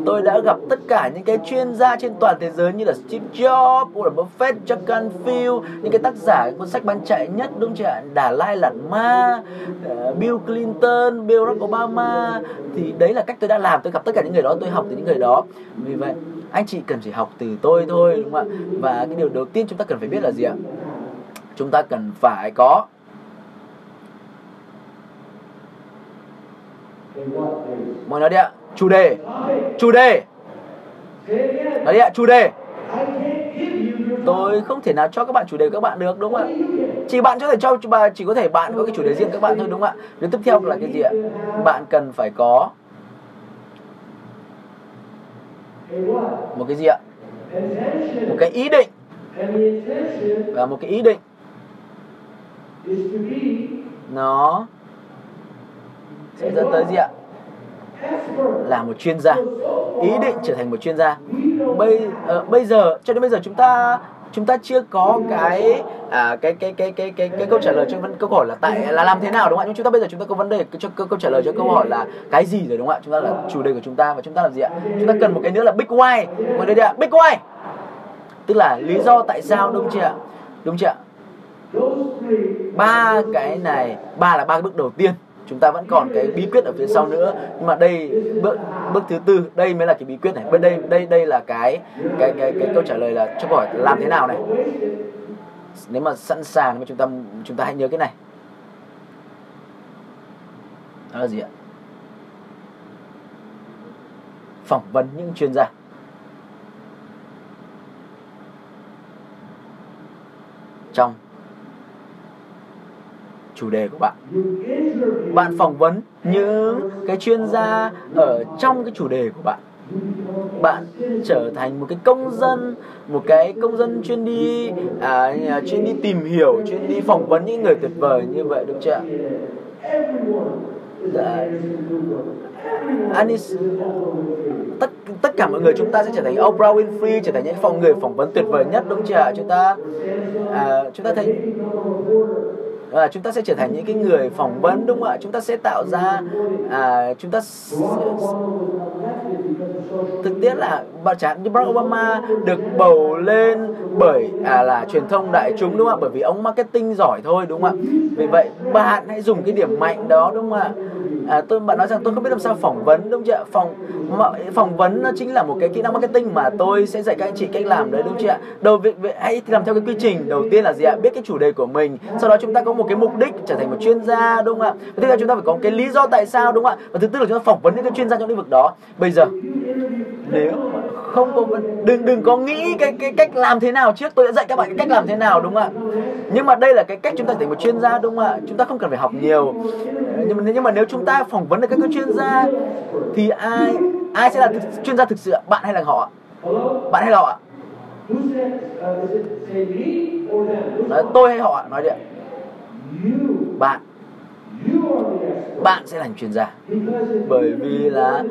Tôi đã gặp tất cả những cái chuyên gia trên toàn thế giới như là Steve Jobs, Warren Buffett, Jack Canfield những cái tác giả cuốn sách bán chạy nhất đúng chưa ạ? Đà Lai Lạt Ma ờ, Bill Clinton, Bill Obama. Thì đấy là cách tôi đã làm. Tôi gặp tất cả những người đó tôi học từ những người đó. Vì vậy anh chị cần chỉ học từ tôi thôi đúng không ạ? Và cái điều đầu tiên chúng ta cần phải biết là gì ạ? Chúng ta cần phải có mọi nói đi ạ. Chủ đề. Chủ đề. Nói đi ạ, chủ đề. Tôi không thể nào cho các bạn chủ đề các bạn được, đúng không ạ? Chỉ bạn có thể cho bà chỉ có thể bạn có cái chủ đề riêng các bạn thôi, đúng không ạ? Điều tiếp theo là cái gì ạ? Bạn cần phải có một cái gì ạ? Một cái ý định. Và một cái ý định. Nó sẽ dẫn tới gì ạ? Là một chuyên gia. Ý định trở thành một chuyên gia. Bây uh, bây giờ cho đến bây giờ chúng ta chúng ta chưa có cái à, cái, cái cái cái cái cái câu trả lời cho vấn câu hỏi là tại là làm thế nào đúng không ạ? Nhưng chúng ta bây giờ chúng ta có vấn đề cho câu, câu trả lời cho câu hỏi là cái gì rồi đúng không ạ? Chúng ta là chủ đề của chúng ta và chúng ta làm gì ạ? Chúng ta cần một cái nữa là big why. Gọi đây ạ big why. Tức là lý do tại sao đúng chưa ạ? Đúng chưa ạ? Ba cái này ba là ba cái bước đầu tiên chúng ta vẫn còn cái bí quyết ở phía sau nữa. Nhưng mà đây, bước bước thứ tư, đây mới là cái bí quyết này. Bên đây đây đây là cái cái cái cái câu trả lời là cho hỏi làm thế nào này? Nếu mà sẵn sàng mà chúng ta chúng ta hãy nhớ cái này. Đó là gì ạ? Phỏng vấn những chuyên gia. Trong chủ đề của bạn. Bạn phỏng vấn những cái chuyên gia ở trong cái chủ đề của bạn. Bạn trở thành một cái công dân một cái công dân chuyên đi à, chuyên đi tìm hiểu chuyên đi phỏng vấn những người tuyệt vời như vậy được chưa ạ? Dạ. Anis tất tất cả mọi người chúng ta sẽ trở thành Oprah Winfrey trở thành những phòng người phỏng vấn tuyệt vời nhất đúng chưa ạ? Chúng ta à, chúng ta thấy Vâng và chúng ta sẽ trở thành những cái người phỏng vấn đúng không ạ? Chúng ta sẽ tạo ra à, chúng ta thực tiễn là bà chẳng như Barack Obama được bầu lên bởi à, là truyền thông đại chúng đúng không ạ? Bởi vì ông marketing giỏi thôi đúng không ạ? Vì vậy bạn hãy dùng cái điểm mạnh đó đúng không ạ? À, tôi bạn nói rằng tôi không biết làm sao phỏng vấn đúng chưa phỏng phòng phỏng vấn nó chính là một cái kỹ năng marketing mà tôi sẽ dạy các anh chị cách làm đấy đúng chưa ạ? Đầu việc hãy làm theo cái quy trình. Đầu tiên là gì ạ? Biết cái chủ đề của mình. Sau đó chúng ta có một cái mục đích trở thành một chuyên gia đúng không ạ? Và tiếp theo chúng ta phải có một cái lý do tại sao đúng không ạ? Và thứ tư là chúng ta phỏng vấn những cái chuyên gia trong lĩnh vực đó. Bây giờ nếu không có đừng đừng có nghĩ cái cái cách làm thế nào trước. Tôi đã dạy các bạn cái cách làm thế nào, đúng không ạ? Nhưng mà đây là cái cách chúng ta thành một chuyên gia, đúng không ạ? Chúng ta không cần phải học nhiều. Nhưng mà nhưng mà nếu chúng ta phỏng vấn được các chuyên gia, thì ai ai sẽ là chuyên gia thực sự bạn hay là họ bạn hay là họ nói tôi hay họ nói đi ạ. Bạn bạn sẽ thành chuyên gia. Bởi vì là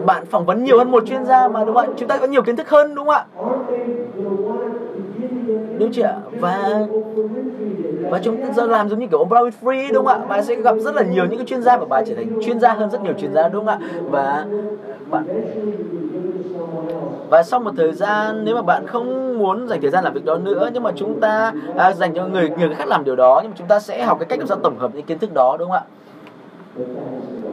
bạn phỏng vấn nhiều hơn một chuyên gia mà, đúng không ạ? Chúng ta có nhiều kiến thức hơn, đúng không ạ? Đúng chưa ạ. Và và chúng ta làm giống như kiểu Oprah Winfrey, đúng không ạ? Bạn sẽ gặp rất là nhiều những cái chuyên gia và bạn trở thành chuyên gia hơn rất nhiều chuyên gia, đúng không ạ? Và bạn và sau một thời gian nếu mà bạn không muốn dành thời gian làm việc đó nữa nhưng mà chúng ta à, dành cho người người khác làm điều đó nhưng mà chúng ta sẽ học cái cách làm sao tổng hợp những kiến thức đó đúng không ạ?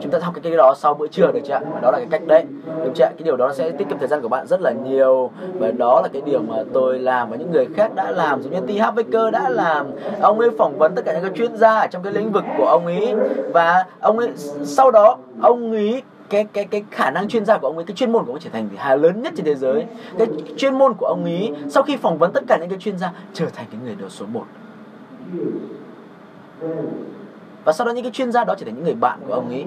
Chúng ta học cái cái đó sau bữa trưa được chưa ạ? Và đó là cái cách đấy đúng chưa ạ? Cái điều đó sẽ tiết kiệm thời gian của bạn rất là nhiều. Và đó là cái điều mà tôi làm và những người khác đã làm giống như T. Harv Baker đã làm. Ông ấy phỏng vấn tất cả những cái chuyên gia ở trong cái lĩnh vực của ông ấy. Và ông ấy sau đó ông ấy cái cái cái khả năng chuyên gia của ông ấy, cái chuyên môn của ông ấy trở thành hà lớn nhất trên thế giới. Cái chuyên môn của ông ấy, sau khi phỏng vấn tất cả những cái chuyên gia, trở thành cái người đầu số 1 và sau đó những cái chuyên gia đó trở thành những người bạn của ông ấy.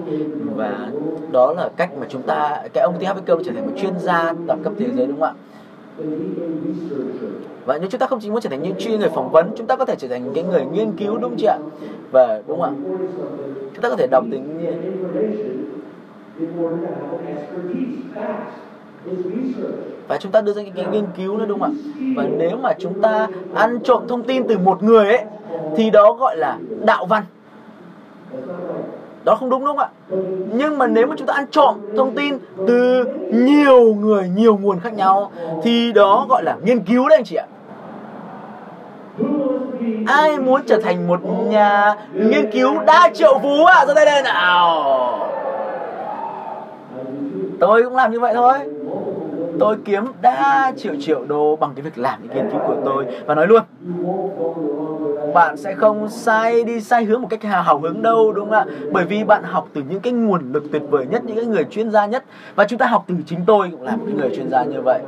Và đó là cách mà chúng ta, cái ông T. Harv Baker trở thành một chuyên gia đẳng cấp thế giới, đúng không ạ? Và nếu chúng ta không chỉ muốn trở thành những chuyên người phỏng vấn, chúng ta có thể trở thành cái người nghiên cứu, đúng chưa ạ? Và, đúng không ạ? Chúng ta có thể đọc tính và chúng ta đưa ra những cái nghiên cứu nữa đúng không ạ? và nếu mà chúng ta ăn trộm thông tin từ một người ấy thì đó gọi là đạo văn. Đó không đúng đúng không ạ? Nhưng mà nếu mà chúng ta ăn trộm thông tin từ nhiều người nhiều nguồn khác nhau thì đó gọi là nghiên cứu đấy anh chị ạ. Ai muốn trở thành một nhà nghiên cứu đa triệu phú ạ? À? ra đây đây nào tôi cũng làm như vậy thôi. Tôi kiếm đa triệu triệu đô bằng cái việc làm những nghiên cứu của tôi. Và nói luôn, bạn sẽ không sai đi sai hướng một cách hào hứng đâu, đúng không ạ? Bởi vì bạn học từ những cái nguồn lực tuyệt vời nhất, những cái người chuyên gia nhất. Và chúng ta học từ chính tôi cũng là một cái người chuyên gia như vậy.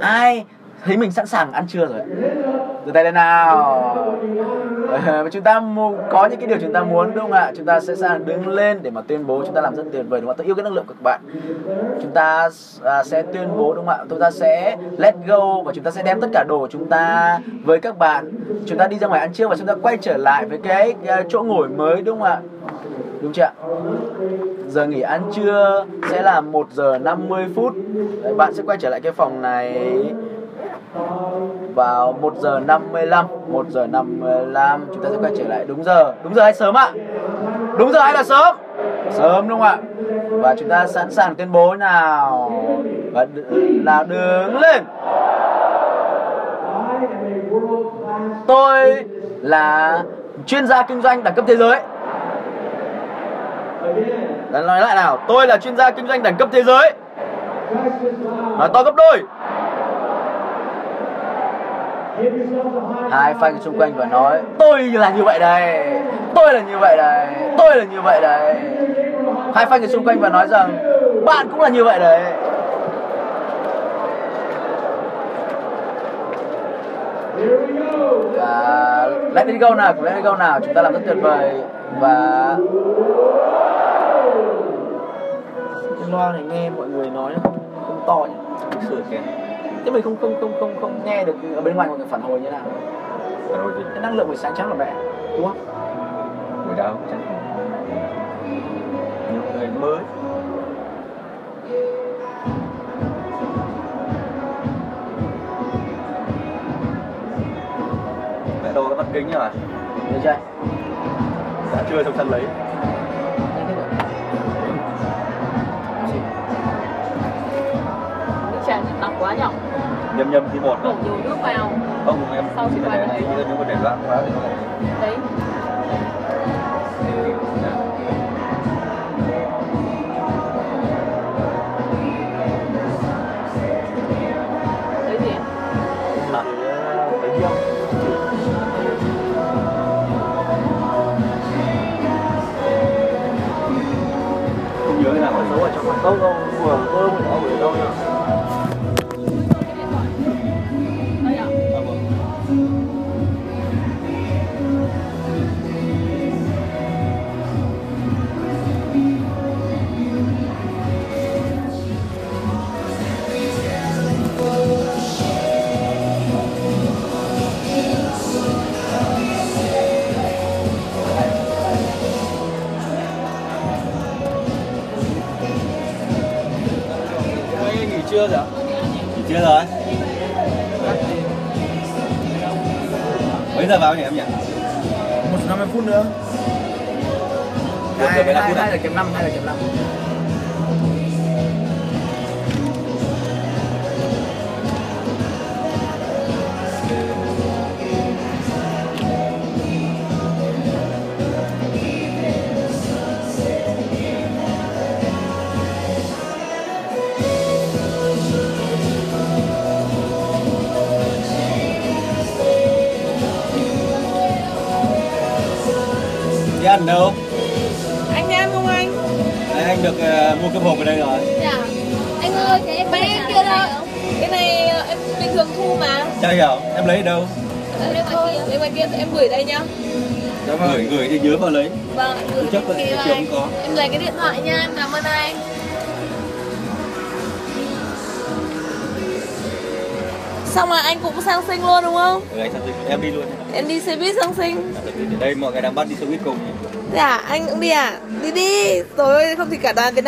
Ai thấy mình sẵn sàng ăn trưa rồi. Từ tay lên nào. Ờ, chúng ta có những cái điều chúng ta muốn đúng không ạ? Chúng ta sẽ sẵn đứng lên để mà tuyên bố chúng ta làm rất tuyệt vời đúng không ạ? Tôi yêu cái năng lượng của các bạn. Chúng ta à, sẽ tuyên bố đúng không ạ? Chúng ta sẽ let go và chúng ta sẽ đem tất cả đồ của chúng ta với các bạn. Chúng ta đi ra ngoài ăn trưa và chúng ta quay trở lại với cái, cái chỗ ngồi mới đúng không ạ? Đúng chưa ạ? Giờ nghỉ ăn trưa sẽ là 1 giờ 50 phút. Bạn sẽ quay trở lại cái phòng này vào 1 giờ 55 1 giờ 55 chúng ta sẽ quay trở lại. Đúng giờ đúng giờ hay sớm ạ? Đúng giờ hay là sớm? Sớm đúng không ạ? Và chúng ta sẵn sàng tuyên bố nào? Và là đứng lên. Tôi là chuyên gia kinh doanh đẳng cấp thế giới. Đã Nói lại nào, tôi là chuyên gia kinh doanh đẳng cấp thế giới. Nói to gấp đôi. Hai phanh xung quanh và nói tôi là như vậy đây, tôi là như vậy đây, tôi là như vậy đây. Hai phanh xung quanh và nói rằng bạn cũng là như vậy đấy. Và let it go nào, let it go nào, chúng ta làm rất tuyệt vời và loa này nghe mọi người nói không không to nhỉ sửa kìa thế mình không không không không không nghe được ở bên ngoài mọi người phản hồi như nào. Phản hồi gì? Cái năng lượng buổi sáng chắc là mẹ đúng không? Buổi đâu chắc. Nhiều người mới. Mẹ đồ cái mắt kính nhỉ được chưa? Đã chưa xong sân lấy. Nước trà nặng quá nhở nhầm nhầm tí một Đổ đâu nhiều nước vào không em Sau chỉ là để này chứ nếu mà để loãng quá thì lại Đấy Đấy gì à, mấy triệu không nhớ cái nào giấu ở trong mặt câu đâu vừa không ở đâu nhỉ chưa rồi Nghỉ chưa rồi Mấy giờ vào nhỉ em nhỉ? 1 50 phút nữa. Hai hai là kém năm hai là kém năm. gần đâu anh em không anh? Đấy, anh được uh, mua cơm hộp ở đây rồi. Dạ. Anh ơi thế em bé kia đâu cái này ờ, em bình thường thu mà. Chả hiểu em lấy ở đâu? Em lấy ngoài kia. em gửi đây nhá. Dạ vâng. Gửi gửi thì nhớ vào lấy. Vâng, gửi chấp kia em có. Em lấy cái điện thoại nha, em cảm ơn anh. Xong là anh cũng sang sinh luôn đúng không? ừ, anh sang sinh em đi luôn Em đi xe buýt sang sinh đây mọi người đang bắt đi xe buýt cùng à, anh cũng đi à? Đi đi Rồi ơi, không thì cả đoàn Việt Nam